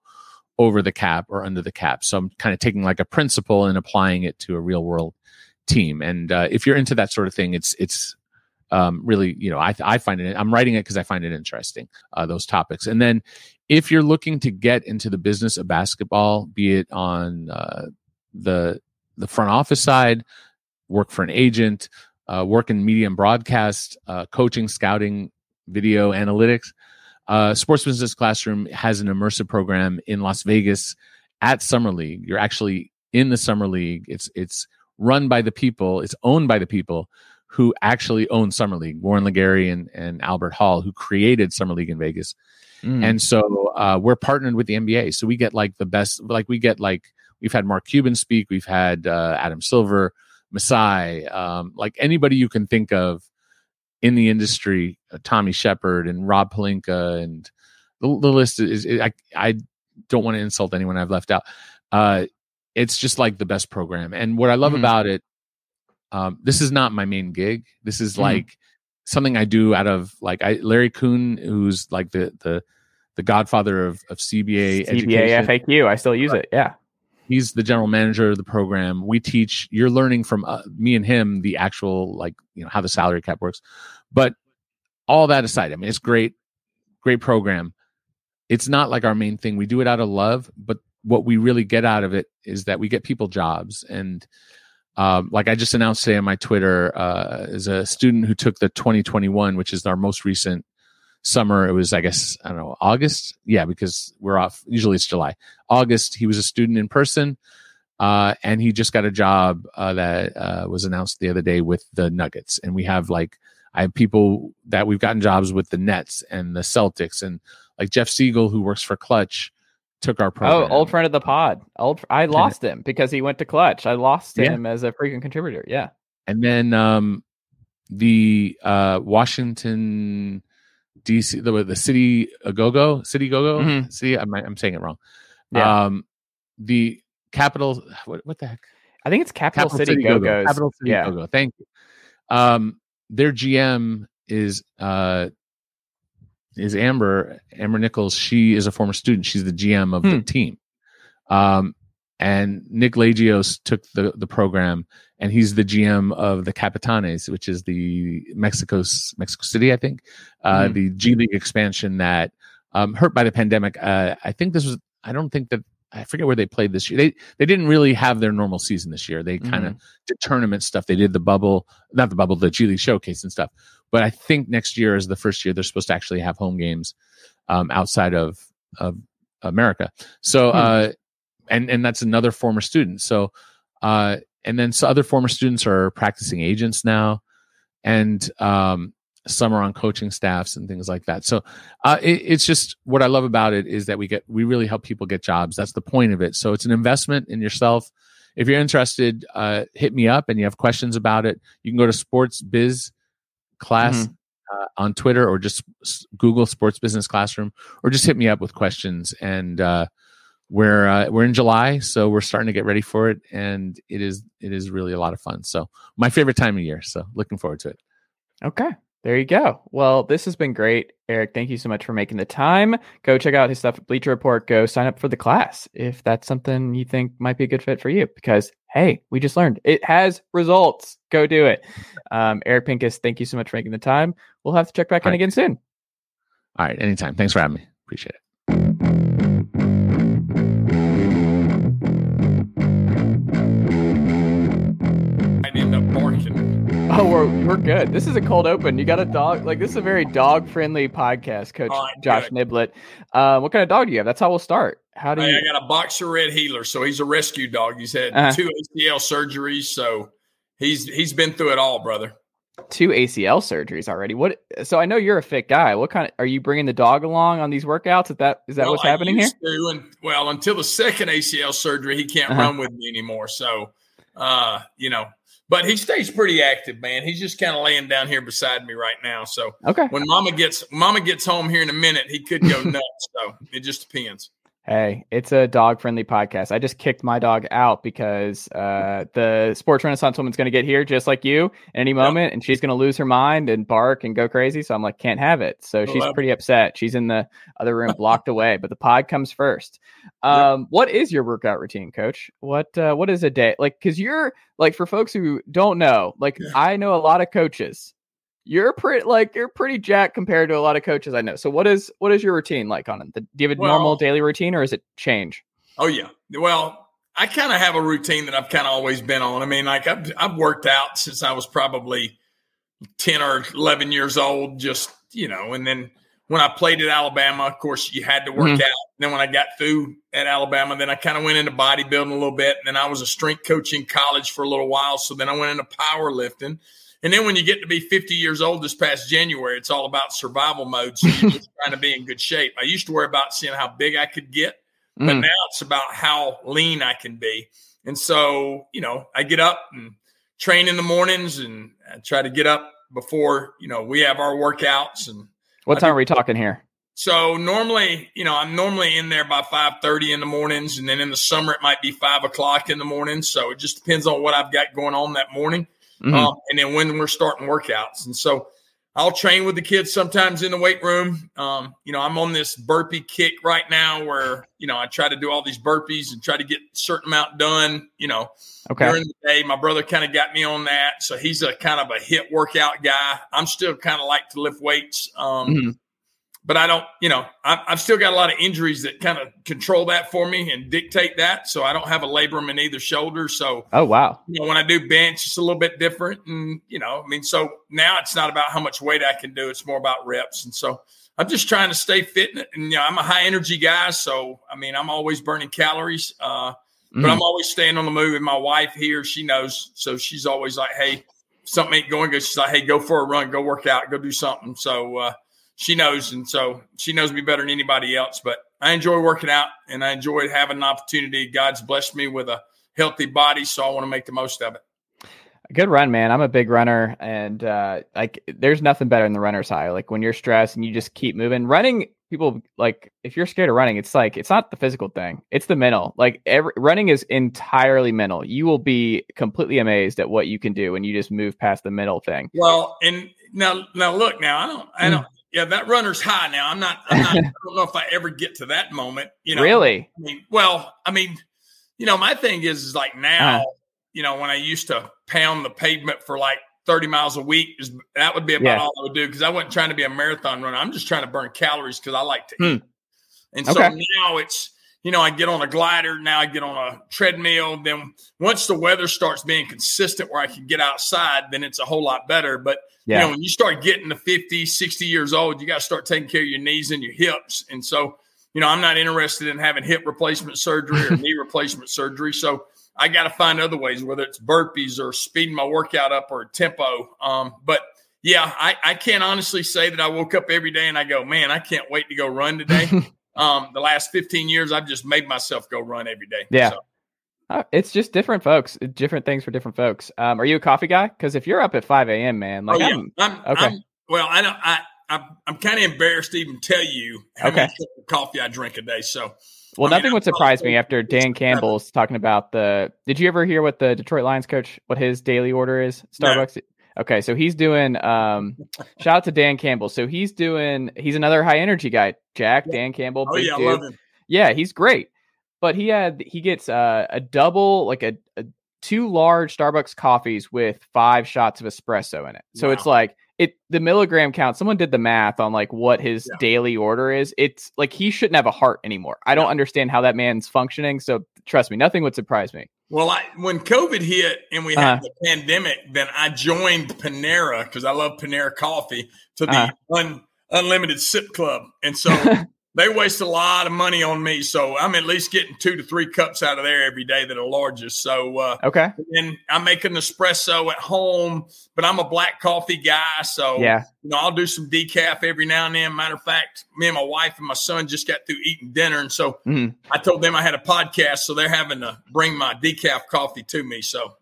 Speaker 3: over the cap or under the cap. So I'm kind of taking like a principle and applying it to a real world team. And uh, if you're into that sort of thing, it's it's um, really you know I I find it I'm writing it because I find it interesting uh, those topics. And then if you're looking to get into the business of basketball, be it on uh, the the front office side, work for an agent, uh, work in media and broadcast, uh, coaching, scouting, video analytics. Uh, Sports Business Classroom has an immersive program in Las Vegas at Summer League. You're actually in the Summer League. It's it's run by the people. It's owned by the people who actually own Summer League. Warren LeGarie and, and Albert Hall, who created Summer League in Vegas.
Speaker 1: Mm.
Speaker 3: And so uh, we're partnered with the NBA. So we get like the best, like we get like, we've had Mark Cuban speak, we've had uh, Adam Silver, Masai, um, like anybody you can think of in the industry, uh, Tommy Sheppard and Rob Pelinka. And the, the list is, is I, I don't want to insult anyone I've left out. Uh, it's just like the best program. And what I love
Speaker 1: Mhm.
Speaker 3: about it, um, this is not my main gig. This is
Speaker 1: Mhm.
Speaker 3: like something I do out of like I Larry Coon, who's like the the the godfather of, of CBA
Speaker 1: CBA
Speaker 3: education.
Speaker 1: FAQ. I still use it. Yeah.
Speaker 3: He's the general manager of the program. We teach. You're learning from uh, me and him the actual like you know how the salary cap works. But all that aside, I mean, it's great, great program. It's not like our main thing. We do it out of love, but what we really get out of it is that we get people jobs and um, like I just announced today on my Twitter, uh, is a student who took the 2021, which is our most recent summer. It was, I guess, I don't know, August. Yeah, because we're off. Usually it's July. August. He was a student in person, uh, and he just got a job uh, that uh, was announced the other day with the Nuggets. And we have like, I have people that we've gotten jobs with the Nets and the Celtics, and like Jeff Siegel, who works for Klutch, took our program.
Speaker 1: Oh, old friend of the pod. Old. I lost him because he went to Klutch. I lost
Speaker 3: Yeah.
Speaker 1: him as a frequent contributor. Yeah.
Speaker 3: and then um, the uh, Washington DC, the the city Agogo, city Gogo,
Speaker 1: Mhm.
Speaker 3: city. I'm I'm saying it wrong.
Speaker 1: Yeah.
Speaker 3: Um, the capital. What what the heck?
Speaker 1: I think it's Capital, City, Go
Speaker 3: Go-Go.
Speaker 1: Go's.
Speaker 3: Capital City
Speaker 1: yeah.
Speaker 3: Go-Go. Thank you. Um, their GM is uh is Amber Amber Nichols. She is a former student. She's the GM of
Speaker 1: Hmm.
Speaker 3: the team. Um, and Nick Lagios took the the program, and he's the GM of the Capitanes, which is the Mexico's Mexico City, I think, uh,
Speaker 1: Hmm.
Speaker 3: the G League expansion that um, hurt by the pandemic. Uh, I think this was. I don't think that. I forget where they played this year. They they didn't really have their normal season this year. They kind of did tournament stuff. They did the bubble, not the bubble, the G League showcase and stuff. But I think next year is the first year they're supposed to actually have home games um, outside of of America. So
Speaker 1: Hmm.
Speaker 3: uh, and and that's another former student. So uh, and then so other former students are practicing agents now, and um, some are on coaching staffs and things like that. So uh, it, it's just what I love about it is that we get we really help people get jobs. That's the point of it. So it's an investment in yourself. If you're interested, uh, hit me up and you have questions about it. You can go to Sports Biz Class uh, on Twitter or just Google Sports Business Classroom or just hit me up with questions. And uh, we're uh, we're in July, so we're starting to get ready for it, and it is it is really a lot of fun. So my favorite time of year. So looking forward to it.
Speaker 1: Okay. There you go. Well, this has been great. Eric, thank you so much for making the time. Go check out his stuff at Bleacher Report. Go sign up for the class if that's something you think might be a good fit for you. Because, hey, we just learned it has results. Go do it. Um, Eric Pincus, thank you so much for making the time. We'll have to check back in
Speaker 3: All right.
Speaker 1: again soon.
Speaker 3: All right, anytime. Thanks for having me. Appreciate it.
Speaker 1: Oh, we're, we're good. This is a cold open. You got a dog? Like, this is a very dog friendly podcast, Coach
Speaker 4: right,
Speaker 1: Josh
Speaker 4: good.
Speaker 1: Niblett. Uh, what kind of dog do you have? That's how we'll start. How do
Speaker 4: Hey,
Speaker 1: you?
Speaker 4: I got a boxer red heeler, so he's a rescue dog. He's had
Speaker 1: Uh-huh.
Speaker 4: two ACL surgeries, so he's he's been through it all, brother.
Speaker 1: two ACL surgeries already. What? So I know you're a fit guy. What kind of are you bringing the dog along on these workouts? Is that is that
Speaker 4: Well,
Speaker 1: what's
Speaker 4: I
Speaker 1: happening here?
Speaker 4: to, and, well, until the second ACL surgery, he can't
Speaker 1: Uh-huh.
Speaker 4: run with me anymore. So, uh, you know, but he stays pretty active, man. He's just kind of laying down here beside me right now. So
Speaker 1: Okay.
Speaker 4: when Mama gets Mama gets home here in a minute, he could go nuts. So it just depends.
Speaker 1: Hey, it's a dog friendly podcast. I just kicked my dog out because uh, the sports renaissance woman's going to get here just like you any moment, and she's going to lose her mind and bark and go crazy. So I'm like, can't have it. So she's
Speaker 4: Love
Speaker 1: pretty upset. She's in the other room, blocked away. But the pod comes first. Um, What is your workout routine, Coach? What uh, What is a day like? Because you're like for folks who don't know, like
Speaker 4: Yeah.
Speaker 1: I know a lot of coaches. You're pretty like you're pretty jacked compared to a lot of coaches I know. So what is what is your routine like on it? Do you have a normal daily routine or is it change?
Speaker 4: Oh yeah. Well, I kind of have a routine that I've kind of always been on. I mean, like I've I've worked out since I was probably ten or eleven years old. Just you know, and then when I played at Alabama, of course, you had to work
Speaker 1: Mhm.
Speaker 4: out. Then when I got through at Alabama, then I kind of went into bodybuilding a little bit. And then I was a strength coach in college for a little while. So then I went into powerlifting. And then when you get to be 50 years old this past January, it's all about survival mode. So you're just trying to be in good shape. I used to worry about seeing how big I could get but
Speaker 1: Mm.
Speaker 4: now it's about how lean I can be. And so, you know, I get up and train in the mornings and I try to get up before, you know, we have our workouts. And
Speaker 1: What time are we talking here?
Speaker 4: so normally, you know, I'm normally in there by 530 in the mornings. And then in the summer, it might be five o'clock in the morning. So it just depends on what I've got going on that morning.
Speaker 1: Mhm.
Speaker 4: Um, and then when we're starting workouts. And so I'll train with the kids sometimes in the weight room. Um, you know, I'm on this burpee kick right now where, you know, I try to do all these burpees and try to get a certain amount done, you know,
Speaker 1: okay.
Speaker 4: during the day. My brother kind of got me on that. So he's a kind of a HIIT workout guy. I'm still kind of like to lift weights. Um,
Speaker 1: Mhm.
Speaker 4: But I don't, you know, I've, I've still got a lot of injuries that kind of control that for me and dictate that. So I don't have a labrum in either shoulder. So
Speaker 1: Oh wow.
Speaker 4: you know, when I do bench, it's a little bit different. And, you know, I mean, so now it's not about how much weight I can do, it's more about reps. And so I'm just trying to stay fit. And, you know, I'm a high energy guy. So, I mean, I'm always burning calories, uh, but
Speaker 1: Mhm.
Speaker 4: I'm always staying on the move. And my wife here, she knows. So she's always like, hey, something ain't going good. She's like, hey, go for a run, go work out, go do something. So, uh, she knows. And so she knows me better than anybody else. But I enjoy working out and I enjoy having an opportunity. God's blessed me with a healthy body. So I want to make the most of it.
Speaker 1: Good run, man. I'm a big runner, and uh, like, there's nothing better than the runner's high. Like when you're stressed and you just keep moving. Running, people like if you're scared of running, it's like it's not the physical thing; it's the mental. Like every running is entirely mental. You will be completely amazed at what you can do when you just move past the mental thing.
Speaker 4: Well, and now, now look, now I don't, I don't, yeah, that runner's high. Now I'm not, I'm not, I don't know if I ever get to that moment. You know,
Speaker 1: really?
Speaker 4: I mean, well, I mean, you know, my thing is, is like now,
Speaker 1: Uh.
Speaker 4: you know, when I used to pound the pavement for like 30 miles a week, is that would be about
Speaker 1: Yeah.
Speaker 4: all I would do because I wasn't trying to be a marathon runner. I'm just trying to burn calories because I like to
Speaker 1: Hmm.
Speaker 4: eat. And so now it's, you know, I get on a glider. Now I get on a treadmill. Then once the weather starts being consistent where I can get outside, then it's a whole lot better. But
Speaker 1: Yeah.
Speaker 4: you know, when you start getting to 50, 60 years old, you got to start taking care of your knees and your hips. And so, you know, I'm not interested in having hip replacement surgery or knee replacement surgery. So I got to find other ways, whether it's burpees or speeding my workout up or tempo. Um, but yeah, I, I can't honestly say that I woke up every day and I go, man, I can't wait to go run today. um, the last 15 years, I've just made myself go run every day.
Speaker 1: Yeah.
Speaker 4: So,
Speaker 1: Uh, it's just different folks, different things for different folks. Um, are you a coffee guy? Because if you're up at 5 a.m., man, like
Speaker 4: oh, yeah.
Speaker 1: I'm,
Speaker 4: I'm,
Speaker 1: okay.
Speaker 4: I'm- well, I don't, I, I'm, I'm kind of embarrassed to even tell you how
Speaker 1: Okay.
Speaker 4: much coffee I drink a day. So,
Speaker 1: Well,
Speaker 4: I
Speaker 1: nothing
Speaker 4: I'm
Speaker 1: would surprise me after Dan Campbell's talking about the. Did you ever hear what the Detroit Lions coach what his daily order is?
Speaker 4: No.
Speaker 1: Okay, so he's doing. Um, shout out to Dan Campbell. So he's doing. He's another high energy guy. Jack Dan Campbell.
Speaker 4: oh yeah,
Speaker 1: dude.
Speaker 4: love him.
Speaker 1: Yeah, he's great. But he had he gets uh, a double like a, a two large Starbucks coffees with five shots of espresso in it. So it's like it the milligram count. Someone did the math on like what his
Speaker 4: Yeah.
Speaker 1: daily order is. It's like he shouldn't have a heart anymore. I don't understand how that man's functioning. So trust me, nothing would surprise me.
Speaker 4: Well, I, when COVID hit and we
Speaker 1: Uh-huh.
Speaker 4: had the pandemic, then I joined Panera because I love Panera coffee to the
Speaker 1: Uh-huh.
Speaker 4: un, unlimited sip club. And so they waste a lot of money on me. So I'm at least getting two to three cups out of there every day that are largest. So uh,
Speaker 1: okay,
Speaker 4: and I make an espresso at home, but I'm a black coffee guy. So
Speaker 1: yeah,
Speaker 4: you know I'll do some decaf every now and then. Matter of fact, me and my wife and my son just got through eating dinner, and so
Speaker 1: Mhm.
Speaker 4: I told them I had a podcast, so they're having to bring my decaf coffee to me. So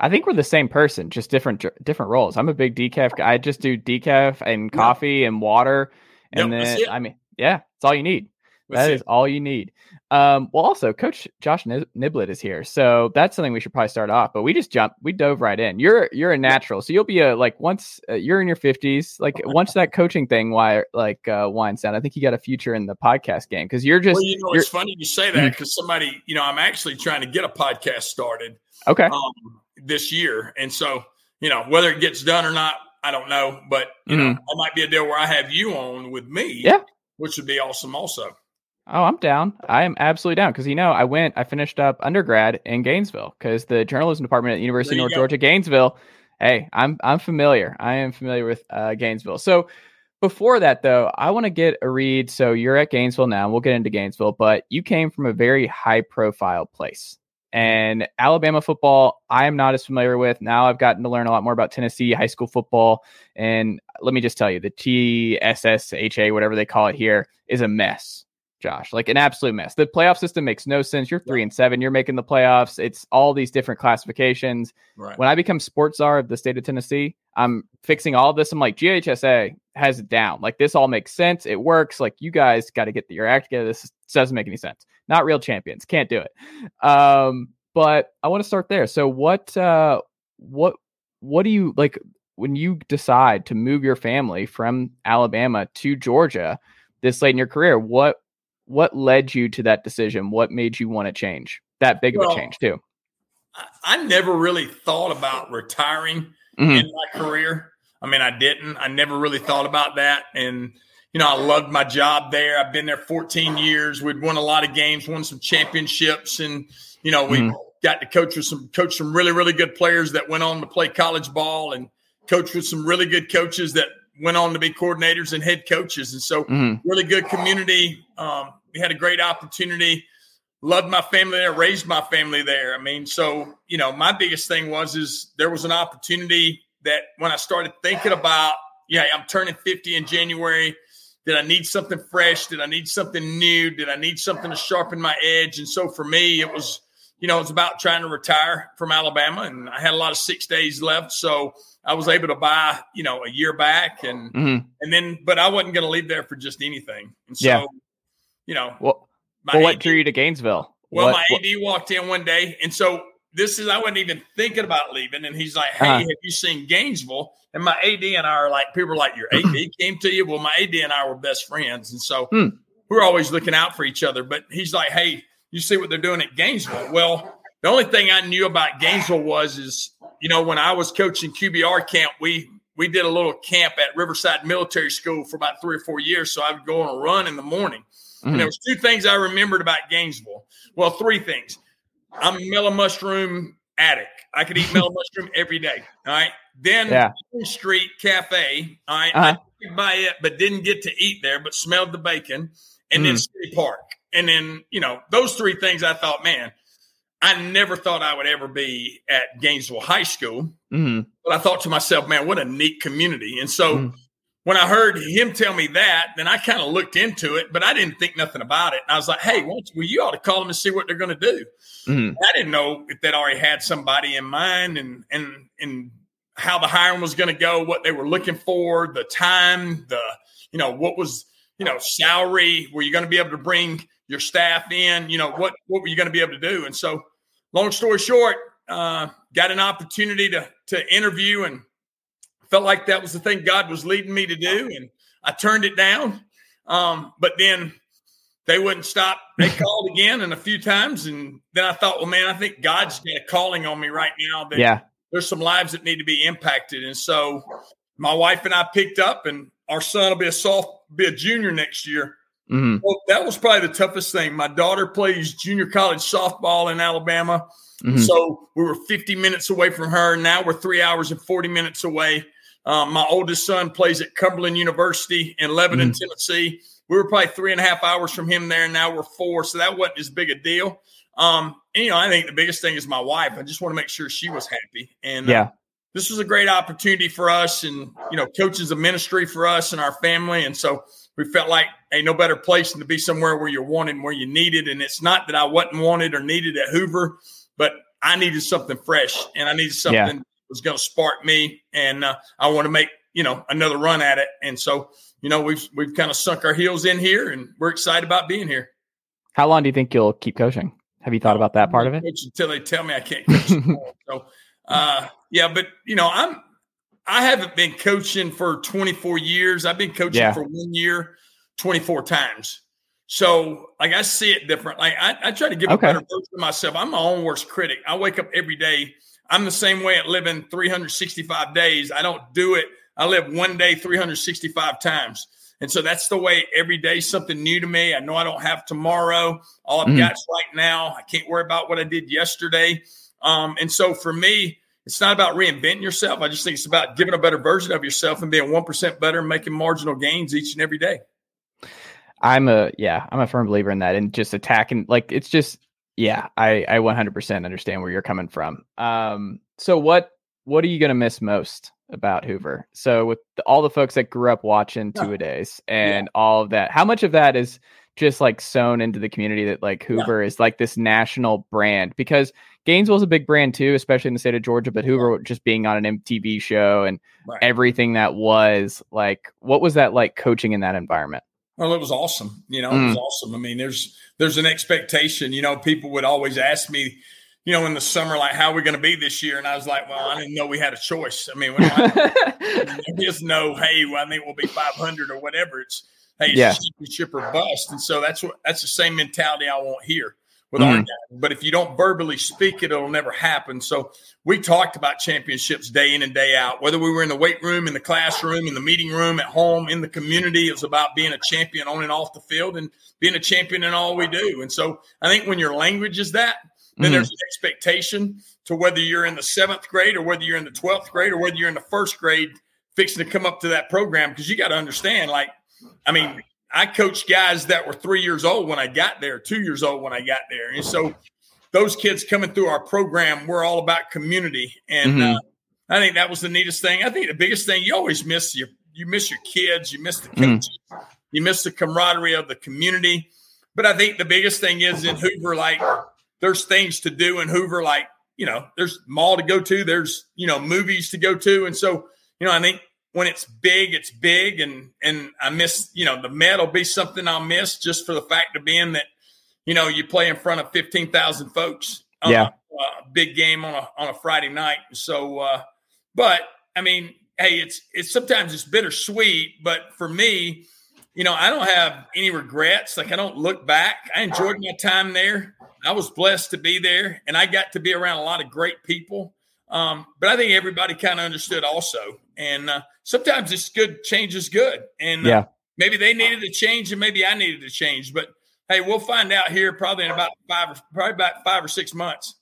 Speaker 1: I think we're the same person, just different different roles. I'm a big decaf guy. I just do decaf and coffee and water, and
Speaker 4: Yep,
Speaker 1: then. I mean, yeah, all you need. That is all you need. Um, well, also, Coach Josh Nib- Niblett is here, so that's something we should probably start off. But we just jumped, we dove right in. You're you're a natural, so you'll be a like once uh, you're in your fifties, like once that coaching thing, why like uh, winds down. I think you got a future in the podcast game because you're just
Speaker 4: well, you know, it's funny you say that because somebody, you know, I'm actually trying to get a podcast started
Speaker 1: okay.
Speaker 4: um, this year, and so you know whether it gets done or not, I don't know, but you know, it might be a deal where I have you on with me,
Speaker 1: Mm-hmm. Yeah.
Speaker 4: Which would be awesome, also.
Speaker 1: Oh, I'm down. I am absolutely down because you know I went, I finished up undergrad in Gainesville because the journalism department at the University of North
Speaker 4: go.
Speaker 1: Georgia, Gainesville. Hey, I'm I'm familiar. I am familiar with uh, Gainesville. So before that, though, I want to get a read. So you're at Gainesville now. We'll get into Gainesville, but you came from a very high profile place. And Alabama football, I am not as familiar with. Now I've gotten to learn a lot more about Tennessee high school football. And let me just tell you, the TSSHA, whatever they call it here, is a mess. Josh, like an absolute mess. The playoff system makes no sense. You're three and seven. You're making the playoffs. It's all these different classifications.
Speaker 4: Right.
Speaker 1: When I become sports czar of the state of Tennessee, I'm fixing all of this. I'm like, GHSA has it down. Like this all makes sense. It works. Like you guys got to get your act together. This doesn't make any sense. Not real champions. Can't do it. Um, but I want to start there. So what uh what what do you like when you decide to move your family from Alabama to Georgia this late in your career? What what led you to that decision? What made you want to change? That big of a change too.
Speaker 4: I, I never really thought about retiring
Speaker 1: Mhm.
Speaker 4: in my career. I mean, I didn't. I never really thought about that. And, you know, I loved my job there. I've been there 14 years. We'd won a lot of games, won some championships, and, you know, we
Speaker 1: Mhm.
Speaker 4: got to coach with some coach some really, really good players that went on to play college ball and coach with some really good coaches that went on to be coordinators and head coaches. And so
Speaker 1: Mhm.
Speaker 4: really good community. Um, we had a great opportunity. Loved my family there, raised my family there. I mean, so you know, my biggest thing was is there was an opportunity that when I started thinking about, yeah, I'm turning 50 in January. Did I need something fresh? Did I need something new? Did I need something to sharpen my edge? And so for me, it was, you know, it was about trying to retire from Alabama, and I had a lot of six days left, so I was able to buy, you know, a year back, and
Speaker 1: Mhm.
Speaker 4: and then, but I wasn't going to leave there for just anything. And so,
Speaker 1: Yeah.
Speaker 4: you know,
Speaker 1: Well,
Speaker 4: my
Speaker 1: well, what
Speaker 4: AD
Speaker 1: drew you to Gainesville?
Speaker 4: well,
Speaker 1: What-
Speaker 4: my
Speaker 1: what-
Speaker 4: AD walked in one day, and so this is I wasn't even thinking about leaving, and he's like, "Hey,
Speaker 1: Uh-huh.
Speaker 4: have you seen Gainesville?" And my AD and I are like, people are like, "Your AD came to you?" Well, my AD and I were best friends, and so
Speaker 1: Hmm.
Speaker 4: we we're always looking out for each other. But he's like, "Hey, you see what they're doing at Gainesville?" Well, the only thing I knew about Gainesville was is you know when I was coaching QBR camp, we we did a little camp at Riverside Military School for about three or four years. So I would go on a run in the morning.
Speaker 1: Mhm.
Speaker 4: And there was two things I remembered about Gainesville. Well, three things. I'm a mellow mushroom addict. I could eat mellow mushroom every day. All right. Then
Speaker 1: Yeah.
Speaker 4: Street Cafe. All right.
Speaker 1: Uh-huh.
Speaker 4: I buy it, but didn't get to eat there, but smelled the bacon. And then
Speaker 1: Mhm.
Speaker 4: City Park. And then, you know, those three things I thought, man, I never thought I would ever be at Gainesville High School.
Speaker 1: Mhm.
Speaker 4: But I thought to myself, man, what a neat community. And so
Speaker 1: Mhm.
Speaker 4: When I heard him tell me that, then I kind of looked into it, but I didn't think nothing about it. And I was like, hey, well, you ought to call them and see what they're going to do.
Speaker 1: Mhm.
Speaker 4: I didn't know if they'd already had somebody in mind and and and how the hiring was going to go, what they were looking for, the time, the you know what was you know salary. Were you going to be able to bring your staff in? You know what what were you going to be able to do? And so, long story short, uh, got an opportunity to to interview and felt like that was the thing God was leading me to do, and I turned it down. Um, but then they wouldn't stop. They called again and a few times, and then I thought, well, man, I think God's got a calling on me right now. That
Speaker 1: Yeah.
Speaker 4: there's some lives that need to be impacted, and so my wife and I picked up, and our son will be a soft, be a junior next year.
Speaker 1: Mhm.
Speaker 4: Well, that was probably the toughest thing. My daughter plays junior college softball in Alabama.
Speaker 1: Mhm.
Speaker 4: So we were 50 minutes away from her. Now we're three hours and 40 minutes away. Um, my oldest son plays at Cumberland University in Lebanon, Tennessee. we were probably three and a half hours from him there, and now we're four, so that wasn't as big a deal. Um, and, you know, I think the biggest thing is my wife. I just want to make sure she was happy, and
Speaker 1: Yeah.
Speaker 4: uh, this was a great opportunity for us, and you know, coaches a ministry for us and our family, and so we felt like ain't no better place than to be somewhere where you're wanted, and where you needed. And it's not that I wasn't wanted or needed at Hoover, but I needed something fresh, and I needed something
Speaker 1: Yeah.
Speaker 4: Was going to spark me, and uh, I want to make you know another run at it. And so, you know, we've we've kind of sunk our heels in here, and we're excited about being here.
Speaker 1: How long do you think you'll keep coaching? Have you thought about that part of it?
Speaker 4: Until they tell me I can't coach. so, uh, yeah, but you know, I'm I haven't been coaching for 24 years. I've been coaching
Speaker 1: Yeah.
Speaker 4: for one year, 24 times. So, like, I see it different. Like, I, I try to give
Speaker 1: Okay.
Speaker 4: a better version of myself. I'm my own worst critic. I wake up every day. I'm the same way at living 365 days. I don't do it. I live one day 365 times. And so that's the way every day something new to me. I know I don't have tomorrow. All I've
Speaker 1: Mm.
Speaker 4: got is right now. I can't worry about what I did yesterday. Um, and so for me, it's not about reinventing yourself. I just think it's about giving a better version of yourself and being 1% better and making marginal gains each and every day.
Speaker 1: I'm a yeah, I'm a firm believer in that and just attacking like it's just yeah, I I 100% understand where you're coming from. Um so what what are you going to miss most about Hoover? So with the, all the folks that grew up watching two a days and all of that, how much of that is just like sewn into the community that like Hoover is like this national brand because Gainesville's a big brand too, especially in the state of Georgia, but Hoover just being on an MTV show and
Speaker 4: Right.
Speaker 1: everything that was like what was that like coaching in that environment?
Speaker 4: Well, it was awesome. You know, it was mm. awesome. I mean, there's there's an expectation. You know, people would always ask me, you know, in the summer, like, how are we going to be this year? And I was like, well, I didn't know we had a choice. I mean, we have, no, hey, well, I think we'll be 500 or whatever. It's hey, it's
Speaker 1: Yeah.
Speaker 4: championship or bust. And so that's what that's the same mentality I want here with our
Speaker 1: Mhm.
Speaker 4: guys. But if you don't verbally speak it, it'll never happen. So we talked about championships day in and day out, whether we were in the weight room, in the classroom, in the meeting room, at home, in the community. It was about being a champion on and off the field and being a champion in all we do. And so I think when your language is that, then
Speaker 1: Mhm.
Speaker 4: there's an expectation to whether you're in the seventh grade or whether you're in the 12th grade or whether you're in the first grade fixing to come up to that program. Because you got to understand, like, I mean, I coached guys that were three years old when I got there, two years old when I got there. And so those kids coming through our program, we're all about community. And
Speaker 1: Mhm.
Speaker 4: uh, I think that was the neatest thing. I think the biggest thing you always miss your you miss your kids, you miss the
Speaker 1: Mm.
Speaker 4: coaches, you miss the camaraderie of the community. But I think the biggest thing is in Hoover, like there's things to do in Hoover, like you know, there's mall to go to, there's you know movies to go to, and so you know, I think when it's big, it's big, and and I miss you know the Met will be something I'll miss just for the fact of being that you know you play in front of fifteen thousand folks. on
Speaker 1: Yeah.
Speaker 4: a, a big game on a on a Friday night. So, uh, but I mean, hey, it's it's sometimes it's bittersweet, but for me, you know, I don't have any regrets. Like I don't look back. I enjoyed my time there. I was blessed to be there, and I got to be around a lot of great people. Um, but I think everybody kind of understood also. And uh, sometimes it's good. Change is good, and uh,
Speaker 1: Yeah.
Speaker 4: maybe they needed a change, and maybe I needed a change. But hey, we'll find out here probably in about five, or, probably about five or six months.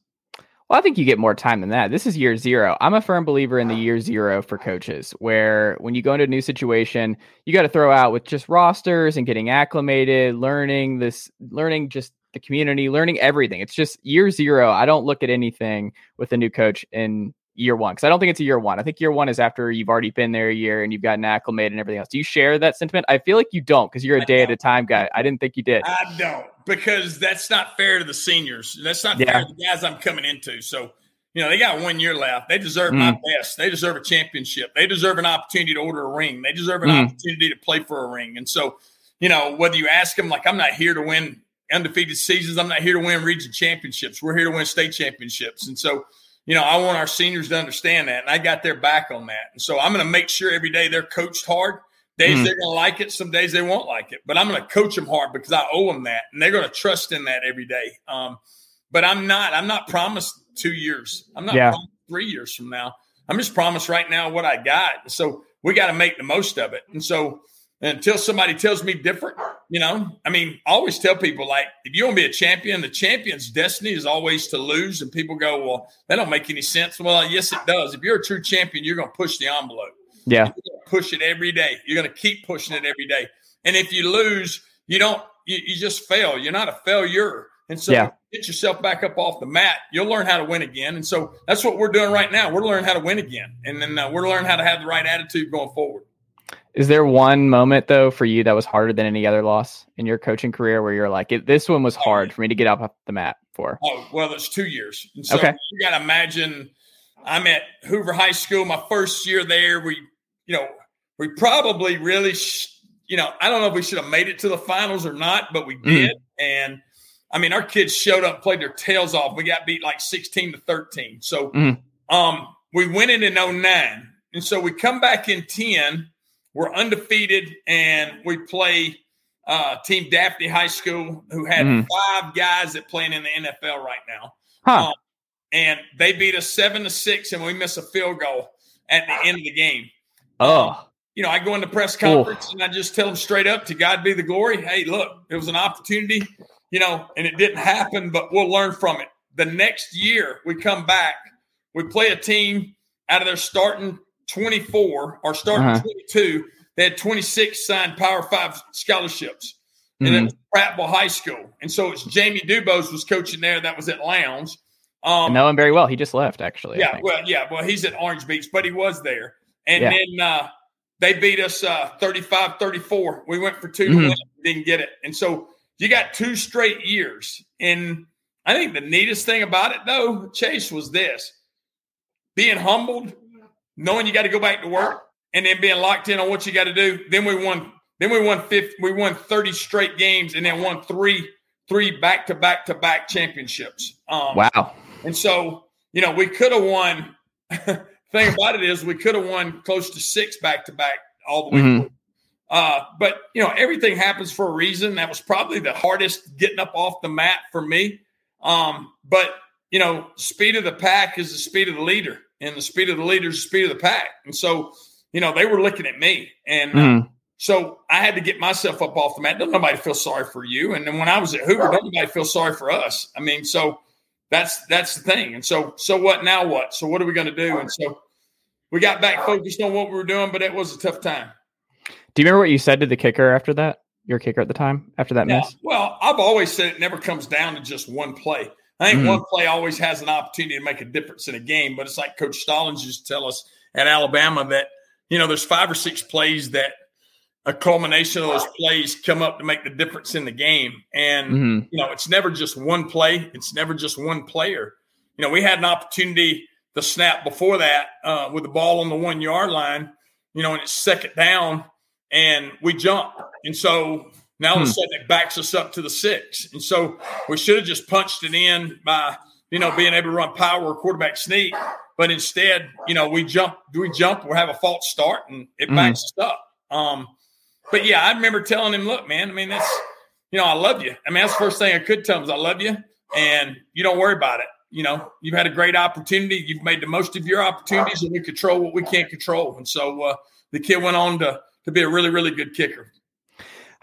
Speaker 1: Well, I think you get more time than that. This is year zero. I'm a firm believer in the year zero for coaches, where when you go into a new situation, you got to throw out with just rosters and getting acclimated, learning this, learning just the community, learning everything. It's just year zero. I don't look at anything with a new coach in year one because I don't think it's a year one. I think year one is after you've already been there a year and you've gotten acclimated and everything else. Do you share that sentiment? I feel like you don't because you're a
Speaker 4: I
Speaker 1: day at
Speaker 4: don't.
Speaker 1: a time guy. I didn't think you did.
Speaker 4: I don't because that's not fair to the seniors. That's not
Speaker 1: Yeah.
Speaker 4: fair to the guys I'm coming into. So, you know, they got one year left. They deserve my
Speaker 1: Mm.
Speaker 4: best. They deserve a championship. They deserve an opportunity to order a ring. They deserve an
Speaker 1: Mm.
Speaker 4: opportunity to play for a ring. And so, you know, whether you ask them, like, I'm not here to win undefeated seasons. I'm not here to win region championships. We're here to win state championships. And so, you know, I want our seniors to understand that. And I got their back on that. And so I'm going to make sure every day they're coached hard. Days
Speaker 1: Mm.
Speaker 4: they're going to like it, some days they won't like it. But I'm going to coach them hard because I owe them that, and they're going to trust in that every day. Um, but I'm not. I'm not promised two years. I'm not
Speaker 1: Yeah.
Speaker 4: promised three years from now. I'm just promised right now what I got. So we got to make the most of it. And so until somebody tells me different, you know, I mean, I always tell people like, if you want to be a champion, the champion's destiny is always to lose. And people go, well, that don't make any sense. Well, yes, it does. If you're a true champion, you're going to push the envelope.
Speaker 1: Yeah.
Speaker 4: You're going to push it every day. You're going to keep pushing it every day. And if you lose, you don't, you, you just fail. You're not a failure. And so
Speaker 1: Yeah.
Speaker 4: get yourself back up off the mat. You'll learn how to win again. And so that's what we're doing right now. We're learning how to win again. And then uh, we're learning how to have the right attitude going forward.
Speaker 1: Is there one moment though for you that was harder than any other loss in your coaching career where you're like, this one was hard for me to get up off the mat for?
Speaker 4: Oh, well, it's two years. And so
Speaker 1: Okay.
Speaker 4: you got to imagine I'm at Hoover High School, my first year there. We, you know, we probably really, sh- you know, I don't know if we should have made it to the finals or not, but we did. And I mean, our kids showed up, played their tails off. We got beat like 16 to 13. So
Speaker 1: Mhm.
Speaker 4: um, we went in in 09. And so we come back in 10. We're undefeated and we play uh, Team Daphne High School, who had
Speaker 1: Mhm.
Speaker 4: five guys that playing in the NFL right now
Speaker 1: Huh.
Speaker 4: and they beat us seven to six, and we miss a field goal at the end of the game.
Speaker 1: Oh,
Speaker 4: You know, I go into press conference and I just tell them straight up, "To God be the glory." Hey, look, it was an opportunity, you know, and it didn't happen, but we'll learn from it. The next year, we come back, we play a team out of their starting twenty-four or starting
Speaker 1: Uh-huh.
Speaker 4: twenty-two. They had twenty-six signed Power Five scholarships and it
Speaker 1: Mhm.
Speaker 4: was Prattville High School. And so it's Jamey DuBose was coaching there. That was at Lowndes.
Speaker 1: I
Speaker 4: Um,
Speaker 1: know him very well. He just left actually.
Speaker 4: Yeah, well, yeah, well, he's at Orange Beach, but he was there. And
Speaker 1: Yeah.
Speaker 4: then uh, they beat us uh, 35 34. We went for 2
Speaker 1: Mhm.
Speaker 4: to win, didn't get it. And so you got two straight years. And I think the neatest thing about it, though, Chase, was this being humbled, knowing you got to go back to work, and then being locked in on what you got to do. Then we won. Then we won 50, we won 30 straight games and then won three three back to back to back championships. Um,
Speaker 1: Wow.
Speaker 4: and so, you know, we could have won. thing about it is, we could have won close to six back to back all the way
Speaker 1: Mhm.
Speaker 4: Uh, but you know, everything happens for a reason. That was probably the hardest getting up off the mat for me. Um, but you know, speed of the pack is the speed of the leader, and the speed of the leaders, the speed of the pack. And so, you know, they were looking at me, and
Speaker 1: Mhm.
Speaker 4: so I had to get myself up off the mat. Don't nobody feel sorry for you. And then when I was at Hoover, don't nobody feel sorry for us. I mean, so that's that's the thing. And so so what now what? So what are we going to do? And so we got back focused on what we were doing, but it was a tough time.
Speaker 1: Do you remember what you said to the kicker after that? Your kicker at the time after that
Speaker 4: Yeah.
Speaker 1: miss?
Speaker 4: Well, I've always said it never comes down to just one play. I think
Speaker 1: Mhm.
Speaker 4: one play always has an opportunity to make a difference in a game, but it's like Coach Stallings used to tell us at Alabama that, you know, there's five or six plays that a culmination of those plays come up to make the difference in the game. And,
Speaker 1: hmm
Speaker 4: you know, it's never just one play, it's never just one player. You know, we had an opportunity the snap before that uh, with the ball on the one yard line, you know, and it's second down and we jump. And so now all of a
Speaker 1: Hmm.
Speaker 4: sudden it backs us up to the six. And so we should have just punched it in by, you know, being able to run power or quarterback sneak. But instead, you know, we jump, do we jump, we have a false start and it
Speaker 1: Mhm.
Speaker 4: backs us up. Um, but yeah, I remember telling him, look, man, I mean, that's, you know, I love you. I mean, that's the first thing I could tell him is I love you and you don't worry about it. You know, you've had a great opportunity. You've made the most of your opportunities and we control what we can't control. And so uh, the kid went on to, to be a really, really good kicker.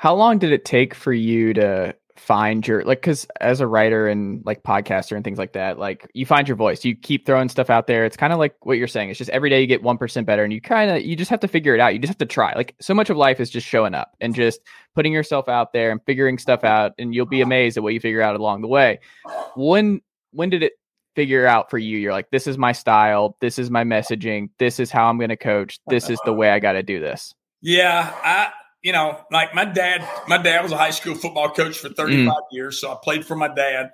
Speaker 1: How long did it take for you to find your like? Because as a writer and like podcaster and things like that, like you find your voice. You keep throwing stuff out there. It's kind of like what you're saying. It's just every day you get one percent better, and you kind of you just have to figure it out. You just have to try. Like so much of life is just showing up and just putting yourself out there and figuring stuff out, and you'll be amazed at what you figure out along the way. When when did it figure out for you? You're like, this is my style. This is my messaging. This is how I'm going to coach. This is the way I got to do this.
Speaker 4: Yeah, I you know, like my dad, my dad was a high school football coach for 35 years, so I played for my dad.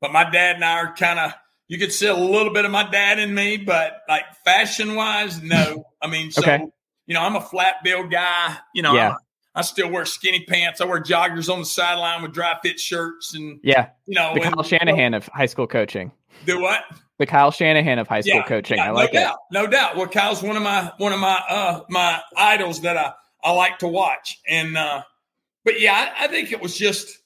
Speaker 4: But my dad and I are kind of you could see a little bit of my dad in me, but like fashion wise, no. I mean, so
Speaker 1: Okay.
Speaker 4: you know, I'm a flat bill guy. You know,
Speaker 1: Yeah.
Speaker 4: I still wear skinny pants. I wear joggers on the sideline with dry fit shirts, and
Speaker 1: Yeah,
Speaker 4: you know,
Speaker 1: the
Speaker 4: and-
Speaker 1: Kyle Shanahan of high school coaching.
Speaker 4: Do what?
Speaker 1: The Kyle Shanahan of high school coaching.
Speaker 4: yeah,
Speaker 1: I like
Speaker 4: no
Speaker 1: it.
Speaker 4: doubt, no doubt. Well, Kyle's one of my one of my uh my idols that I I like to watch, and uh but yeah, I, I think it was just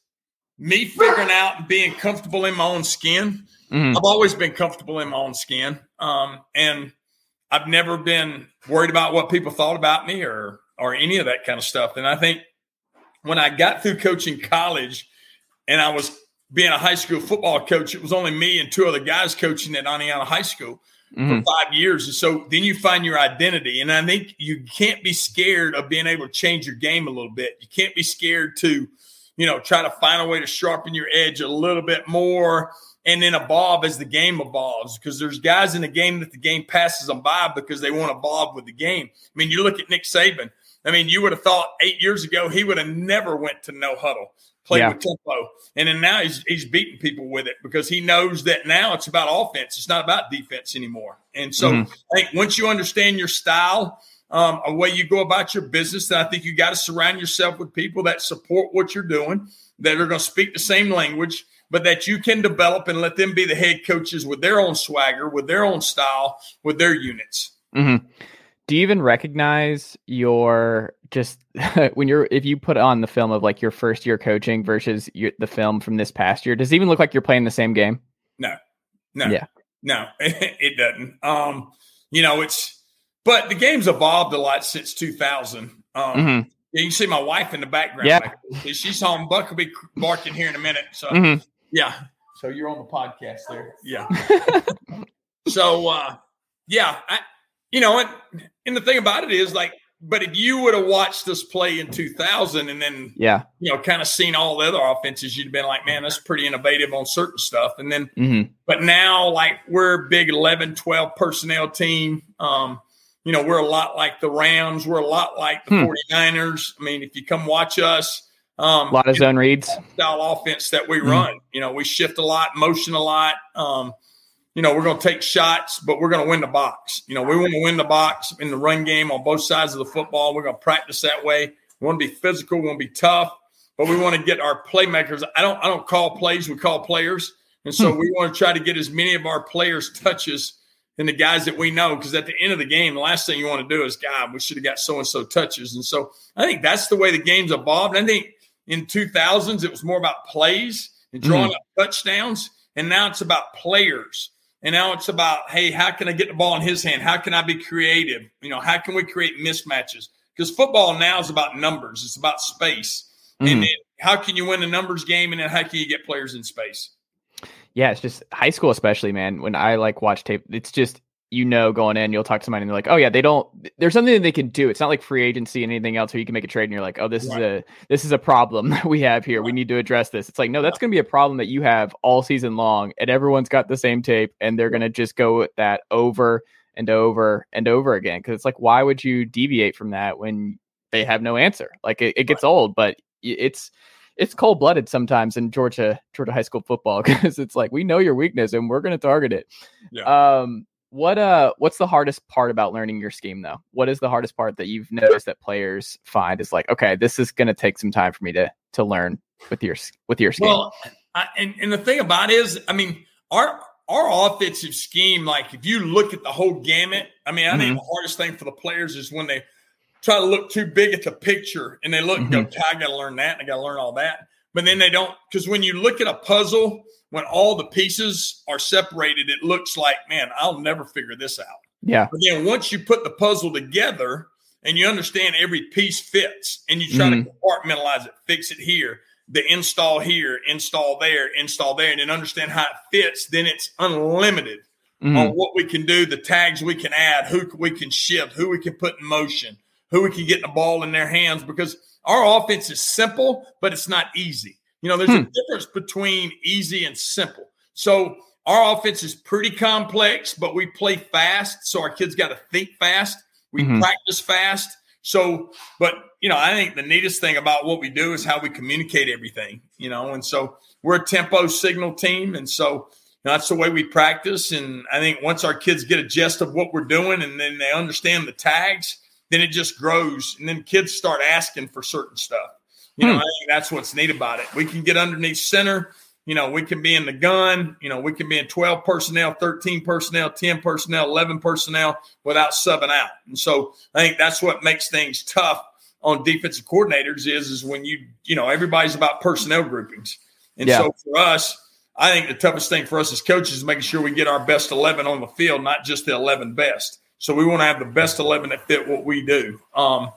Speaker 4: me figuring out and being comfortable in my own skin.
Speaker 1: Mhm.
Speaker 4: I've always been comfortable in my own skin, um, and I've never been worried about what people thought about me or or any of that kind of stuff. And I think when I got through coaching college, and I was being a high school football coach, it was only me and two other guys coaching at Oneonta High School. For mm-hmm. five years. And so then you find your identity. And I think you can't be scared of being able to change your game a little bit. You can't be scared to, you know, try to find a way to sharpen your edge a little bit more and then evolve as the game evolves. Because there's guys in the game that the game passes them by because they want to evolve with the game. I mean, you look at Nick Saban. I mean, you would have thought eight years ago he would have never went to no huddle play yeah. with tempo. And then now he's he's beating people with it because he knows that now it's about offense. It's not about defense anymore. And so mm-hmm. I think once you understand your style, um, a way you go about your business, then I think you got to surround yourself with people that support what you're doing, that are going to speak the same language, but that you can develop and let them be the head coaches with their own swagger, with their own style, with their units.
Speaker 1: Mm-hmm do you even recognize your just when you're if you put on the film of like your first year coaching versus your, the film from this past year does it even look like you're playing the same game?
Speaker 4: No. No.
Speaker 1: Yeah.
Speaker 4: No. It doesn't. Um you know it's but the game's evolved a lot since 2000 um mm-hmm. you can see my wife in the background.
Speaker 1: Yeah.
Speaker 4: She's home. Buck will be barking here in a minute so mm-hmm. yeah. So you're on the podcast there. Yeah. So uh yeah I, you know, and, and the thing about it is like, but if you would have watched us play in 2000 and then,
Speaker 1: yeah,
Speaker 4: you know, kind of seen all the other offenses, you'd have been like, man, that's pretty innovative on certain stuff. And then,
Speaker 1: mm-hmm.
Speaker 4: but now, like, we're a big 11, 12 personnel team. Um, you know, we're a lot like the Rams. We're a lot like the hmm. 49ers. I mean, if you come watch us, um,
Speaker 1: a lot of zone reads,
Speaker 4: style offense that we mm-hmm. run. You know, we shift a lot, motion a lot. Um, you know, we're going to take shots, but we're going to win the box. You know, we want to win the box in the run game on both sides of the football. We're going to practice that way. We want to be physical. We want to be tough, but we want to get our playmakers. I don't, I don't call plays. We call players. And so hmm. we want to try to get as many of our players touches and the guys that we know. Because at the end of the game, the last thing you want to do is, God, we should have got so and so touches. And so I think that's the way the game's evolved. I think in 2000s, it was more about plays and drawing mm. up touchdowns. And now it's about players and now it's about, hey, how can I get the ball in his hand? How can I be creative? You know, how can we create mismatches? Because football now is about numbers, it's about space. Mm. And then how can you win a numbers game? And then how can you get players in space?
Speaker 1: Yeah, it's just high school, especially, man. When I like watch tape, it's just you know going in, you'll talk to somebody and they're like, oh yeah, they don't. There's something that they can do. It's not like free agency and anything else where you can make a trade and you're like, oh, this right. is a this is a problem that we have here. Right. We need to address this. It's like no, that's going to be a problem that you have all season long, and everyone's got the same tape, and they're going to just go with that over and over and over again. Because it's like, why would you deviate from that when they have no answer? Like it, it gets right. old, but it's it's cold blooded sometimes in Georgia Georgia high school football because it's like we know your weakness and we're going to target it. Yeah. Um, what uh what's the hardest part about learning your scheme though? What is the hardest part that you've noticed that players find is like, okay, this is going to take some time for me to to learn with your with your scheme.
Speaker 4: Well, I, and and the thing about it is, I mean, our our offensive scheme, like if you look at the whole gamut, I mean, I mm-hmm. think the hardest thing for the players is when they try to look too big at the picture and they look mm-hmm. and go, I got to learn that and I got to learn all that. But then they don't, because when you look at a puzzle when all the pieces are separated, it looks like, man, I'll never figure this out.
Speaker 1: Yeah.
Speaker 4: But then once you put the puzzle together and you understand every piece fits and you try mm-hmm. to compartmentalize it, fix it here, the install here, install there, install there, and then understand how it fits, then it's unlimited mm-hmm. on what we can do, the tags we can add, who we can shift, who we can put in motion, who we can get the ball in their hands because our offense is simple, but it's not easy. You know, there's hmm. a difference between easy and simple. So our offense is pretty complex, but we play fast. So our kids got to think fast. We mm-hmm. practice fast. So, but you know, I think the neatest thing about what we do is how we communicate everything. You know, and so we're a tempo signal team, and so you know, that's the way we practice. And I think once our kids get a gist of what we're doing, and then they understand the tags, then it just grows, and then kids start asking for certain stuff. You know, hmm. I think that's what's neat about it. We can get underneath center. You know, we can be in the gun. You know, we can be in 12 personnel, 13 personnel, 10 personnel, 11 personnel without subbing out. And so I think that's what makes things tough on defensive coordinators is, is when you, you know, everybody's about personnel groupings. And yeah. so for us, I think the toughest thing for us as coaches is making sure we get our best 11 on the field, not just the 11 best. So we want to have the best 11 that fit what we do. Um,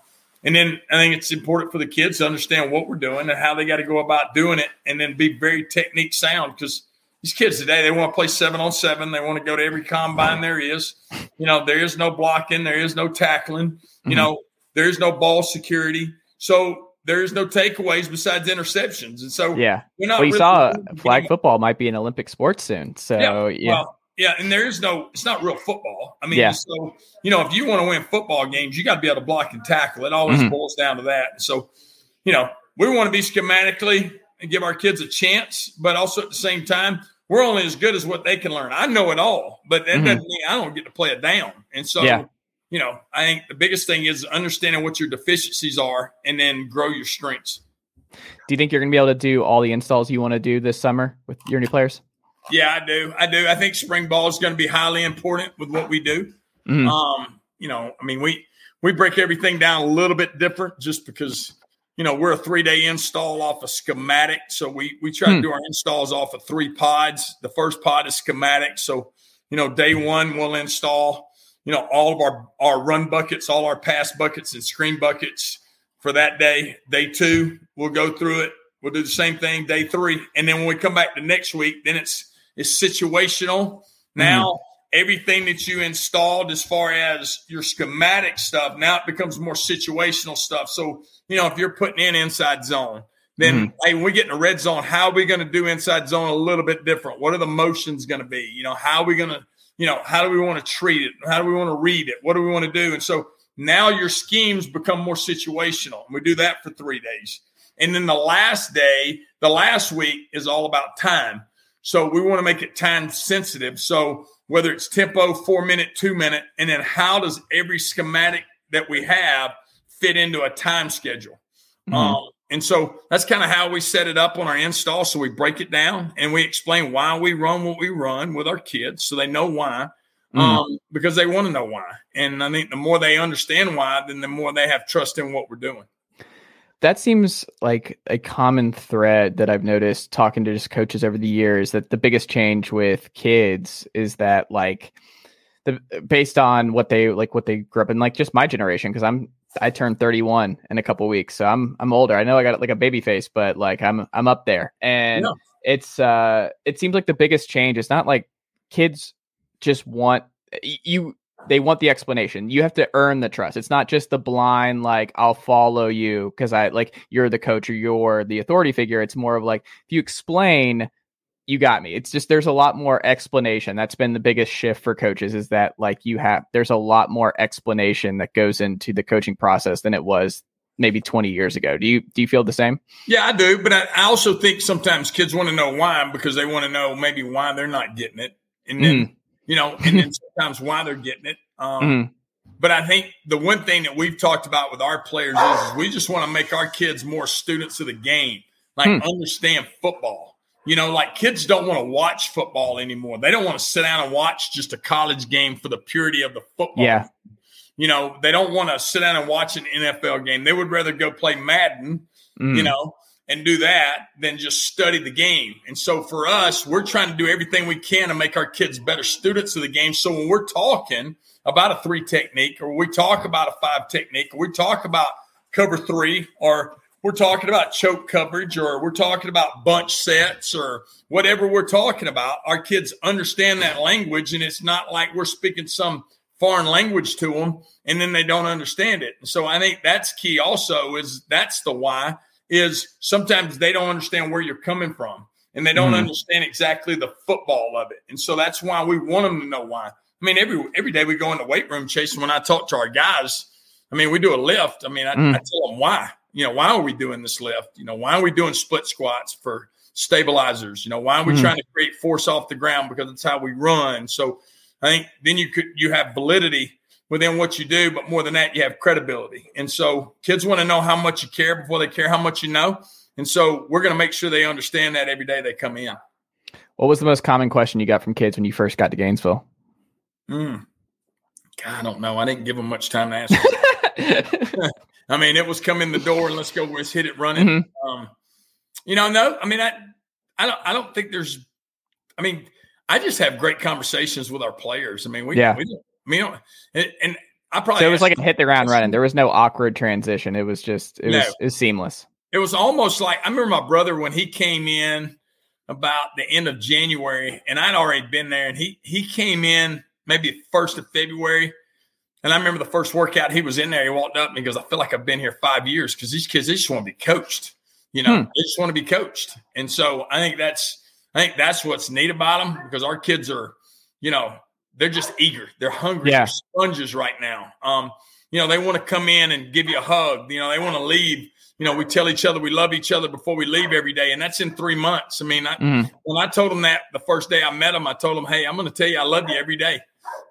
Speaker 4: and then I think it's important for the kids to understand what we're doing and how they got to go about doing it, and then be very technique sound because these kids today, they want to play seven on seven. They want to go to every combine there is. You know, there is no blocking, there is no tackling. Mm-hmm. You know, there is no ball security. So there is no takeaways besides interceptions. And so
Speaker 1: yeah, we're not well, you really saw flag football might be an Olympic sport soon. So yeah, yeah. Well,
Speaker 4: yeah, and there is no, it's not real football. I mean, yeah. so you know, if you want to win football games, you got to be able to block and tackle. It always mm-hmm. boils down to that. So, you know, we want to be schematically and give our kids a chance, but also at the same time, we're only as good as what they can learn. I know it all, but that mm-hmm. doesn't mean I don't get to play it down. And so, yeah. you know, I think the biggest thing is understanding what your deficiencies are and then grow your strengths.
Speaker 1: Do you think you're going to be able to do all the installs you want to do this summer with your new players?
Speaker 4: Yeah, I do. I do. I think spring ball is going to be highly important with what we do. Mm-hmm. Um, you know, I mean, we we break everything down a little bit different just because you know we're a three day install off a schematic, so we we try hmm. to do our installs off of three pods. The first pod is schematic, so you know day one we'll install you know all of our our run buckets, all our pass buckets and screen buckets for that day. Day two we'll go through it. We'll do the same thing day three, and then when we come back to next week, then it's is situational. Now, mm-hmm. everything that you installed as far as your schematic stuff, now it becomes more situational stuff. So, you know, if you're putting in inside zone, then mm-hmm. hey, when we get in the red zone, how are we going to do inside zone a little bit different? What are the motions going to be? You know, how are we going to, you know, how do we want to treat it? How do we want to read it? What do we want to do? And so now your schemes become more situational. And we do that for three days. And then the last day, the last week is all about time. So we want to make it time sensitive. So whether it's tempo, four minute, two minute, and then how does every schematic that we have fit into a time schedule? Mm-hmm. Um, and so that's kind of how we set it up on our install. So we break it down and we explain why we run what we run with our kids so they know why. Mm-hmm. Um, because they want to know why. And I think the more they understand why, then the more they have trust in what we're doing
Speaker 1: that seems like a common thread that I've noticed talking to just coaches over the years that the biggest change with kids is that like the based on what they like what they grew up in like just my generation because I'm I turned 31 in a couple weeks so I'm I'm older I know I got like a baby face but like I'm I'm up there and yeah. it's uh it seems like the biggest change is not like kids just want you they want the explanation. You have to earn the trust. It's not just the blind like I'll follow you because I like you're the coach or you're the authority figure. It's more of like if you explain, you got me. It's just there's a lot more explanation. That's been the biggest shift for coaches is that like you have there's a lot more explanation that goes into the coaching process than it was maybe 20 years ago. Do you do you feel the same?
Speaker 4: Yeah, I do, but I, I also think sometimes kids want to know why because they want to know maybe why they're not getting it. And then mm you know, and then sometimes why they're getting it. Um, mm-hmm. But I think the one thing that we've talked about with our players is, is we just want to make our kids more students of the game, like hmm. understand football. You know, like kids don't want to watch football anymore. They don't want to sit down and watch just a college game for the purity of the football.
Speaker 1: Yeah.
Speaker 4: You know, they don't want to sit down and watch an NFL game. They would rather go play Madden, mm. you know, and do that than just study the game. And so for us, we're trying to do everything we can to make our kids better students of the game. So when we're talking about a three technique, or we talk about a five technique, or we talk about cover three, or we're talking about choke coverage, or we're talking about bunch sets, or whatever we're talking about, our kids understand that language. And it's not like we're speaking some foreign language to them and then they don't understand it. And So I think that's key also is that's the why is sometimes they don't understand where you're coming from and they don't mm. understand exactly the football of it. And so that's why we want them to know why. I mean, every every day we go in the weight room, chasing. When I talk to our guys, I mean, we do a lift. I mean, I, mm. I tell them why. You know, why are we doing this lift? You know, why are we doing split squats for stabilizers? You know, why are we mm. trying to create force off the ground because it's how we run. So I think then you could you have validity within what you do, but more than that, you have credibility. And so kids want to know how much you care before they care how much you know. And so we're going to make sure they understand that every day they come in.
Speaker 1: What was the most common question you got from kids when you first got to Gainesville?
Speaker 4: Mm. God, I don't know. I didn't give them much time to answer. I mean, it was come in the door and let's go, let's hit it running. Mm-hmm. Um, you know, no, I mean, I, I don't, I don't think there's, I mean, I just have great conversations with our players. I mean, we,
Speaker 1: yeah.
Speaker 4: we I mean, and, and I probably
Speaker 1: so it was like a hit the ground running. There was no awkward transition. It was just it no. was it was seamless.
Speaker 4: It was almost like I remember my brother when he came in about the end of January, and I'd already been there. And he he came in maybe first of February, and I remember the first workout he was in there. He walked up and he goes, "I feel like I've been here five years because these kids they just want to be coached. You know, hmm. they just want to be coached." And so I think that's I think that's what's neat about them because our kids are, you know, they're just eager. They're hungry. Yeah. They're sponges right now. Um, you know, they want to come in and give you a hug. You know, they want to leave you know, we tell each other we love each other before we leave every day, and that's in three months. I mean, I, mm. when I told them that the first day I met them, I told them, "Hey, I'm going to tell you I love you every day,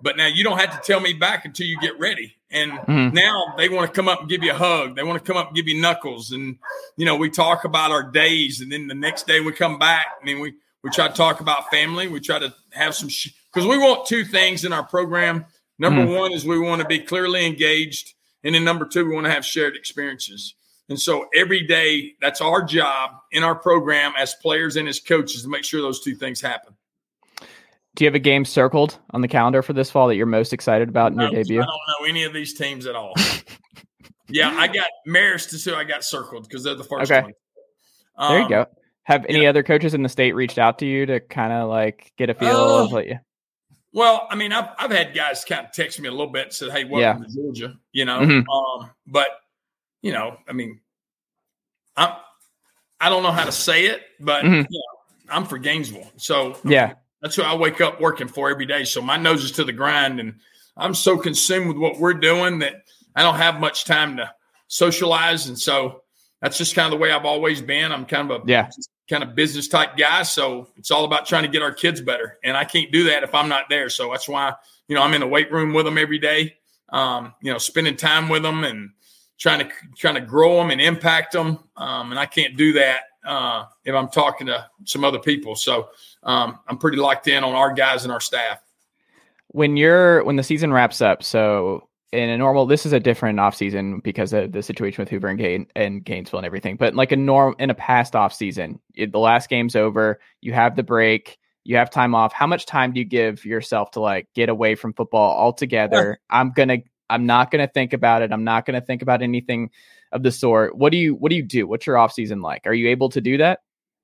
Speaker 4: but now you don't have to tell me back until you get ready." And mm. now they want to come up and give you a hug. They want to come up and give you knuckles, and you know, we talk about our days, and then the next day we come back. I mean, we we try to talk about family. We try to have some because we want two things in our program. Number mm. one is we want to be clearly engaged, and then number two, we want to have shared experiences. And so every day, that's our job in our program as players and as coaches to make sure those two things happen.
Speaker 1: Do you have a game circled on the calendar for this fall that you're most excited about in your debut? I
Speaker 4: don't know any of these teams at all. yeah, I got Marist to who I got circled because they're the first okay. one.
Speaker 1: Um, there you go. Um, have any yeah. other coaches in the state reached out to you to kind of like get a feel uh, of what you?
Speaker 4: Well, I mean, I've I've had guys kind of text me a little bit and said, "Hey, welcome yeah. to Georgia," you know. Mm-hmm. Um, but you know, I mean, I'm, I don't know how to say it, but mm-hmm. you know, I'm for Gainesville. So
Speaker 1: yeah,
Speaker 4: that's who I wake up working for every day. So my nose is to the grind and I'm so consumed with what we're doing that I don't have much time to socialize. And so that's just kind of the way I've always been. I'm kind of a
Speaker 1: yeah.
Speaker 4: Kind of business type guy. So it's all about trying to get our kids better. And I can't do that if I'm not there. So that's why, you know, I'm in the weight room with them every day. Um, you know, spending time with them and trying to trying to grow them and impact them. Um, and I can't do that uh, if I'm talking to some other people. So um, I'm pretty locked in on our guys and our staff.
Speaker 1: When you're when the season wraps up, so in a normal, this is a different off season because of the situation with Hoover and, Gain, and Gainesville and everything. But like a norm in a past off season, it, the last game's over, you have the break you have time off how much time do you give yourself to like get away from football altogether i'm gonna I'm not going to think about it. I'm not going to think about anything of the sort. What do you What do you do? What's your off season like? Are you able to do that?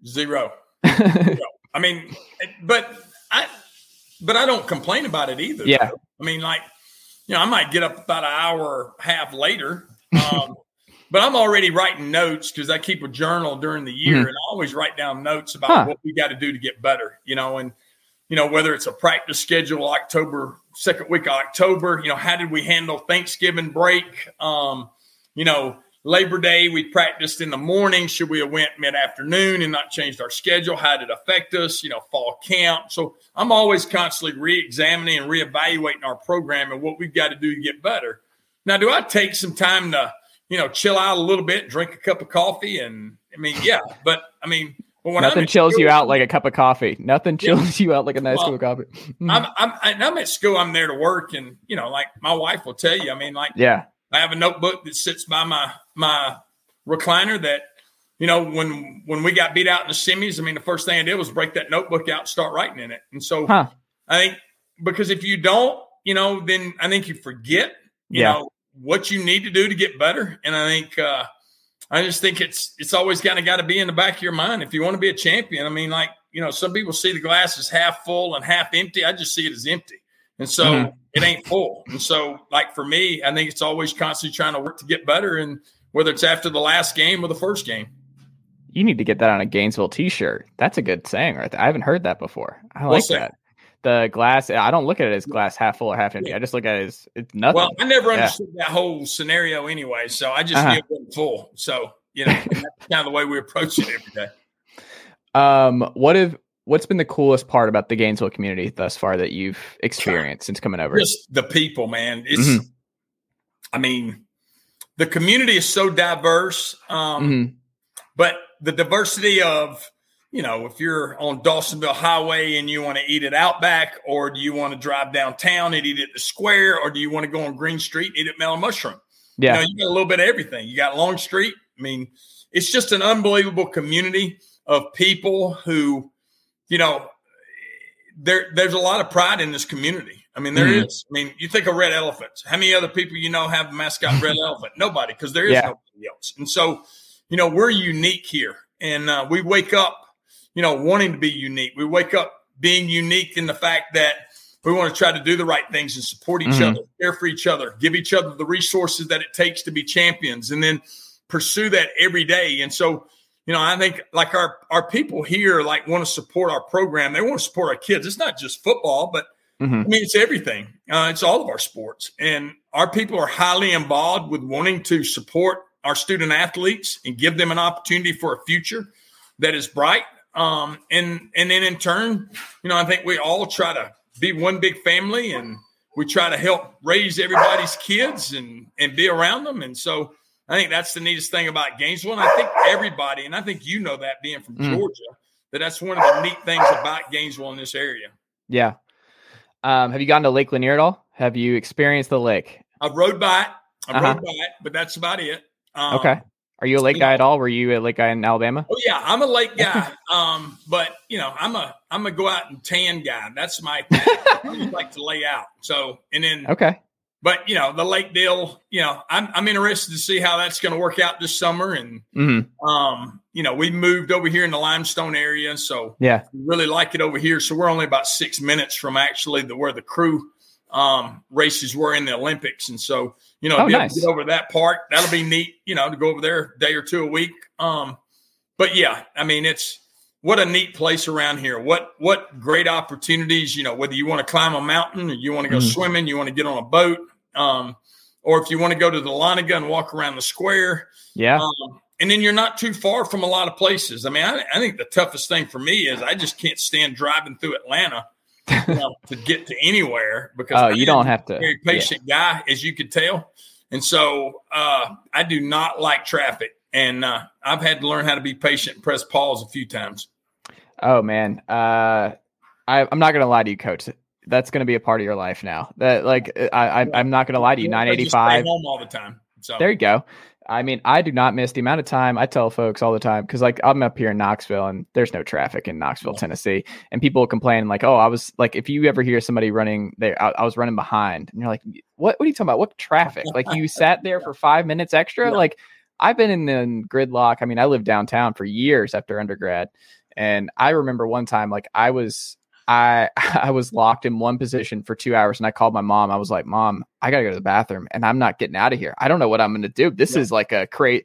Speaker 4: Zero. Zero. I mean, but I but I don't complain about it either.
Speaker 1: Yeah.
Speaker 4: Though. I mean, like you know, I might get up about an hour half later. Um, but I'm already writing notes because I keep a journal during the year, mm-hmm. and I always write down notes about huh. what we got to do to get better. You know, and you know, whether it's a practice schedule, October, second week of October, you know, how did we handle Thanksgiving break? Um, you know, Labor Day, we practiced in the morning. Should we have went mid afternoon and not changed our schedule? How did it affect us? You know, fall camp. So I'm always constantly re-examining and reevaluating our program and what we've got to do to get better. Now, do I take some time to, you know, chill out a little bit, drink a cup of coffee? And I mean, yeah, but I mean,
Speaker 1: Nothing chills school, you out like a cup of coffee. Nothing chills yeah. you out like a nice well, cup of coffee.
Speaker 4: I'm, I'm, I'm at school. I'm there to work, and you know, like my wife will tell you. I mean, like,
Speaker 1: yeah,
Speaker 4: I have a notebook that sits by my my recliner. That you know, when when we got beat out in the semis, I mean, the first thing I did was break that notebook out and start writing in it. And so, huh. I think because if you don't, you know, then I think you forget, you yeah. know, what you need to do to get better. And I think. uh I just think it's it's always kind of got to be in the back of your mind if you want to be a champion. I mean, like you know, some people see the glass as half full and half empty. I just see it as empty, and so mm-hmm. it ain't full. And so, like for me, I think it's always constantly trying to work to get better, and whether it's after the last game or the first game.
Speaker 1: You need to get that on a Gainesville T-shirt. That's a good saying, right there. I haven't heard that before. I like that the glass. I don't look at it as glass half full or half empty. I just look at it as it's nothing.
Speaker 4: Well, I never understood yeah. that whole scenario anyway, so I just uh-huh. knew it wasn't full. So you know, that's kind of the way we approach it every day.
Speaker 1: Um, what if what's been the coolest part about the Gainesville community thus far that you've experienced since coming over?
Speaker 4: Just the people, man. It's, mm-hmm. I mean, the community is so diverse, um, mm-hmm. but the diversity of you know, if you're on Dawsonville Highway and you want to eat it Outback, or do you want to drive downtown and eat at the Square, or do you want to go on Green Street and eat at Mellow Mushroom?
Speaker 1: Yeah,
Speaker 4: you, know, you got a little bit of everything. You got Long Street. I mean, it's just an unbelievable community of people who, you know, there there's a lot of pride in this community. I mean, there mm. is. I mean, you think of red elephants. How many other people you know have a mascot red elephant? Nobody, because there is yeah. nobody else. And so, you know, we're unique here, and uh, we wake up you know, wanting to be unique. We wake up being unique in the fact that we want to try to do the right things and support each
Speaker 1: Mhm.
Speaker 4: other, care for each other, give each other the resources that it takes to be champions, and then pursue that every day. And so, you know, I think like our our people here like want to support our program. They want to support our kids. It's not just football, but
Speaker 1: Mhm.
Speaker 4: I mean, it's everything. Uh, it's all of our sports, and our people are highly involved with wanting to support our student athletes and give them an opportunity for a future that is bright. Um, and and then in turn, you know, I think we all try to be one big family, and we try to help raise everybody's kids and and be around them. And so, I think that's the neatest thing about Gainesville. And I think everybody, and I think you know that being from
Speaker 1: Mm.
Speaker 4: Georgia, that that's one of the neat things about Gainesville in this area.
Speaker 1: Yeah. Um, have you gone to Lake Lanier at all? Have you experienced the lake?
Speaker 4: I've rode by it. I
Speaker 1: Uh-huh.
Speaker 4: rode by it, but that's about it. Um,
Speaker 1: Okay. Are you a lake guy at all? Were you a lake guy in Alabama?
Speaker 4: Oh yeah, I'm a lake guy. um, but you know, I'm a I'm a go out and tan guy. That's my thing. I just like to lay out. So and then
Speaker 1: Okay.
Speaker 4: But you know, the lake deal, you know, I'm I'm interested to see how that's gonna work out this summer. And
Speaker 1: hmm
Speaker 4: um, you know, we moved over here in the limestone area, so
Speaker 1: Yeah.
Speaker 4: really like it over here. So we're only about six minutes from actually the where the crew um races were in the Olympics. And so, you know,
Speaker 1: Oh, nice.
Speaker 4: to get over to that park, that'll be neat, you know, to go over there a day or two a week. Um, but yeah, I mean it's what a neat place around here. What what great opportunities, you know, whether you want to climb a mountain or you want to go
Speaker 1: Mhm.
Speaker 4: swimming, you want to get on a boat, um, or if you want to go to Dahlonega and walk around the square.
Speaker 1: Yeah.
Speaker 4: Um, and then you're not too far from a lot of places. I mean, I, I think the toughest thing for me is I just can't stand driving through Atlanta you know, to get to anywhere because
Speaker 1: Oh, you don't have to.
Speaker 4: a very patient guy, as you could tell. And so uh, I do not like traffic. And uh, I've had to learn how to be patient and press pause a few times.
Speaker 1: Oh man, uh, I, I'm not gonna lie to you, Coach. That's gonna be a part of your life now. That like uh, I, I I'm not gonna lie to you.
Speaker 4: I just
Speaker 1: 985.
Speaker 4: Home all the time. So
Speaker 1: There you go. I mean, I do not miss the amount of time I tell folks all the time because, like, I'm up here in Knoxville and there's no traffic in Knoxville,
Speaker 4: Yeah.
Speaker 1: Tennessee, and people complain like, "Oh, I was like, if you ever hear somebody running there, I, I was running behind," and you're like, "What? What are you talking about? What traffic? Like, you sat there for five minutes extra?
Speaker 4: Yeah.
Speaker 1: Like, I've been in the gridlock. I mean, I lived downtown for years after undergrad, and I remember one time, like, I was I I was locked in one position for two hours, and I called my mom. I was like, "Mom, I gotta go to the bathroom, and I'm not getting out of here. I don't know what I'm gonna do. This
Speaker 4: Yeah.
Speaker 1: is like a crate.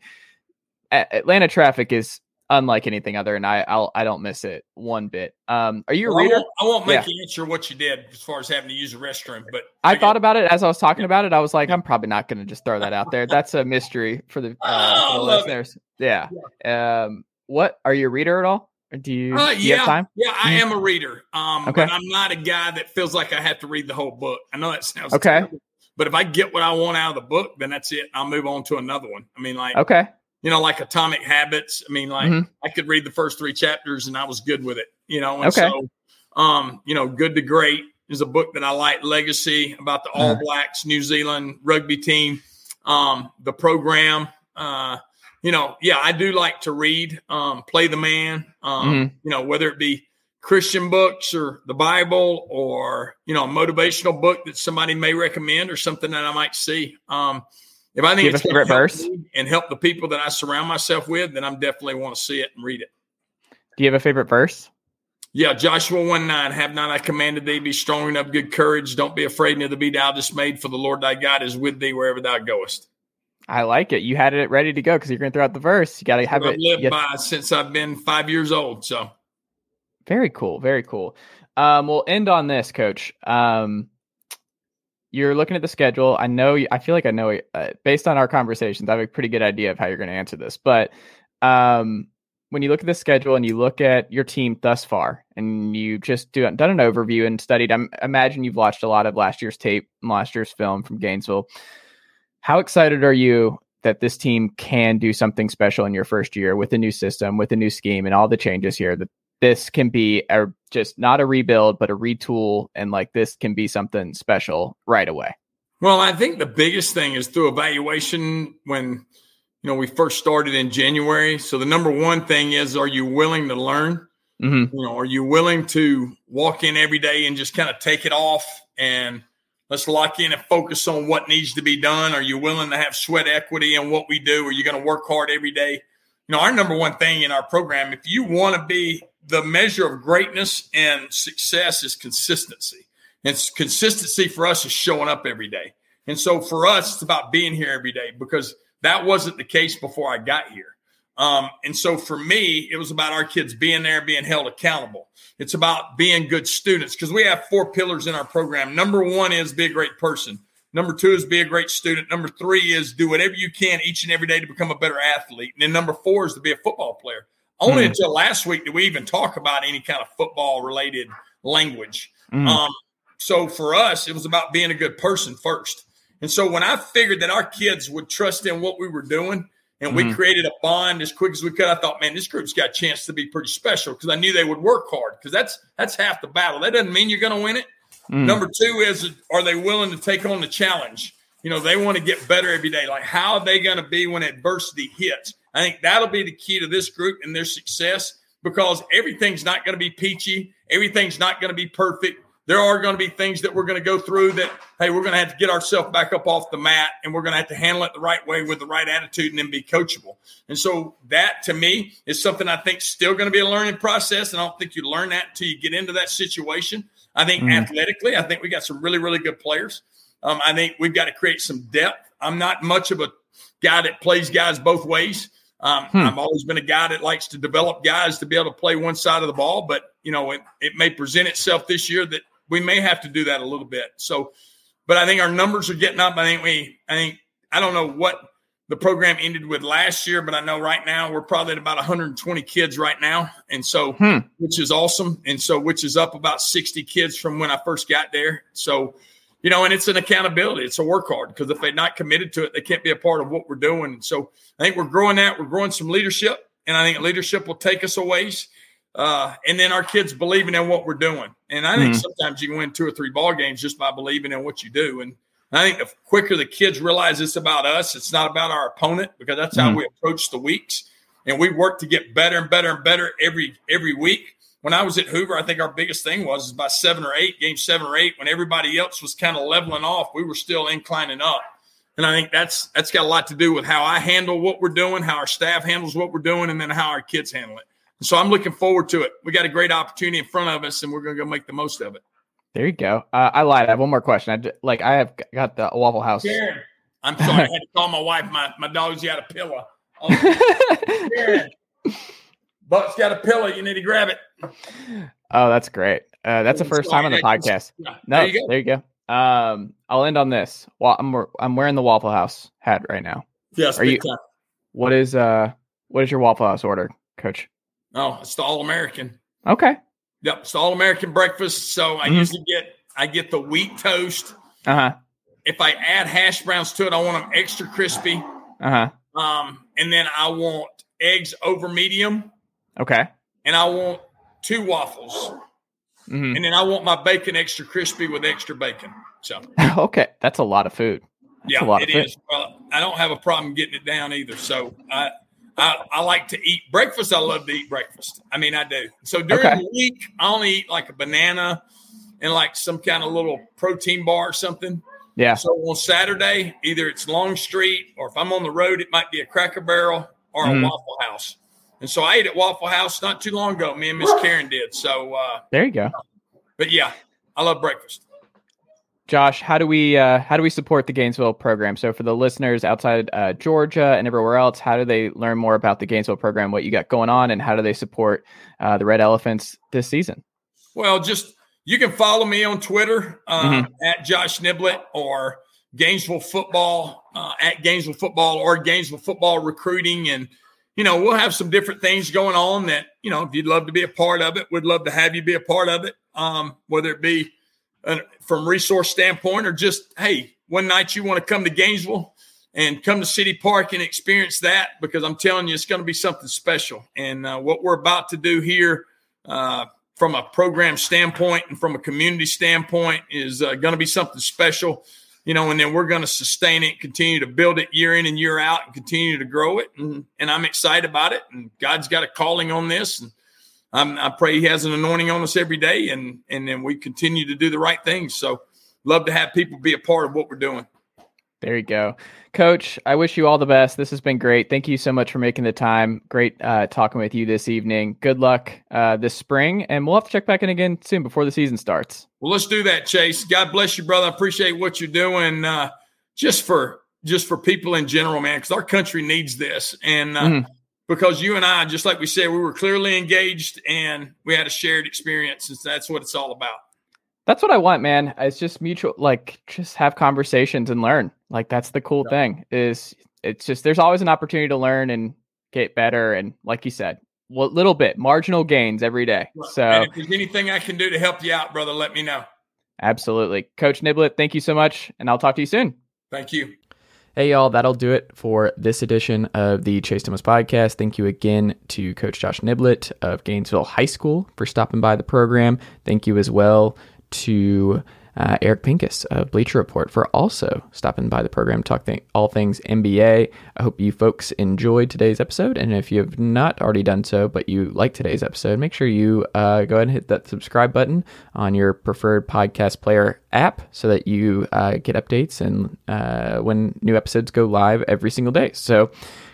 Speaker 1: Atlanta traffic is unlike anything other, and I I'll, I don't miss it one bit. Um, are you a
Speaker 4: Well, I
Speaker 1: reader?
Speaker 4: won't, I won't make
Speaker 1: Yeah.
Speaker 4: you answer what you did as far as having to use a restroom, but
Speaker 1: I
Speaker 4: get-
Speaker 1: thought about it as I was talking about it. I was like, I'm probably not going to just throw that out there. That's a mystery for the, uh,
Speaker 4: Oh,
Speaker 1: for the
Speaker 4: it.
Speaker 1: listeners. Yeah. Um, what are you a reader at all? Do you,
Speaker 4: Uh,
Speaker 1: do you
Speaker 4: yeah,
Speaker 1: time?
Speaker 4: yeah, I
Speaker 1: Mhm.
Speaker 4: am a reader. Um,
Speaker 1: Okay.
Speaker 4: but I'm not a guy that feels like I have to read the whole book. I know that sounds
Speaker 1: Okay.
Speaker 4: terrible, but if I get what I want out of the book, then that's it. I'll move on to another one. I mean, like
Speaker 1: Okay.
Speaker 4: you know, like Atomic Habits. I mean, like
Speaker 1: Mhm.
Speaker 4: I could read the first three chapters and I was good with it. You know, and
Speaker 1: Okay.
Speaker 4: so um, you know, Good to Great is a book that I like. Legacy about the All
Speaker 1: Uh-huh.
Speaker 4: Blacks, New Zealand rugby team, um, the program. Uh, you know, yeah, I do like to read, um, play the man, um,
Speaker 1: Mhm.
Speaker 4: you know, whether it be Christian books or the Bible or, you know, a motivational book that somebody may recommend or something that I might see. Um, if I think it's
Speaker 1: favorite verse?
Speaker 4: and help the people that I surround myself with, then I'm definitely want to see it and read it.
Speaker 1: Do you have a favorite verse?
Speaker 4: Yeah, Joshua 1 9, have not I commanded thee, be strong and of good courage. Don't be afraid, neither be thou dismayed, for the Lord thy God is with thee wherever thou goest.
Speaker 1: I like it. You had it ready to go because you're going to throw out the verse. You got to have
Speaker 4: I've
Speaker 1: it.
Speaker 4: lived by since I've been five years old. So
Speaker 1: Very cool. Very cool. Um, we'll end on this, Coach. Um, you're looking at the schedule. I know. I feel like I know. Uh, based on our conversations, I have a pretty good idea of how you're going to answer this. But um, when you look at the schedule and you look at your team thus far, and you just do done an overview and studied, I imagine you've watched a lot of last year's tape, last year's film from Gainesville. How excited are you that this team can do something special in your first year with a new system, with a new scheme, and all the changes here? That this can be a, just not a rebuild, but a retool, and like this can be something special right away.
Speaker 4: Well, I think the biggest thing is through evaluation when you know we first started in January. So the number one thing is are you willing to learn?
Speaker 1: Mm-hmm.
Speaker 4: You know, are you willing to walk in every day and just kind of take it off and let's lock in and focus on what needs to be done? Are you willing to have sweat equity in what we do? Are you going to work hard every day? You know, our number one thing in our program, if you want to be the measure of greatness and success is consistency. And consistency for us is showing up every day. And so for us, it's about being here every day because that wasn't the case before I got here. Um, and so for me, it was about our kids being there, being held accountable. It's about being good students because we have four pillars in our program. Number one is be a great person. Number two is be a great student. Number three is do whatever you can each and every day to become a better athlete. And then number four is to be a football player. Only mm. until last week did we even talk about any kind of football related language. Mm. Um, so for us, it was about being a good person first. And so when I figured that our kids would trust in what we were doing and mm. we created a bond as quick as we could, I thought, man, this group's got a chance to be pretty special because I knew they would work hard because that's that's half the battle. That doesn't mean you're going to win it. Mm. Number two is are they willing to take on the challenge? You know, they want to get better every day. Like, how are they going to be when adversity hits? I think that'll be the key to this group and their success because everything's not going to be peachy. Everything's not going to be perfect. There are going to be things that we're going to go through that, hey, we're going to have to get ourselves back up off the mat and we're going to have to handle it the right way with the right attitude and then be coachable. And so that to me is something I think still going to be a learning process. And I don't think you learn that until you get into that situation. I think mm. athletically, I think we got some really, really good players. Um, I think we've got to create some depth. I'm not much of a guy that plays guys both ways. Um, hmm. I've always been a guy that likes to develop guys to be able to play one side of the ball, but you know, it, it may present itself this year that we may have to do that a little bit. So, but I think our numbers are getting up. I think we, I think, I don't know what the program ended with last year, but I know right now we're probably at about 120 kids right now. And so, hmm. which is awesome. And so, which is up about 60 kids from when I first got there. So, you know, and it's an accountability. It's a work hard because if they're not committed to it, they can't be a part of what we're doing. And so I think we're growing that. We're growing some leadership. And I think leadership will take us a ways. Uh, and then our kids believing in what we're doing. And I think mm-hmm. sometimes you can win two or three ball games just by believing in what you do. And I think the quicker the kids realize it's about us, it's not about our opponent because that's how mm-hmm. we approach the weeks. And we work to get better and better and better every every week. When I was at Hoover, I think our biggest thing was by seven or eight, game seven or eight, when everybody else was kind of leveling off, we were still inclining up. And I think that's that's got a lot to do with how I handle what we're doing, how our staff handles what we're doing, and then how our kids handle it. So I'm looking forward to it. We got a great opportunity in front of us, and we're going to go make the most of it.
Speaker 1: There you go. Uh, I lied. I have one more question. I like I have got the Waffle House.
Speaker 4: Karen, I'm sorry. I had to call my wife. My my dog's got a pillow. Oh, Karen, Buck's got a pillow. You need to grab it.
Speaker 1: Oh, that's great. Uh, that's the first time on the podcast. No, there you go. There you go. Um, I'll end on this. Well, I'm I'm wearing the Waffle House hat right now.
Speaker 4: Yes.
Speaker 1: Are you? Time. What is uh? What is your Waffle House order, Coach?
Speaker 4: Oh, it's the All American.
Speaker 1: Okay.
Speaker 4: Yep, it's the all American breakfast. So I mm-hmm. usually get I get the wheat toast.
Speaker 1: Uh huh.
Speaker 4: If I add hash browns to it, I want them extra crispy.
Speaker 1: Uh
Speaker 4: huh. Um, and then I want eggs over medium.
Speaker 1: Okay.
Speaker 4: And I want two waffles. Mm-hmm. And then I want my bacon extra crispy with extra bacon. So
Speaker 1: okay, that's a lot of food. That's
Speaker 4: yeah, it is. Well, I don't have a problem getting it down either. So I I, I, like to eat breakfast. I love to eat breakfast. I mean, I do. So during okay. the week, I only eat like a banana and like some kind of little protein bar or something.
Speaker 1: Yeah.
Speaker 4: So on Saturday, either it's Longstreet or if I'm on the road, it might be a Cracker Barrel or mm. a Waffle House. And so I ate at Waffle House not too long ago. Me and Miss Karen did. So uh,
Speaker 1: there you go.
Speaker 4: But yeah, I love breakfast.
Speaker 1: Josh, how do we uh, how do we support the Gainesville program? So for the listeners outside uh, Georgia and everywhere else, how do they learn more about the Gainesville program, what you got going on, and how do they support uh, the Red Elephants this season?
Speaker 4: Well, just you can follow me on Twitter uh, mm-hmm. at Josh Niblett or Gainesville Football uh, at Gainesville Football or Gainesville Football Recruiting, and you know we'll have some different things going on that you know if you'd love to be a part of it, we'd love to have you be a part of it, um, whether it be from resource standpoint, or just hey, one night you want to come to Gainesville and come to City Park and experience that because I'm telling you, it's going to be something special. And uh, what we're about to do here, uh, from a program standpoint and from a community standpoint, is uh, going to be something special. You know, and then we're going to sustain it, continue to build it year in and year out, and continue to grow it. And, and I'm excited about it. And God's got a calling on this. And I'm, i pray He has an anointing on us every day, and and then we continue to do the right things. So, love to have people be a part of what we're doing.
Speaker 1: There you go. Coach, I wish you all the best. This has been great. Thank you so much for making the time. Great uh, talking with you this evening. Good luck uh, this spring, and we'll have to check back in again soon before the season starts.
Speaker 4: Well, let's do that, Chase. God bless you, brother. I appreciate what you're doing. Uh, just for just for people in general, man, because our country needs this, and uh, mm-hmm. Because you and I, just like we said, we were clearly engaged and we had a shared experience, and that's what it's all about.
Speaker 1: That's what I want, man. It's just mutual, like just have conversations and learn. Like that's the cool yeah. thing. Is it's just there's always an opportunity to learn and get better, and like you said, well, little bit marginal gains every day. So
Speaker 4: and if there's anything I can do to help you out, brother, let me know.
Speaker 1: Absolutely, Coach Niblett. Thank you so much, and I'll talk to you soon.
Speaker 4: Thank you.
Speaker 1: Hey, y'all, that'll do it for this edition of the Chase Thomas podcast. Thank you again to Coach Josh Niblett of Gainesville High School for stopping by the program. Thank you as well to uh, Eric Pincus of Bleacher Report for also stopping by the program, talking all things NBA. I hope you folks enjoyed today's episode. And if you have not already done so, but you like today's episode, make sure you uh, go ahead and hit that subscribe button on your preferred podcast player app so that you uh, get updates and uh, when new episodes go live every single day. So,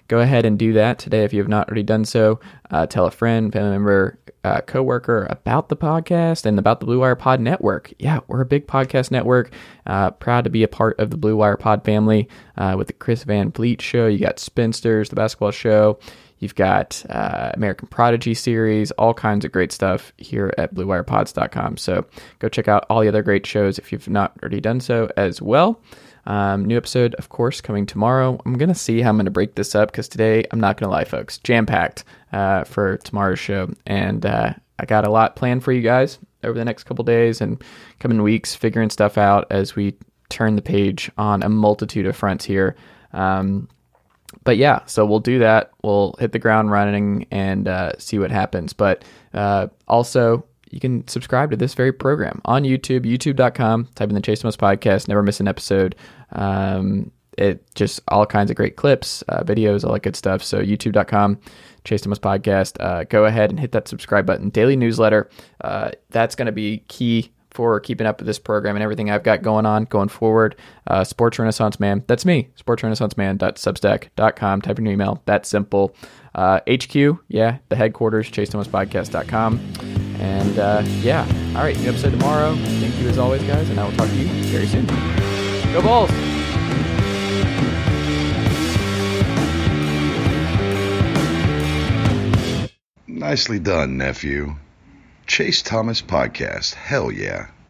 Speaker 1: go ahead and do that today if you have not already done so. Uh, tell a friend, family member, uh, coworker about the podcast and about the Blue Wire Pod Network. Yeah, we're a big podcast network. Uh, proud to be a part of the Blue Wire Pod family uh, with the Chris Van Vliet show. You got Spinsters, the basketball show. You've got uh, American Prodigy series, all kinds of great stuff here at BlueWirePods.com. So go check out all the other great shows if you've not already done so as well. Um, new episode, of course, coming tomorrow. I'm going to see how I'm going to break this up because today, I'm not going to lie, folks, jam packed uh, for tomorrow's show. And uh, I got a lot planned for you guys over the next couple days and coming weeks, figuring stuff out as we turn the page on a multitude of fronts here. Um, but yeah, so we'll do that. We'll hit the ground running and uh, see what happens. But uh, also, you can subscribe to this very program on YouTube, youtube.com, type in the Chase Thomas podcast, never miss an episode. Um, it just all kinds of great clips, uh, videos, all that good stuff. So youtube.com, Chase Thomas podcast. Uh, go ahead and hit that subscribe button. Daily newsletter. Uh, that's going to be key for keeping up with this program and everything I've got going on going forward. Uh, Sports Renaissance Man. That's me. SportsRenaissanceMan.substack.com. Type in your email. That's simple. Uh, HQ, yeah, the headquarters, ChaseThomasPodcast.com. And uh, yeah, all right, new episode tomorrow. Thank you as always, guys, and I will talk to you very soon. Go Balls!
Speaker 5: Nicely done, nephew. Chase Thomas Podcast. Hell yeah.